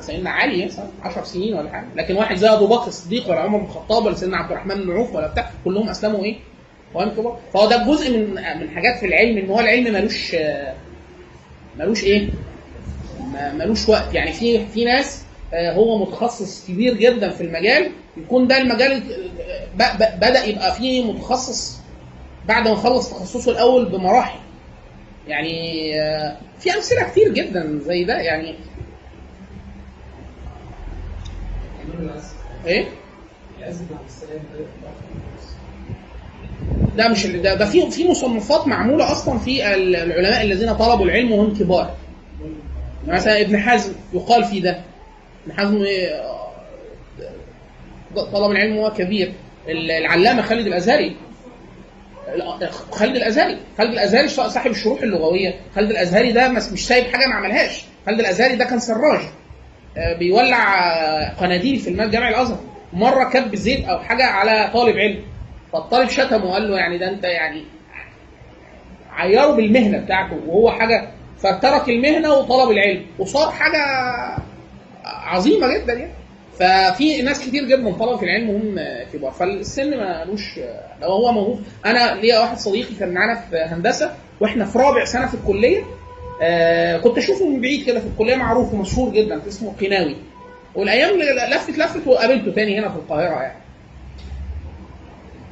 Speaker 1: سيدنا علي مثلا 10 سنين ولا حاجة. لكن واحد زي أبو بكر الصديق ولا عمر بن الخطاب ولا سيدنا عبد الرحمن بن عوف ولا بتاع كلهم أسلموا إيه؟ وهم كبار فهو ده جزء من من حاجات في العلم إن هو العلم ملوش ملوش إيه؟ ملوش وقت. يعني في في ناس آه، هو متخصص كبير جدا في المجال يكون ده المجال آه، بدأ يبقى فيه متخصص بعد ما خلص تخصصه الأول بمراحل. يعني آه، في أمثلة كتير جدا زي ده. يعني إيه؟ ده مش ده, ده في في مصنفات معمولة أصلا في ال- العلماء الذين طلبوا العلم وهم كبار. مثلا ابن حزم يقال في ده. ابن حزم آه، طلب العلم وهو كبير. ال- العلامة خالد الأزهري. لا، خالد الأزهري. خالد الأزهري صاحب الشروح اللغوية. خالد الأزهري ده مش سايب حاجة ما عملهاش. خالد الأزهري ده كان سراج. بيولع آه، قناديل في المال جامع الازهر مرة كب زيت أو حاجة على طالب علم. فالطالب شتمه وقال له يعني ده أنت يعني عيره بالمهنة بتاعته وهو حاجة. فترك المهنة وطلب العلم. وصار حاجة عظيمة جدا يعني. ففي ناس كتير جدا طلبوا العلم وهم كبار. فالسن مالوش لو هو موهوب. أنا ليا واحد صديقي كان معانا في هندسة وإحنا في رابع سنة في الكلية. آه كنت أشوفه من بعيد كده في الكلية معروف ومشهور جدا اسمه قناوي. والأيام لفت لفت وقابلته تاني هنا في القاهرة يعني.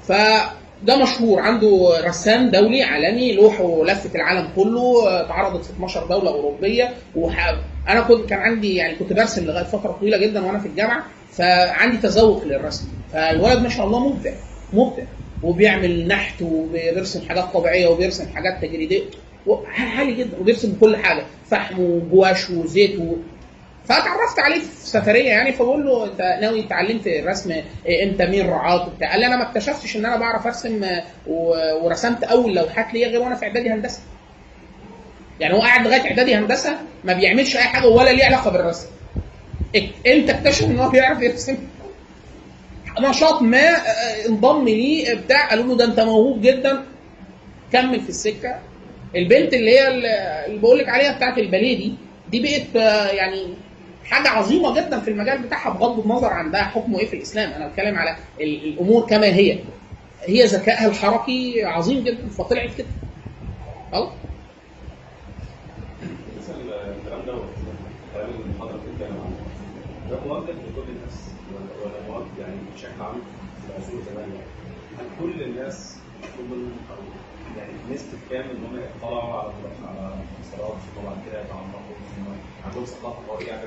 Speaker 1: فده مشهور. عنده رسام دولي عالمي لوحه لفت العالم كله اتعرضت في 12 دولة أوروبية وح... أنا كنت كان عندي يعني كنت برسم لغاية فترة طويلة جدا وأنا في الجامعة فعندي تذوق للرسم. فالولد ما شاء الله مبدع مبدع. وبيعمل نحت وبيرسم حاجات طبيعية وبيرسم حاجات تجريدية. عالي جدا وبيرسم كل حاجة؟ فحم وجواش وزيت و... فاتعرفت عليه في سفرية يعني فبقول له أنت ناوي اتعلمت الرسم إيه، إمتى مين رعاك وبتاع. قال لي أنا ما اكتشفتش إن أنا بعرف أرسم آه، و- ورسمت أول لوحات ليا غير وأنا في إعدادي هندسة. يعني هو قاعد لغاية إعدادي هندسة ما بيعملش أي حاجة ولا ليه علاقة بالرسم. إمتى اكتشف إن هو بيعرف يرسم؟ نشاط ما آه، انضم ليه بتاع. قالوا له ده أنت موهوب جدا. كمل في السكة. البنت اللي هي اللي بقول لك عليها بتاعت الباليه دي دي بقت آه، يعني حاجة عظيمة جدا في المجال بتاعها بغض النظر عن ده حكمه إيه في الإسلام. أنا بتكلم على ال- الأمور كما هي. هي ذكائها الحركي عظيم جدا فطلعت كده. خلاص
Speaker 7: يعني بشكل عام في العصور هل كل الناس نسبه كام ان هم يطلعوا على على مسارات وبعد كده يتعمقوا عندهم ثقافة قوية. يعني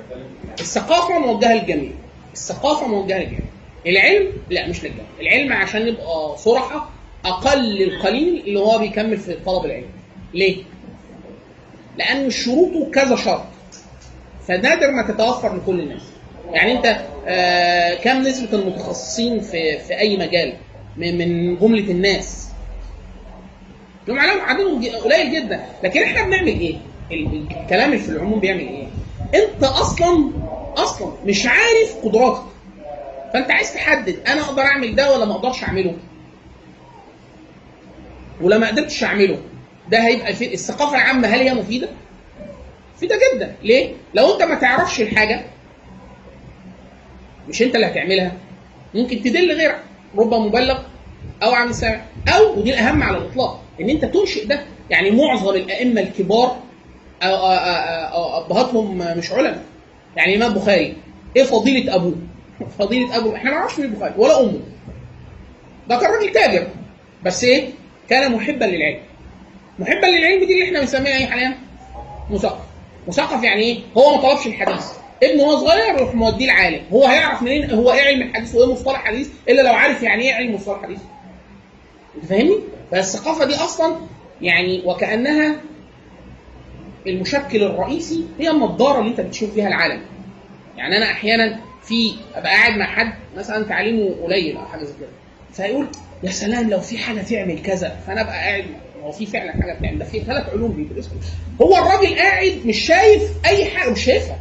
Speaker 1: الثقافة موجهة للجميع. الثقافة موجهة للجميع. العلم؟ لا مش للجميع. العلم عشان نبقى صراحة أقل القليل اللي هو بيكمل في طلب العلم. ليه؟ لأن شروطه كذا شرط. فنادر ما تتوفر لكل الناس. يعني أنت آه كم نسبة المتخصصين في في أي مجال؟ من جملة الناس. يوم عليهم عددهم قليل جدا. لكن إحنا بنعمل إيه؟ ال- الكلام في العموم بيعمل إيه؟ أنت أصلا أصلا مش عارف قدراتك. فأنت عايز تحدد أنا أقدر أعمل ده ولا ما أقدرش أعمله؟ ولما ما قدرتش أعمله؟ ده هيبقى في الثقافة العامة هل هي مفيدة؟ مفيدة جدا. ليه؟ لو أنت ما تعرفش الحاجة مش أنت اللي هتعملها. ممكن تدل غيرك رب مبلغ أو عن سامع أو ودي الأهم على الإطلاق. ان انت تنشئ ده. يعني معظم الأئمة الكبار أبهاتهم مش علماء. يعني الامام البخاري إيه فضيلة أبوه؟ فضيلة أبوه. إحنا ما نعرفش مين البخاري ولا أمه. ده كان راجل تاجر. بس إيه؟ كان محبا للعلم. محبا للعلم دي اللي إحنا بنسميها إيه حاليا؟ مثقف. مثقف يعني إيه؟ هو ما طلبش الحديث. ابنه وهو صغير يروح موديه العالم هو هيعرف منين؟ هو إيه علم الحديث وإيه مصطلح حديث إلا لو عارف يعني إيه علم مصطلح حديث أنت فاهمني؟ فالثقافه دي أصلا يعني وكأنها المشكل الرئيسي هي النظاره اللي أنت بتشوف فيها العالم. يعني أنا أحيانا في أبقى قاعد مع حد مثلا تعليمه قليل أو حاجة زي كده فيقول يا سلام لو في حاجة تعمل كذا فأنا أبقى قاعد هو في فعلا حاجة بتعمل ده في ثلاث علوم بيدرسوا هو الراجل قاعد مش شايف أي حاجة مش شايفها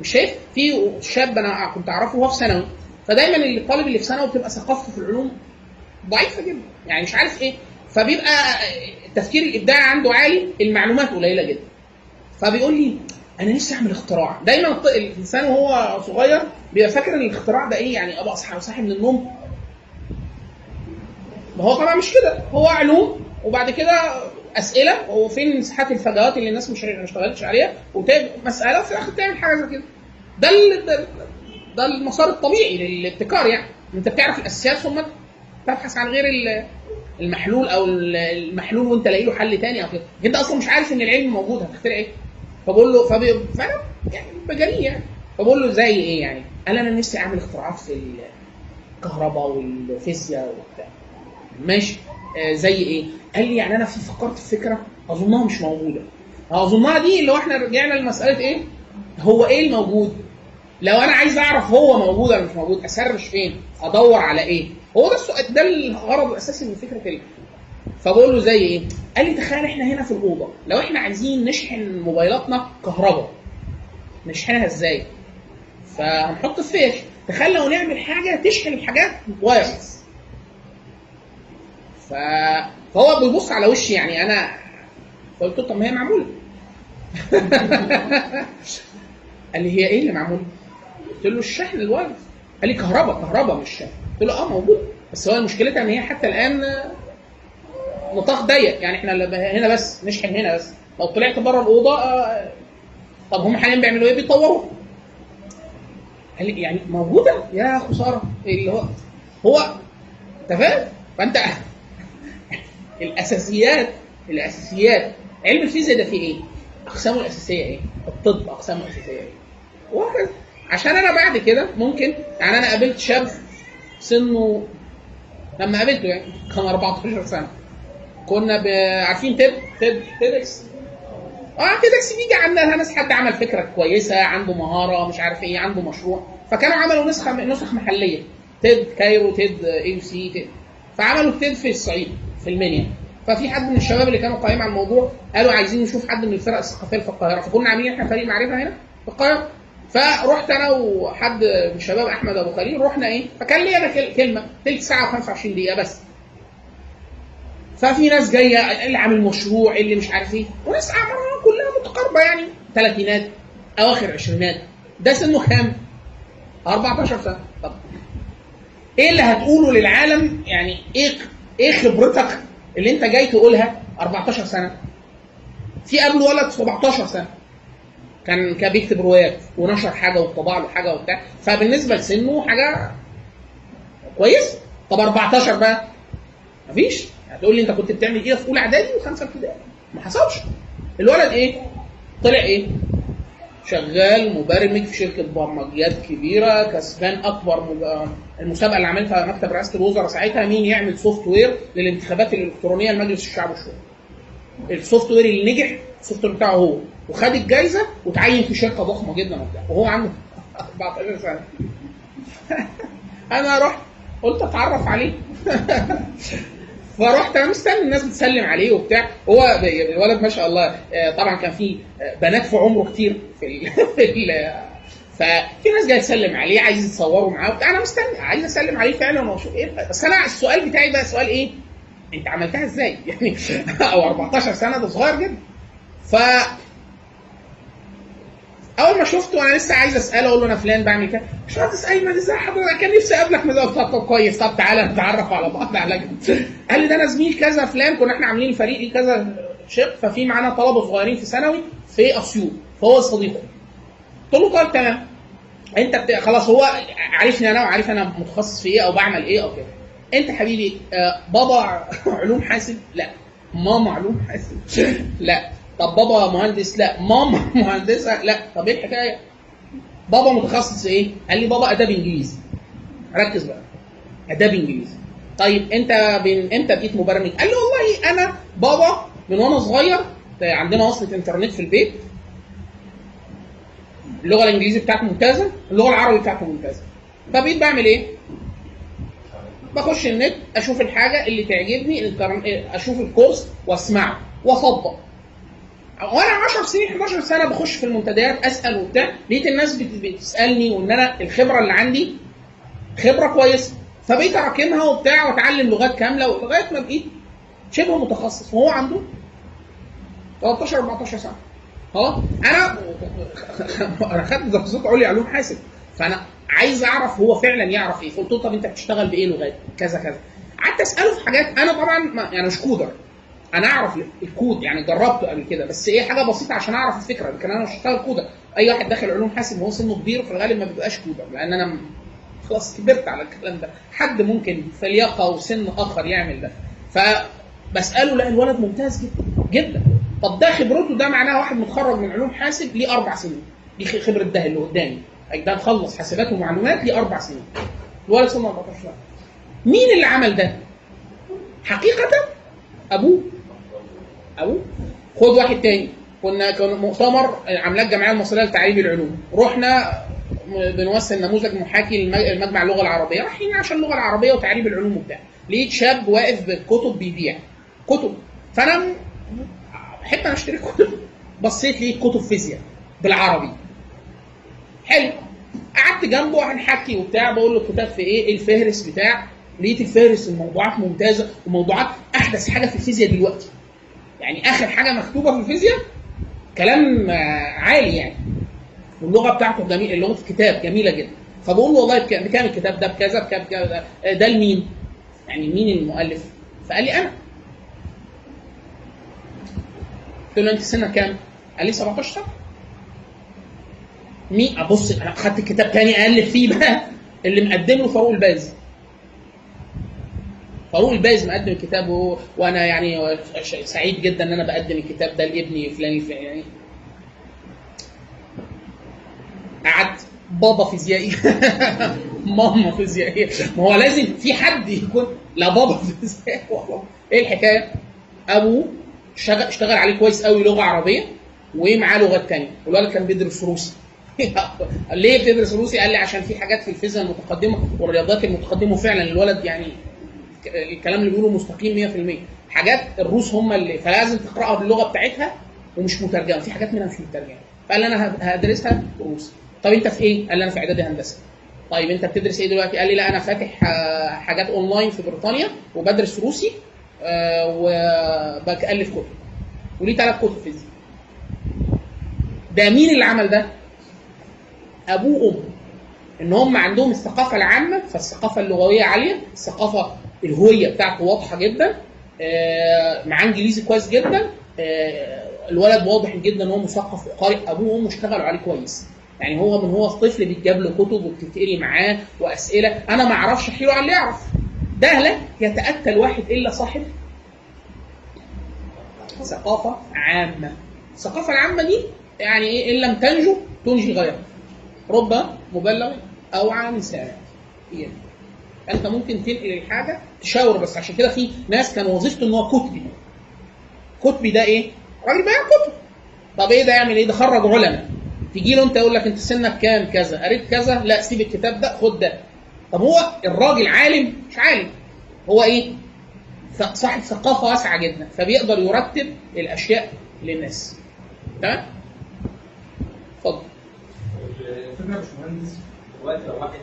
Speaker 1: مش شايف. في شاب أنا كنت أعرفه وهو في ثانوي فدايما الطالب اللي في ثانوي بتبقى ثقافته في العلوم ضعيفة جدا يعني مش عارف إيه. فبيبقى التفكير الابداعي عنده عالي المعلومات قليلة جدا. فبيقول لي أنا نفسي أعمل اختراع. دايما الإنسان وهو صغير بيبقى فاكر إن الاختراع ده إيه يعني أبقى اصحى صاحي من النوم. ما هو طبعا مش كده. هو علوم وبعد كده أسئلة وفين مساحات الفجوات اللي الناس مش ما اشتغلتش عليها مسألة وفي الآخر تعمل حاجة زي كده. ده ده, المسار الطبيعي للابتكار يعني. أنت بتعرف الأساسيات ثم تبحث عن غير المحلول أو ال- المحلول وأنت لاقي له حل تاني أو كده انت أصلا مش عارف إن العلم موجود هتخترع إيه فبقول له فبي... فأنا يعني بجري يعني فبقول له زي إيه يعني؟ قال أنا نفسي أعمل اختراعات في الكهرباء والفيزياء وبتاع ماشي آه زي إيه؟ قال لي يعني أنا في فكرت في فكرة أظنها مش موجودة أظنها دي اللي هو إحنا رجعنا لمسألة إيه؟ هو إيه الموجود؟ لو أنا عايز أعرف هو موجود ولا مش موجود أسرش فين؟ أدور على إيه؟ هو ده السؤال ده الغرض الأساسي من فكرة ال... فبقول له زي إيه؟ قال لي تخيل إحنا هنا في الأوضة لو إحنا عايزين نشحن موبايلاتنا كهرباء نشحنها إزاي؟ فهنحط الفيش تخيل لو نعمل حاجة تشحن الحاجات wireless ف... فهو بيبص على وشي يعني أنا فقلت له طب ما هي معمولة قال لي هي إيه اللي معمولة؟ قلت له الشحن ال wireless قال لي كهرباء كهرباء مش شحن قلت له آه موجود بس هو مشكلتها إن هي حتى الآن نطاق ضيق يعني إحنا هنا بس نشحن هنا بس لو طلعت بره الأوضة آه، طب هم حاليا بيعملوا إيه؟ بيطوروا قال يعني موجودة يا خسارة اللي هو هو أنت فاهم؟ فأنت الأساسيات الأساسيات علم الفيزياء ده فيه إيه؟ أقسامه الأساسية إيه؟ الطب أقسامه الأساسية إيه؟ وهكذا عشان أنا بعد كده ممكن يعني أنا قابلت شاب سنه لما قابلته يعني كان 14 سنة. كنا. عارفين TED TED TEDx؟ آه TEDx بيجي عندنا ناس حد عمل فكرة كويسة عنده مهارة مش عارف إيه عنده مشروع. فكانوا عملوا نسخة نسخ محلية. TED Cairo TED AUC TED. فعملوا TED في الصعيد في المنيا. ففي حد من الشباب اللي كانوا قايمين على الموضوع قالوا عايزين نشوف حد من الفرق الثقافية في القاهرة. فكنا عاملين إحنا فريق معرفة هنا في القاهرة. فرحت أنا وحد من الشباب احمد ابو خليل رحنا إيه فكان لي أنا كل- كلمة تلت ساعة و25 دقيقة بس. ففي ناس جاية اللي عامل مشروع اللي مش عارف إيه وناس اعمارهم كلها متقاربة يعني ثلاثينات أواخر عشرينات. ده سنه كام؟ 14 سنة. طب إيه اللي هتقوله للعالم؟ يعني إيه إيه خبرتك اللي أنت جاي تقولها 14 سنة؟ في قبله ولد 17 سنة. كان كان بيكتب روايات ونشر حاجة وطبع له حاجة وبتاع. فبالنسبة لسنه حاجة كويس طب 14 بقى؟ مفيش. هتقول لي أنت كنت بتعمل إيه في أولى إعدادي وخمسة ابتدائي؟ ما حصلش. الولد إيه؟ طلع إيه؟ شغال مبرمج في شركة برمجيات كبيرة كسبان أكبر. المسابقة اللي عملتها مكتب رئاسة الوزراء ساعتها مين يعمل software للانتخابات الإلكترونية لمجلس الشعب والشورى ال software اللي نجح ال software بتاعه هو. وخد الجايزة وتعين في شركة ضخمة جدا وبتاع. وهو عنده 14 سنة. أنا رحت قلت أتعرف عليه. فرحت أنا مستني الناس بتسلم عليه وبتاع. هو الولد ما شاء الله آه، طبعا كان في آه، بنات في عمره كتير في ال في ففي ناس جاية تسلم عليه عايز يتصوروا معاه وبتاع. أنا مستني عايز أسلم عليه فعلا وأشوف إيه. بس أنا السؤال بتاعي بقى سؤال إيه؟ انت عملتها إزاي؟ يعني أو 14 سنة ده صغير جدا. ف اول ما شفته أنا لسه عايز اسأله أقول له أنا فلان بعمل كده. باشمهندس ايمن إزاي حضرتك. كان نفسي اقابلك من زمان طب كويس. طب تعالى نتعرف على بعض على قال لي ده أنا زميل كذا فلان كنا إحنا عاملين فريق كذا شق ففي معانا طلبة صغيرين في ثانوي في أسيوط فهو صديقه قلت له طيب تمام. انت بت... خلاص هو عارفني أنا وعارف أنا متخصص في إيه أو بعمل إيه أو كده. انت حبيبي آه، بابا علوم حاسب؟ لا. ماما علوم حاسب؟ لا. طب بابا مهندس؟ لا. ماما مهندسة؟ لا. طب إيه الحكاية؟ بابا متخصص إيه؟ قال لي بابا آداب انجليزي. ركز بقى. آداب انجليزي. طيب انت من إمتى بقيت مبرمج؟ قال لي والله أنا بابا من وأنا صغير عندنا وصلة انترنت في البيت. اللغة الانجليزيه بتاعته ممتازة اللغة العربيه بتاعته ممتازة. فبقيت بعمل إيه؟ بخش النت أشوف الحاجة اللي تعجبني أشوف الكورس واسمعه واطبق وأنا 10 سنين 11 سنه بخش في المنتديات اسال وبتاع لقيت الناس بت- بتسالني وان أنا الخبره اللي عندي خبره كويسه فبقيت اراكمها وبتاع واتعلم لغات كامله لغايه ما بقيت شبه متخصص وهو عنده 13 14 سنه خلاص أنا أنا خدت دراسات عليا علوم حاسب فانا عايز أعرف هو فعلا يعرف إيه. فقلت له طب أنت بتشتغل بإيه؟ لغات. كذا كذا. قعدت أسأله في حاجات أنا طبعا ما يعني مش coder. أنا أعرف الكود يعني جربته قبل كده بس إيه حاجة بسيطة عشان أعرف الفكرة. لكن أنا مش هشتغل coder. أي واحد داخل علوم حاسب وهو سنه كبير في الغالب ما بيبقاش coder لأن أنا خلاص كبرت على الكلام ده. حد ممكن في لياقة وسن آخر يعمل ده. فبساله لا الولد ممتاز جدا جدا. طب ده خبرته ده معناه واحد متخرج من علوم حاسب ليه أربع سنين؟ دي خبرة ده اللي قدامي. ده مخلص حاسبات ومعلومات ليه أربع سنين الولد سنه 14 سنه مين اللي عمل ده؟ حقيقة أبوه. أبوه. خد واحد تاني. كنا كان مؤتمر عاملاه الجمعيه المصرية لتعليم العلوم. رحنا بنوصل نموذج محاكي لمجمع اللغة العربية. رايحين عشان اللغة العربية وتعريب العلوم وبتاع. لقيت شاب واقف بكتب بيبيع. كتب. فأنا بحب اشتري كتب. بصيت لقيت كتب فيزياء. بالعربي. حلو. قعدت جنبه هنحكي وبتاع بقول له الكتاب في إيه؟ الفهرس بتاع. لقيت الفهرس الموضوعات ممتازة وموضوعات أحدث حاجة في الفيزياء دلوقتي. يعني آخر حاجة مكتوبة في الفيزياء كلام آه، عالي يعني. واللغة بتاعته جميل لغة الكتاب جميلة جدا. فبقول له والله بك- بكام الكتاب ده بكذا بكام كذا ده, ده لمين؟ يعني مين المؤلف؟ فقال لي أنا. قلت له أنت سنك كام؟ قال لي 17 سنة. مين أبص أنا أخدت كتاب تاني الف فيه بقى اللي مقدم له فاروق الباز فاروق الباز مقدم الكتاب وأنا يعني سعيد جدا إن أنا بقدم الكتاب ده لابني فلان الفلاني يعني قعدت بابا فيزيائي. ماما فيزيائية. ما هو لازم في حد يكون لا بابا فيزيائي. إيه الحكاية؟ أبوه اشتغل اشتغل عليه كويس قوي لغة عربية ومعاه لغات تانية. والولد كان بيدرس روسي. ليه بتدرس روسي؟ قال لي عشان في حاجات في الفيزياء المتقدمة والرياضيات المتقدمة وفعلا الولد يعني الكلام اللي بيقوله مستقيم 100% حاجات الروس هم اللي فلازم تقرأها باللغة بتاعتها ومش مترجمة في حاجات منها مش مترجمة فقال أنا هدرسها روسي طب أنت في إيه؟ قال لي أنا في إعدادي هندسة طيب أنت بتدرس إيه دلوقتي؟ قال لي لا أنا فاتح آه، حاجات أونلاين في بريطانيا وبدرس روسي آه، وبالف كتب وليه ثلاث كتب فيزياء ده مين اللي عمل ده؟ أبوه وأمه. إن هم عندهم الثقافة العامة فالثقافة اللغوية عالية الثقافة الهوية بتاعته واضحة جدا آه، معاه إنجليزي كويس جدا آه، الولد واضح جدا إن هو مثقف وقارئ. أبوه وأمه اشتغلوا عليه كويس. يعني هو من هو طفل بيتجاب له كتب وبتتقري معاه وأسئلة. أنا ما أعرفش احكي له عن اللي يعرف. ده لا يتأتى الواحد إلا صاحب ثقافة عامة. الثقافه العامة دي يعني إيه؟ إن لم تنجو تنجي غيرك رب مبلغ سامع هي دي. أنت ممكن تنقل الحاجة تشاور بس. عشان كده في ناس كان وظيفته إن هو كتبي كتبي ده إيه؟ راجل بيع كتب. طب إيه ده يعمل إيه؟ ده خرج علماء. تيجي له أنت يقول لك أنت سنك كام كذا؟ قريت كذا؟ لا سيب الكتاب ده خد ده. طب هو الراجل عالم؟ مش عالم. هو إيه؟ صاحب ثقافة واسعة جدا. فبيقدر يرتب الأشياء للناس. تمام؟ اتفضل.
Speaker 3: الفكرة يا باشمهندس دلوقتي لو واحد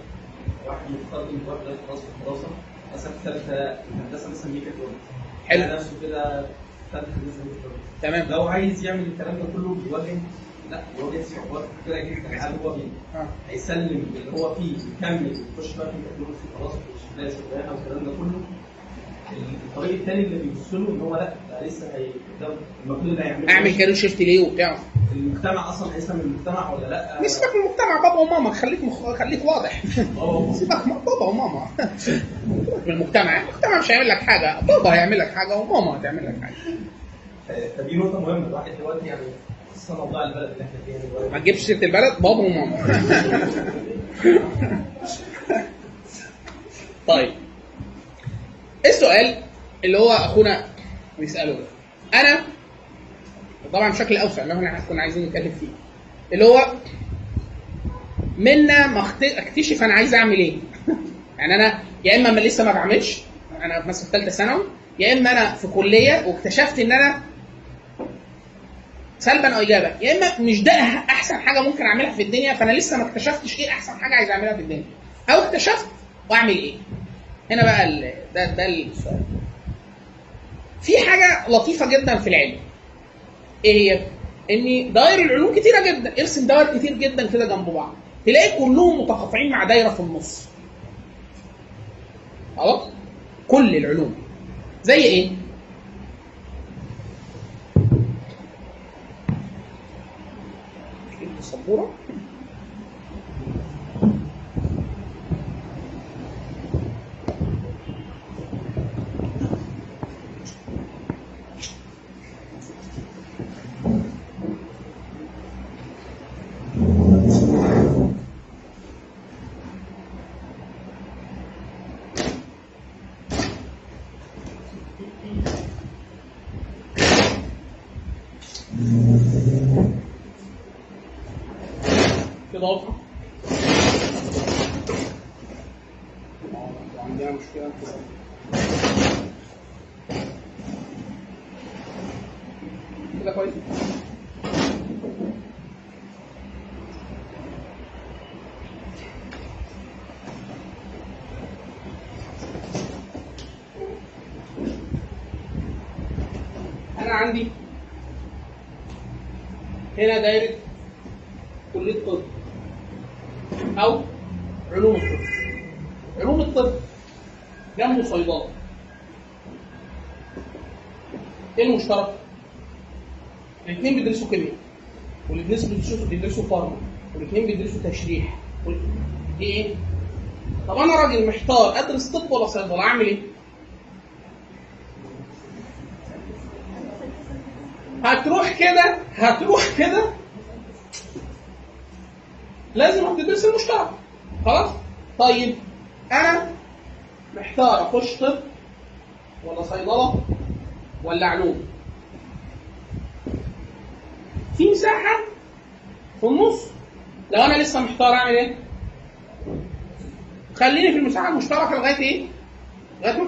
Speaker 3: واحد متقدم خلاص في الدراسه مثلا ثالثه هندسة مثلا ميكاترونكس.
Speaker 1: حلو.
Speaker 3: لقى نفسه كده ثالثه هندسة ميكاترونكس.
Speaker 1: تمام.
Speaker 3: لو عايز يعمل الكلام ده كله بيواجه لا بيواجه صعوبات كبيرة جدا. هل هو
Speaker 1: آه.
Speaker 3: هيسلم اللي هو فيه يكمل يخش بقى في ميكاترونكس خلاص لاقي شغلانة والكلام ده كله؟ الطريق الثاني اللي بيبص له إن هو لأ ده لسه هي ده المفروض اللي هيعمله
Speaker 1: أعمل كارير شيفت ليه وبتاع.
Speaker 3: المجتمع أصلا هيسلم المجتمع ولا لأ؟
Speaker 1: سيبك من المجتمع بابا وماما خليك مخ... خليك واضح. سيبك من بابا وماما. من المجتمع. المجتمع مش هيعمل لك حاجة. بابا هيعمل لك حاجة وماما هتعمل لك حاجة.
Speaker 3: فدي نقطة مهمة. الواحد دلوقتي يعني خصوصا موضوع البلد اللي إحنا فيها دلوقتي.
Speaker 1: ما تجيبش سيرة البلد بابا وماما. طيب. السؤال اللي هو أخونا بيسأله ده؟ أنا طبعا بشكل أوسع اللي إحنا كنا عايزين نتكلم فيه. اللي هو منا ما أكتشف أنا عايز أعمل إيه. يعني أنا يا إما ما لسه ما بعملش أنا مثلا في ثالثه ثانوي يا إما أنا في كلية واكتشفت إن أنا سلبا أو ايجابا. يا إما مش ده أحسن حاجة ممكن أعملها في الدنيا فأنا لسه ما اكتشفتش إيه أحسن حاجة عايز أعملها في الدنيا. أو اكتشفت وأعمل إيه. هنا بقى ده ده السؤال. في حاجة لطيفة جدا في العلم. إيه هي؟ ان دوائر العلوم كتيرة جدا ارسم دوائر كتير جدا كده جنب بعض. تلاقي كلهم متقاطعين مع دايرة في النص. خلاص؟ كل العلوم. زي إيه؟ السبوره كده واضحه عندنا مشكله كده كده كويس أنا عندي هنا دايرة كلية طب أو علوم الطب علوم الطب جنبه صيدلة إيه المشترك؟ الاثنين بيدرسوا كيمياء والاثنين بيدرسوا بيدرسوا فارما والاثنين بيدرسوا تشريح دي إيه؟ طب أنا راجل محتار أدرس طب ولا صيدلة أعمل إيه؟ هتروح كده هتروح كده لازم تدرس المشترك خلاص؟ طيب أنا محتار أخش طب ولا صيدلة ولا علوم في مساحة في النص لو أنا لسه محتار أعمل إيه؟ خليني في المساحة المشتركة لغاية إيه؟ لغاية